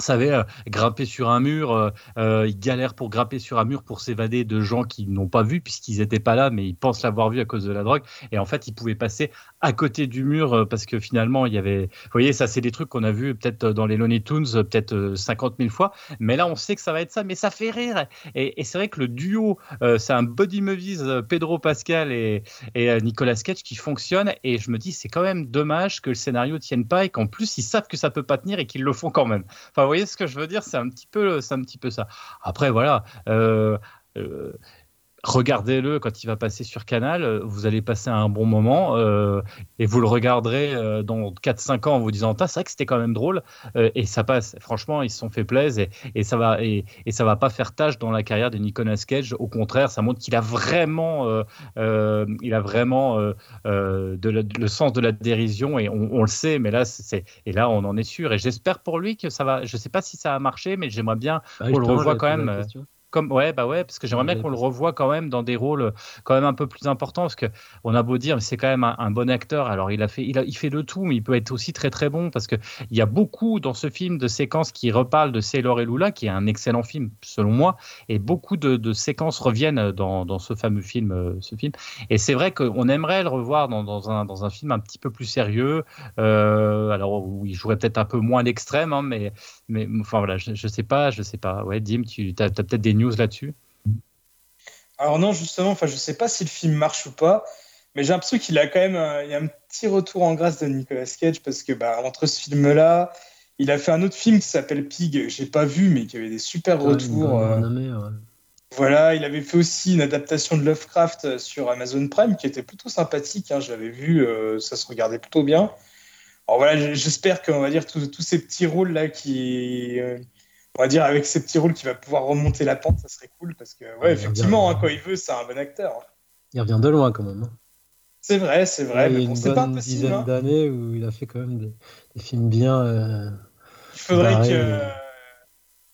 Savez, euh, grimper sur un mur, euh, euh, ils galèrent pour grimper sur un mur pour s'évader de gens qui n'ont pas vu puisqu'ils n'étaient pas là, mais ils pensent l'avoir vu à cause de la drogue. Et en fait, ils pouvaient passer à côté du mur euh, parce que finalement, il y avait. Vous voyez, ça, c'est des trucs qu'on a vus peut-être dans les Looney Tunes, peut-être euh, 50 000 fois. Mais là, on sait que ça va être ça, mais ça fait rire. Et, c'est vrai que le duo, c'est un body movies Pedro Pascal et, Nicolas Cage qui fonctionne. Et je me dis, c'est quand même dommage que le scénario tienne pas et qu'en plus, ils savent que ça peut pas tenir et qu'ils le font quand même. Enfin, vous voyez ce que je veux dire C'est un petit peu, c'est un petit peu ça. Après, voilà. euh, euh, Regardez-le quand il va passer sur Canal, euh, vous allez passer un bon moment euh, et vous le regarderez euh, dans 4-5 ans en vous disant Ah, c'est vrai que c'était quand même drôle euh, et ça passe. Franchement, ils se sont fait plaisir et, et ça va et, et ça va pas faire tâche dans la carrière de Nicolas Cage. Au contraire, ça montre qu'il a vraiment, il a vraiment de le sens de la dérision et on, on le sait. Mais là, c'est et là, on en est sûr et j'espère pour lui que ça va. Je sais pas si ça a marché, mais j'aimerais bien Bah, On le j'allais quand même. Comme ouais bah ouais parce que j'aimerais bien qu'on le revoie quand même dans des rôles quand même un peu plus importants parce que on a beau dire mais c'est quand même un, bon acteur. Alors il a fait il, a, il fait de tout mais il peut être aussi très très bon parce que il y a beaucoup dans ce film de séquences qui reparlent de Sailor et Lula qui est un excellent film selon moi et beaucoup de, séquences reviennent dans, dans, ce fameux film euh, ce film. Et c'est vrai qu'on aimerait le revoir dans, dans, un, dans un film un petit peu plus sérieux euh, alors où il jouerait peut-être un peu moins l'extrême hein, mais mais enfin voilà je, je sais pas je sais pas. Ouais Dim tu as, as peut-être des news là-dessus Alors non, justement, enfin, je sais pas si le film marche ou pas, mais j'ai l'impression qu'il a quand même un, il y a un petit retour en grâce de Nicolas Cage parce que bah, entre ce film-là, il a fait un autre film qui s'appelle Pig, que j'ai pas vu, mais qui avait des super retours. Euh, voilà, il avait fait aussi une adaptation de Lovecraft sur Amazon Prime qui était plutôt sympathique. Hein, J'avais vu, euh, ça se regardait plutôt bien. Alors voilà, j'espère qu'on va dire tous, tous ces petits rôles là qui, euh, on va dire avec ces petits rôles qui va pouvoir remonter la pente, ça serait cool parce que ouais, effectivement, hein, quand il veut, c'est un bon acteur. Hein. Il revient de loin quand même. Hein. C'est vrai, c'est vrai. Il y a une bonne dizaine d'années où il a fait quand même des, films bien. Euh, il faudrait que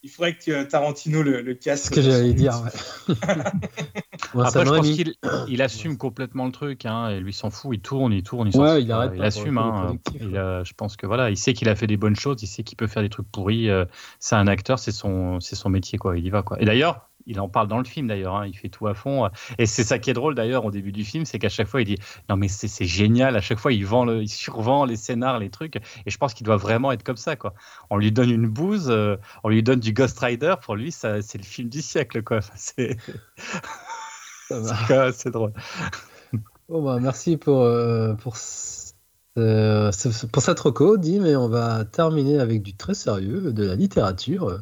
il faudrait que Tarantino le, le casse. Ce que j'allais dire, (laughs) ouais. Après, je pense qu'il il assume complètement le truc, hein, et lui s'en fout, il tourne, il tourne, il, ouais, il, arrête il assume. Hein, il je pense que voilà, il sait qu'il a fait des bonnes choses, il sait qu'il peut faire des trucs pourris. Euh, c'est un acteur, c'est son, c'est son métier, quoi. Il y va, quoi. Et d'ailleurs, il en parle dans le film d'ailleurs, hein, il fait tout à fond. Et c'est ça qui est drôle d'ailleurs au début du film, c'est qu'à chaque fois il dit non mais c'est génial, à chaque fois il vend le, il survend les scénars, les trucs. Et je pense qu'il doit vraiment être comme ça quoi. On lui donne une bouse, euh, on lui donne du Ghost Rider, pour lui ça c'est le film du siècle quoi. C'est (laughs) c'est drôle. Bon bah merci pour euh, pour pour cette reco, dit, mais on va terminer avec du très sérieux, de la littérature.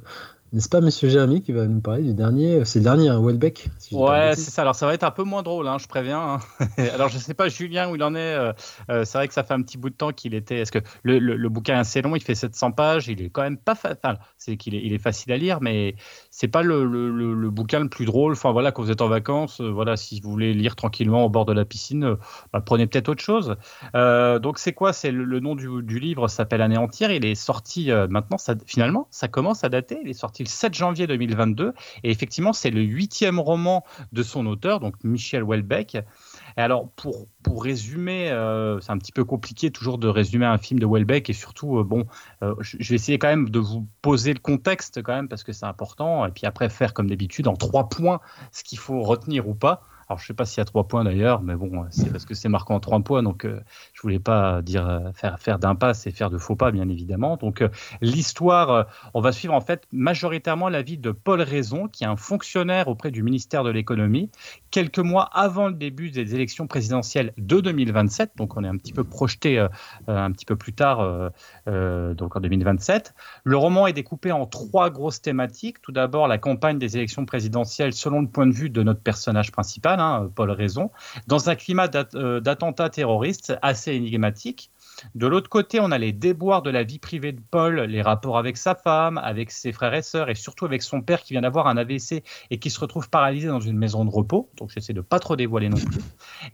N'est-ce pas, monsieur Jérémy, qui va nous parler du dernier C'est le dernier, hein, Welbeck Ouais, c'est ça. Alors, ça va être un peu moins drôle, hein, je préviens. Hein. (laughs) Alors, je ne sais pas, Julien, où il en est. Euh, euh, c'est vrai que ça fait un petit bout de temps qu'il était. Est-ce que le, bouquin est assez long Il fait 700 pages. Il est quand même pas. Enfin, c'est qu'il est, il est facile à lire, mais c'est pas le, bouquin le plus drôle. Enfin, voilà, quand vous êtes en vacances, euh, voilà, si vous voulez lire tranquillement au bord de la piscine, bah, prenez peut-être autre chose. donc, c'est quoi? C'est le, nom du, du livre s'appelle Anéantir. Il est sorti maintenant. Ça, finalement, ça commence à dater. Il est sorti 7 janvier 2022. Et effectivement, c'est le huitième roman de son auteur, donc Michel Houellebecq. Et alors, pour, pour résumer, euh, c'est un petit peu compliqué toujours de résumer un film de Houellebecq et surtout, euh, bon, euh, je vais essayer quand même de vous poser le contexte quand même parce que c'est important et puis après faire comme d'habitude en trois points ce qu'il faut retenir ou pas. Alors, je sais pas s'il y a trois points d'ailleurs, mais bon, c'est parce que c'est marqué en trois points, donc euh, je voulais pas dire euh, faire faire d'impasse et faire de faux pas, bien évidemment. Donc, euh, l'histoire, on va suivre en fait majoritairement la vie de Paul Raison, qui est un fonctionnaire auprès du ministère de l'économie, quelques mois avant le début des élections présidentielles de 2027. Donc, on est un petit peu projeté un petit peu plus tard, donc en 2027. Le roman est découpé en trois grosses thématiques. Tout d'abord, la campagne des élections présidentielles selon le point de vue de notre personnage principal Hein, Paul Raison, dans un climat euh, d'attentats terroristes assez énigmatique. De l'autre côté, on a les déboires de la vie privée de Paul, les rapports avec sa femme, avec ses frères et sœurs, et surtout avec son père qui vient d'avoir un AVC et qui se retrouve paralysé dans une maison de repos. Donc j'essaie de pas trop dévoiler non plus.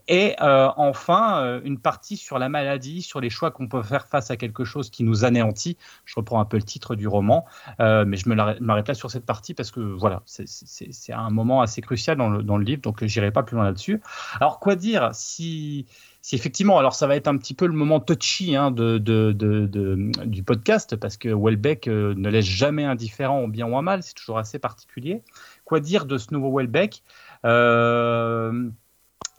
Et euh, enfin, euh, une partie sur la maladie, sur les choix qu'on peut faire face à quelque chose qui nous anéantit. Je reprends un peu le titre du roman, euh, mais je m'arrête là sur cette partie parce que voilà, c'est un moment assez crucial dans le, dans le livre, donc j'irai pas plus loin là-dessus. Alors quoi dire si si effectivement, alors ça va être un petit peu le moment touchy hein, de, du podcast, parce que Welbeck euh, ne laisse jamais indifférent, bien ou mal, c'est toujours assez particulier. Quoi dire de ce nouveau Welbeck? Euh,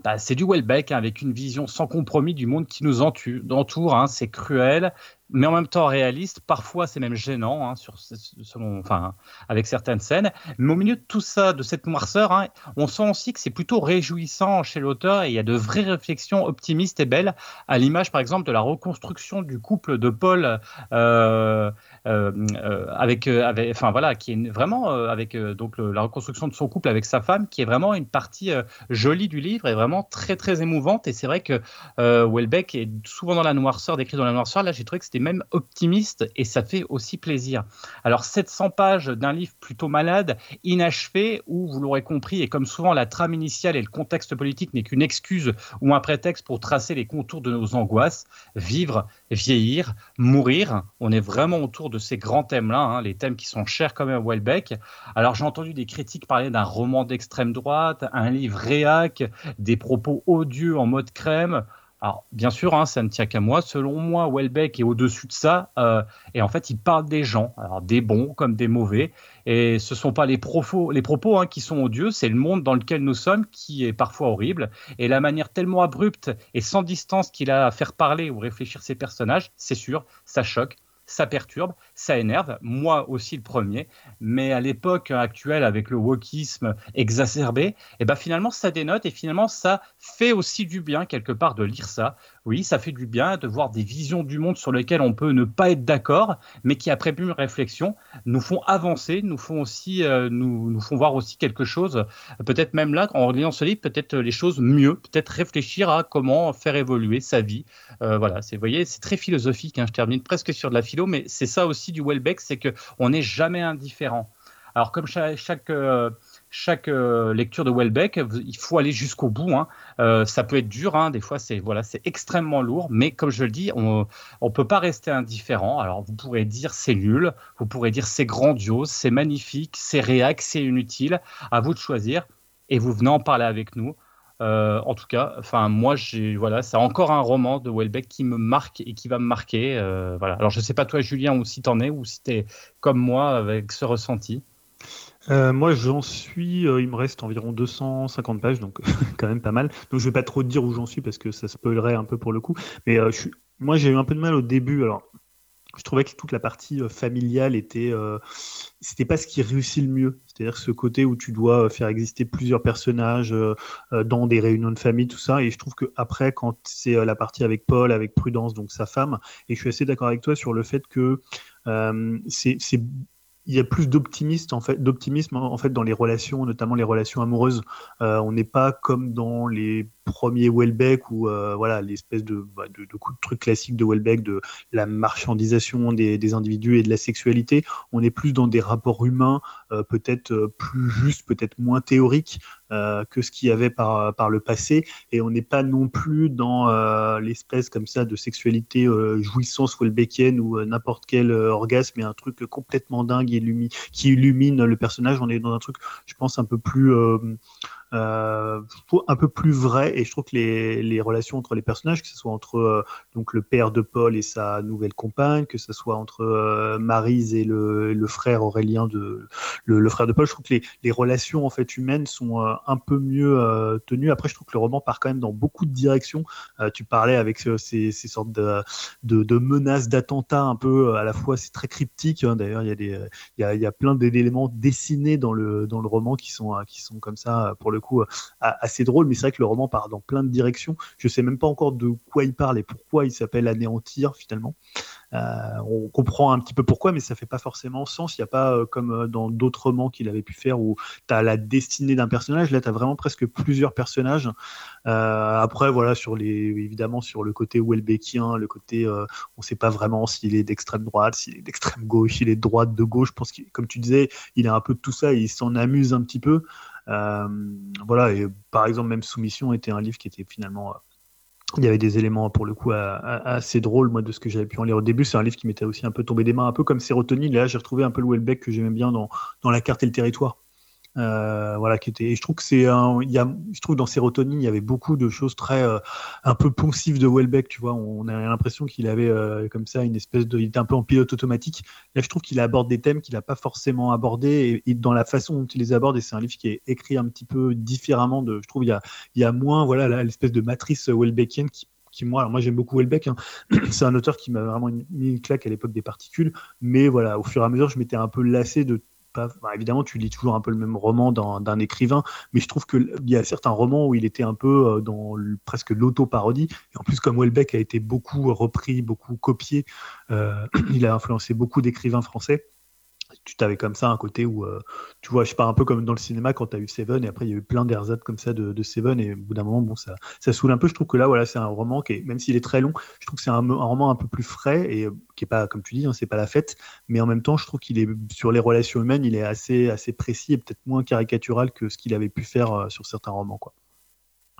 bah, c'est du Welbeck hein, avec une vision sans compromis du monde qui nous entoure. Hein, c'est cruel, mais en même temps réaliste. Parfois, c'est même gênant, hein, sur, selon, enfin, avec certaines scènes. Mais au milieu de tout ça, de cette noirceur, on sent aussi que c'est plutôt réjouissant chez l'auteur et il y a de vraies réflexions optimistes et belles, à l'image, par exemple, de la reconstruction du couple de Paul euh, avec, avec, enfin voilà, qui est vraiment avec donc la reconstruction de son couple avec sa femme, qui est vraiment une partie jolie du livre et vraiment très très émouvante. Et c'est vrai que Welbeck est souvent dans la noirceur, décrit dans la noirceur. Là, j'ai trouvé que c'était même optimiste et ça fait aussi plaisir. Alors 700 pages d'un livre plutôt malade, inachevé, où vous l'aurez compris, et comme souvent la trame initiale et le contexte politique n'est qu'une excuse ou un prétexte pour tracer les contours de nos angoisses, vivre, vieillir, mourir, on est vraiment autour de ces grands thèmes-là, hein, les thèmes qui sont chers comme à Welbeck. Alors j'ai entendu des critiques parler d'un roman d'extrême droite, un livre réac, des propos odieux en mode crème. Alors, bien sûr, hein, ça ne tient qu'à moi. Selon moi, Welbeck est au-dessus de ça. Euh, et en fait, il parle des gens, des bons comme des mauvais. Et ce ne sont pas les propos, les propos hein, qui sont odieux, c'est le monde dans lequel nous sommes qui est parfois horrible. Et la manière tellement abrupte et sans distance qu'il a à faire parler ou réfléchir ses personnages, c'est sûr, ça choque ça perturbe, ça énerve, moi aussi le premier, mais à l'époque actuelle avec le wokisme exacerbé, et eh ben finalement ça dénote et finalement ça fait aussi du bien quelque part de lire ça. Oui, ça fait du bien de voir des visions du monde sur lesquelles on peut ne pas être d'accord, mais qui après une réflexion nous font avancer, nous font aussi euh, nous, nous font voir aussi quelque chose, peut-être même là en lisant ce livre, peut-être les choses mieux, peut-être réfléchir à comment faire évoluer sa vie. Euh, voilà, c'est voyez, c'est très philosophique, hein, je termine presque sur de la mais c'est ça aussi du Welbeck, c'est qu'on n'est jamais indifférent. Alors comme chaque, chaque, euh, euh, lecture de Welbeck, il faut aller jusqu'au bout. Hein. Euh, ça peut être dur, hein. des fois c'est voilà, c'est extrêmement lourd, mais comme je le dis, on ne peut pas rester indifférent. Alors vous pourrez dire c'est nul, vous pourrez dire c'est grandiose, c'est magnifique, c'est réac, c'est inutile. À vous de choisir et vous venez en parler avec nous. Euh, en tout cas, enfin moi, voilà, c'est encore un roman de Welbeck qui me marque et qui va me marquer. Euh, voilà. Alors je sais pas toi, Julien, ou si t'en es, ou si t'es comme moi avec ce ressenti. Euh, moi, j'en suis. il me reste environ 250 pages, donc (laughs) quand même pas mal. Donc je vais pas trop dire où j'en suis parce que ça spoilerait un peu pour le coup. Mais moi, j'ai eu un peu de mal au début. Alors je trouvais que toute la partie euh, familiale était euh, c'était pas ce qui réussit le mieux. C'est-à-dire ce côté où tu dois euh, faire exister plusieurs personnages dans des réunions de famille tout ça. Et je trouve que après quand c'est la partie avec Paul avec Prudence donc sa femme et je suis assez d'accord avec toi sur le fait que c'est il y a plus d'optimisme en fait, dans les relations, notamment les relations amoureuses. on n'est pas comme dans les premier Welbeck ou euh, voilà l'espèce de, bah, de, de, coup de truc classique de Welbeck de la marchandisation des, individus et de la sexualité. On est plus dans des rapports humains, euh, peut-être euh, plus justes, peut-être moins théoriques que ce qu'il y avait par, par le passé. Et on n'est pas non plus dans l'espèce comme ça de sexualité jouissance Welbeckienne ou n'importe quel orgasme, mais un truc complètement dingue qui illumine le personnage. On est dans un truc, je pense, un peu plus euh, un peu plus vrai et je trouve que les, relations entre les personnages, que ce soit entre euh, donc le père de Paul et sa nouvelle compagne, que ce soit entre euh, Marise et le, frère Aurélien de le, frère de Paul, je trouve que les, les relation en fait humaines sont euh, un peu mieux tenues. Après, je trouve que le roman part quand même dans beaucoup de directions. tu parlais avec ces, sortes de, menaces d'attentats un peu à la fois c'est très cryptique. Hein. D'ailleurs, il y a des y a plein d'éléments dessinés dans le dans le roman qui sont qui sont comme ça pour le coup euh, assez drôle, mais c'est vrai que le roman part dans plein de directions. Je sais même pas encore de quoi il parle et pourquoi il s'appelle Anéantir finalement. Euh, on comprend un petit peu pourquoi, mais ça fait pas forcément sens. Il n'y a pas euh, comme dans d'autres romans qu'il avait pu faire où tu as la destinée d'un personnage. Là, tu as vraiment presque plusieurs personnages. après, voilà, sur les, évidemment, sur le côté Welbeckien, le côté, on ne sait pas vraiment s'il est d'extrême droite, s'il est d'extrême gauche, s'il est de droite, de gauche. Je pense que, comme tu disais, il a un peu de tout ça et il s'en amuse un petit peu. Euh, voilà, et par exemple, même Soumission était un livre qui était finalement euh, il y avait des éléments pour le coup assez drôles moi de ce que j'avais pu en lire au début. C'est un livre qui m'était aussi un peu tombé des mains un peu comme Sérotonine. Là j'ai retrouvé un peu le Welbeck que j'aimais bien dans, dans la carte et le territoire euh, voilà, qui était. Et je trouve que c'est il y a, je trouve dans Sérotonine, il y avait beaucoup de choses très euh, un peu poncifs de Welbeck. Tu vois, on a l'impression qu'il avait euh, comme ça une espèce de, il était un peu en pilote automatique. Là, je trouve qu'il aborde des thèmes qu'il n'a pas forcément abordés et, dans la façon dont il les aborde. Et c'est un livre qui est écrit un petit peu différemment. De, je trouve il y a, il y a moins voilà l'espèce de matrice Welbeckienne qui qui moi, moi j'aime beaucoup Welbeck. Hein. (clears throat) C'est un auteur qui m'a vraiment mis une claque à l'époque des particules, mais voilà, au fur et à mesure, je m'étais un peu lassé de bah, évidemment, tu lis toujours un peu le même roman d'un écrivain, mais je trouve qu'il y a certains romans où il était un peu euh, dans presque l'auto-parodie. En plus, comme Welbeck a été beaucoup repris, beaucoup copié, euh, (clears throat) il a influencé beaucoup d'écrivains français tu t'avais comme ça un côté où, euh, tu vois, je sais pas, un peu comme dans le cinéma quand tu eu Seven, et après il y a eu plein d'ersatz comme ça de, Seven, et au bout d'un moment, bon, ça, ça saoule un peu. Je trouve que là, voilà, c'est un roman qui est, même s'il est très long, je trouve que c'est un, roman un peu plus frais, et euh, qui est pas, comme tu dis, hein, c'est pas la fête, mais en même temps, je trouve qu'il est, sur les relations humaines, il est assez, assez précis et peut-être moins caricatural que ce qu'il avait pu faire euh, sur certains romans, quoi.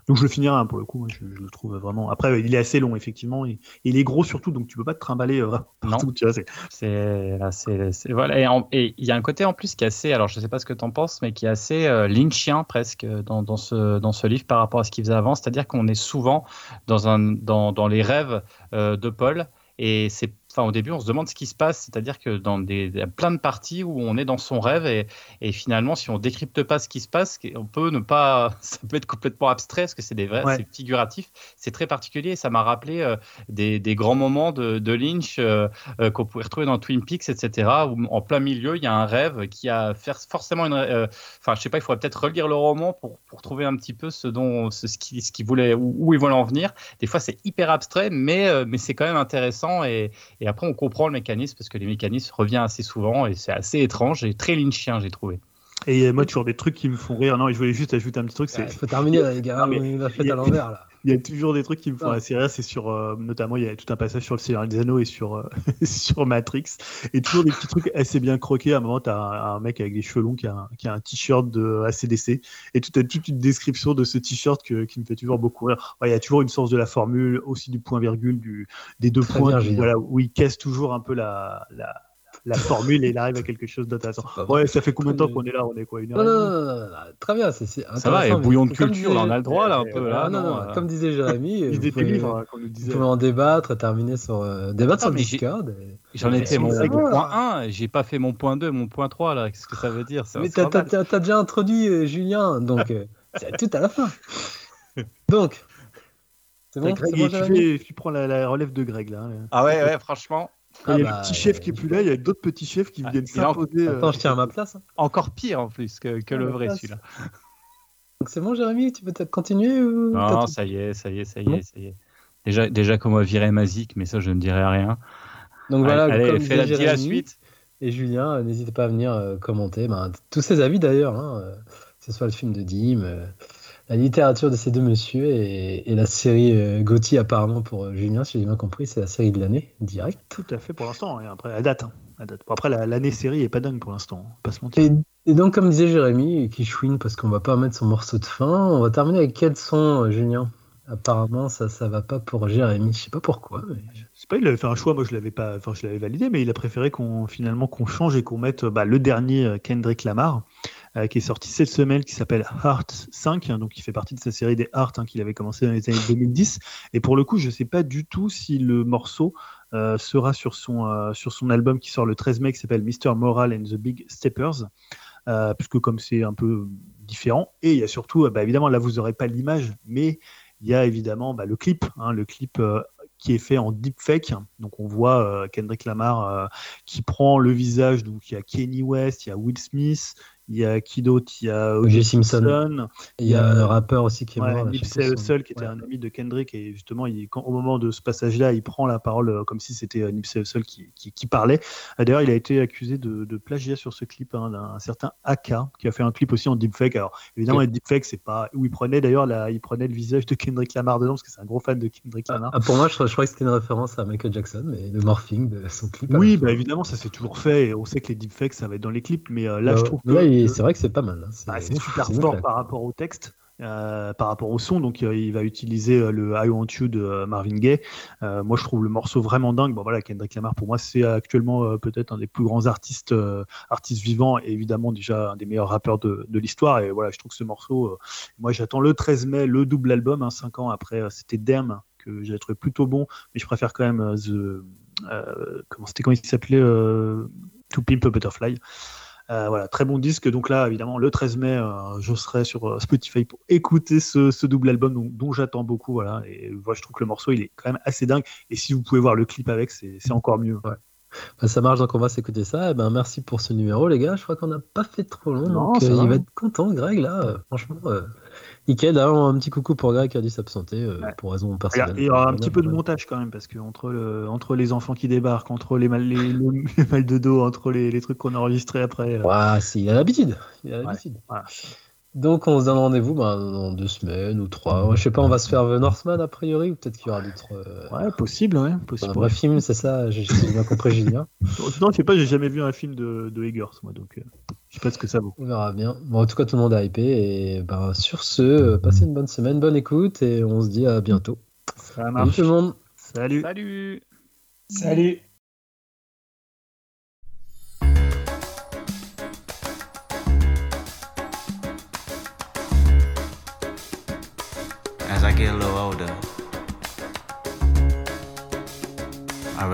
Donc je le finirai hein, pour le coup, je, je le trouve vraiment. Après, il est assez long effectivement, et, et il est gros surtout, donc tu peux pas te trimballer euh, (laughs) partout. C'est- C'est là, c'est c'est- voilà. Et il y a un côté en plus qui est assez. Alors, je sais pas ce que tu en penses, mais qui est assez euh, lynchien presque dans, dans ce dans ce livre par rapport à ce qu'il faisait avant. C'est-à-dire qu'on est souvent dans un dans, dans les rêves euh, de Paul. Et c'est, enfin, au début, on se demande ce qui se passe. C'est-à-dire que dans des, plein de parties où on est dans son rêve et, et finalement, si on décrypte pas ce qui se passe, on peut ne pas, (laughs) ça peut être complètement abstrait parce que c'est des vrais, Ouais. c'est figuratif. C'est très particulier et ça m'a rappelé euh, des, des grands moments de, de Lynch euh, euh, qu'on pouvait retrouver dans Twin Peaks, etc. Où en plein milieu, il y a un rêve qui a faire forcément une. Enfin, je sais pas, il faudrait peut-être relire le roman pour, pour trouver un petit peu ce dont, ce, ce qui, ce qui voulait, où, où ils voulaient en venir. Des fois, c'est hyper abstrait, mais, mais c'est quand même intéressant et, et après, on comprend le mécanisme parce que les mécanismes reviennent assez souvent et c'est assez étrange et très lynchien, j'ai trouvé. Et euh, moi, toujours des trucs qui me font rire. Non, et je voulais juste ajouter un petit truc. c'est Il faut terminer, les gars. Non, mais- Il l'a fait a- à l'envers, là. Il y a toujours des trucs qui me font assez rire. C'est sur, euh, notamment, il y a tout un passage sur le Seigneur des Anneaux et sur, euh, (laughs) sur Matrix. Et toujours des petits trucs assez bien croqués. À un moment, tu as un, un mec avec des cheveux longs qui a un, qui a un t-shirt de ACDC. Et tu as toute une description de ce t-shirt que- qui me fait toujours beaucoup rire. Ouais, Il y a toujours une source de la formule, aussi du point-virgule, du, des deux Très points. bien, qui- Julien. voilà, où il casse toujours un peu la, la, la formule et il arrive à quelque chose d'intéressant. Ouais, ça fait combien de temps qu'on est là On est quoi une heure Non, non, non, non, très bien. c'est- Ça va, et bouillon de culture, là, on a le droit, là, un peu. Là, Ah, non, non, euh, Comme disait Jérémy, (laughs) Il des pouvez, livres hein, qu'on nous vous disait. pouvez en débattre et terminer sur, euh, débattre sur Discord. J'en étais on mon, point 1, j'ai pas fait mon point 2, mon point 3, là. Qu'est-ce que ça veut dire ça, Mais t'as déjà introduit euh, Julien, donc euh, (laughs) c'est tout à la fin. Donc, c'est bon, Greg, c'est bon, tu, Jérémy fais- tu prends la, la relève de Greg là. hein. Ah ouais, ouais, franchement, Quand il y a Ah bah, le petit chef qui est plus là, il y a d'autres petits chefs qui Ah, viennent s'imposer. euh, Attends, je tiens à ma place. hein. encore pire en plus que, que Ah, le vrai celui-là. Donc c'est bon, Jérémy, tu peux peut-être continuer ou Non, ça y est, ça y est, ça y est, ça y est. Déjà, déjà qu'on m'a viré Mazik, mais ça, je ne dirai rien. Donc voilà, allez, comme allez, fais la, suite. et Julien, euh, n'hésitez pas à venir euh, commenter ben, tous ces avis d'ailleurs, hein, euh, que ce soit le film de Dim, euh, la littérature de ces deux messieurs et, et la série euh, Gauthier apparemment pour euh, Julien, si j'ai bien compris, c'est la série de l'année, direct. Tout à fait pour l'instant. Et après, à date. hein, à date. Bon, après, la- l'année série est pas dingue pour l'instant. va Pas se mentir. Et, et donc comme disait Jérémy, qui chouine parce qu'on va pas mettre son morceau de fin, on va terminer avec quel son, euh, Julien? Apparemment, ça, ça va pas pour Jérémy. Je sais pas pourquoi. mais- C'est pas, il avait fait un choix. Moi, je l'avais pas. Enfin, je l'avais validé, mais il a préféré qu'on finalement qu'on change et qu'on mette bah, le dernier euh, Kendrick Lamar. Euh, qui est sorti cette semaine, qui s'appelle Heart 5, hein, donc qui fait partie de sa série des Heart hein, qu'il avait commencé dans les années 2010. Et pour le coup, je sais pas du tout si le morceau euh, sera sur son, euh, sur son album qui sort le 13 mai, qui s'appelle Mr. Moral and the Big Steppers, puisque comme c'est un peu différent, et il y a surtout, bah, évidemment, là vous n'aurez pas l'image, mais il y a évidemment bah, le clip, hein, le clip qui est fait en deepfake. Donc on voit Kendrick Lamar qui prend le visage, donc il y a Kenny West, il y a Will Smith, il y a qui d'autre Il y a O.J. Simpson. Il y a un rappeur aussi qui est Ouais, mort. Nipsey Hussle, qui était Ouais. un ami de Kendrick, et justement, il, quand, au moment de ce passage-là, il prend la parole euh, comme si c'était euh, Nipsey Hussle qui, qui, qui parlait. Euh, D'ailleurs, il a été accusé de, de plagiat sur ce clip hein, d'un certain AK, qui a fait un clip aussi en deepfake. Alors, évidemment, Ok. le deepfake, c'est pas où il prenait d'ailleurs, là, il prenait le visage de Kendrick Lamar dedans, parce que c'est un gros fan de Kendrick Lamar. Ah, pour moi, je, je crois que c'était une référence à Michael Jackson, mais le morphing de son clip. oui, la bah évidemment, ça s'est toujours fait, et on sait que les deepfakes, ça va être dans les clips, mais euh, là, je trouve que. là, il- c'est vrai que c'est pas mal. hein. C'est Bah, c'est super fort par rapport au texte. euh, par rapport au son, donc euh, il va utiliser euh, le I Want You de Marvin Gaye. Moi, je trouve le morceau vraiment dingue. Bon, voilà, Kendrick Lamar, pour moi, c'est actuellement peut-être un des plus grands artistes, artistes vivants et évidemment déjà un des meilleurs rappeurs de, de l'histoire. Et voilà, je trouve que ce morceau, moi, j'attends le 13 mai, le double album, hein, cinq ans après, c'était Dem que j'ai trouvé plutôt bon, mais je préfère quand même The, comment c'était comment il s'appelait To Pimp a Butterfly. Euh, voilà, très bon disque. Donc là, évidemment, le 13 mai, euh, je serai sur euh, Spotify pour écouter ce, ce double album dont, dont j'attends beaucoup. Voilà, et voilà, je trouve que le morceau, il est quand même assez dingue. Et si vous pouvez voir le clip avec, c'est encore mieux. Bah, ça marche, donc on va s'écouter ça. Et ben, merci pour ce numéro, les gars. Je crois qu'on n'a pas fait trop long. Non, donc, euh, il va être content, Greg, là. Franchement, nickel. D'ailleurs, un petit coucou pour Greg qui a dû s'absenter euh, Ouais. pour raison a, personnelle. il y aura un petit peu de montage quand même, parce que entre, le, entre les enfants qui débarquent, entre les mal, les, les- (laughs) les mal de dos, entre les, trucs qu'on a enregistrés après. euh, Ouais, il a l'habitude. Il a l'habitude. Donc on se donne rendez-vous ben, dans deux semaines ou trois. Je sais pas, on va se faire The Northman a priori ou peut-être qu'il y aura d'autres. euh, Ouais, possible, ouais. Possible. Un vrai film, c'est ça J'ai bien compris Julien. (laughs) Non, je sais pas, j'ai jamais vu un film de, de Eggers, moi, donc euh, je sais pas ce que ça vaut. On verra bien. Bon, en tout cas, tout le monde est hypé. Et ben, sur ce, passez une bonne semaine, bonne écoute et on se dit à bientôt. Ça Salut marche. tout le monde. Salut. Salut Salut.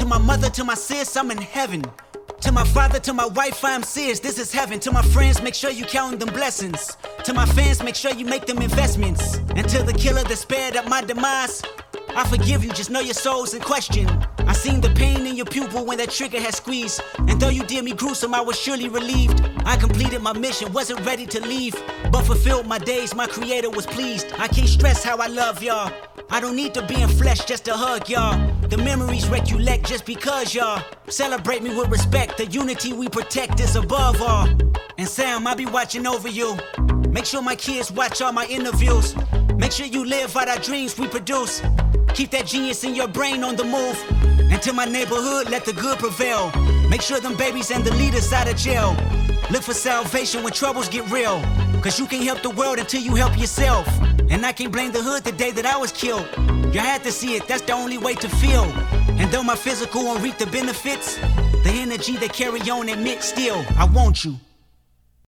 To my mother, to my sis, I'm in heaven. To my father, to my wife, I'm serious. This is heaven. To my friends, make sure you count them blessings. To my fans, make sure you make them investments. And to the killer that spared up my demise, I forgive you, just know your soul's in question. I seen the pain in your pupil when that trigger had squeezed. And though you did me gruesome, I was surely relieved. I completed my mission, wasn't ready to leave. But fulfilled my days, my creator was pleased. I can't stress how I love y'all. I don't need to be in flesh just to hug y'all. The memories recollect just because y'all celebrate me with respect. The unity we protect is above all. And Sam, I'll be watching over you. Make sure my kids watch all my interviews. Make sure you live out our dreams we produce. Keep that genius in your brain on the move. And to my neighborhood, let the good prevail. Make sure them babies and the leaders out of jail. Look for salvation when troubles get real. Cause you can't help the world until you help yourself. And I can't blame the hood the day that I was killed. You had to see it, that's the only way to feel. And though my physical won't reap the benefits, the energy they carry on admit still, I want you.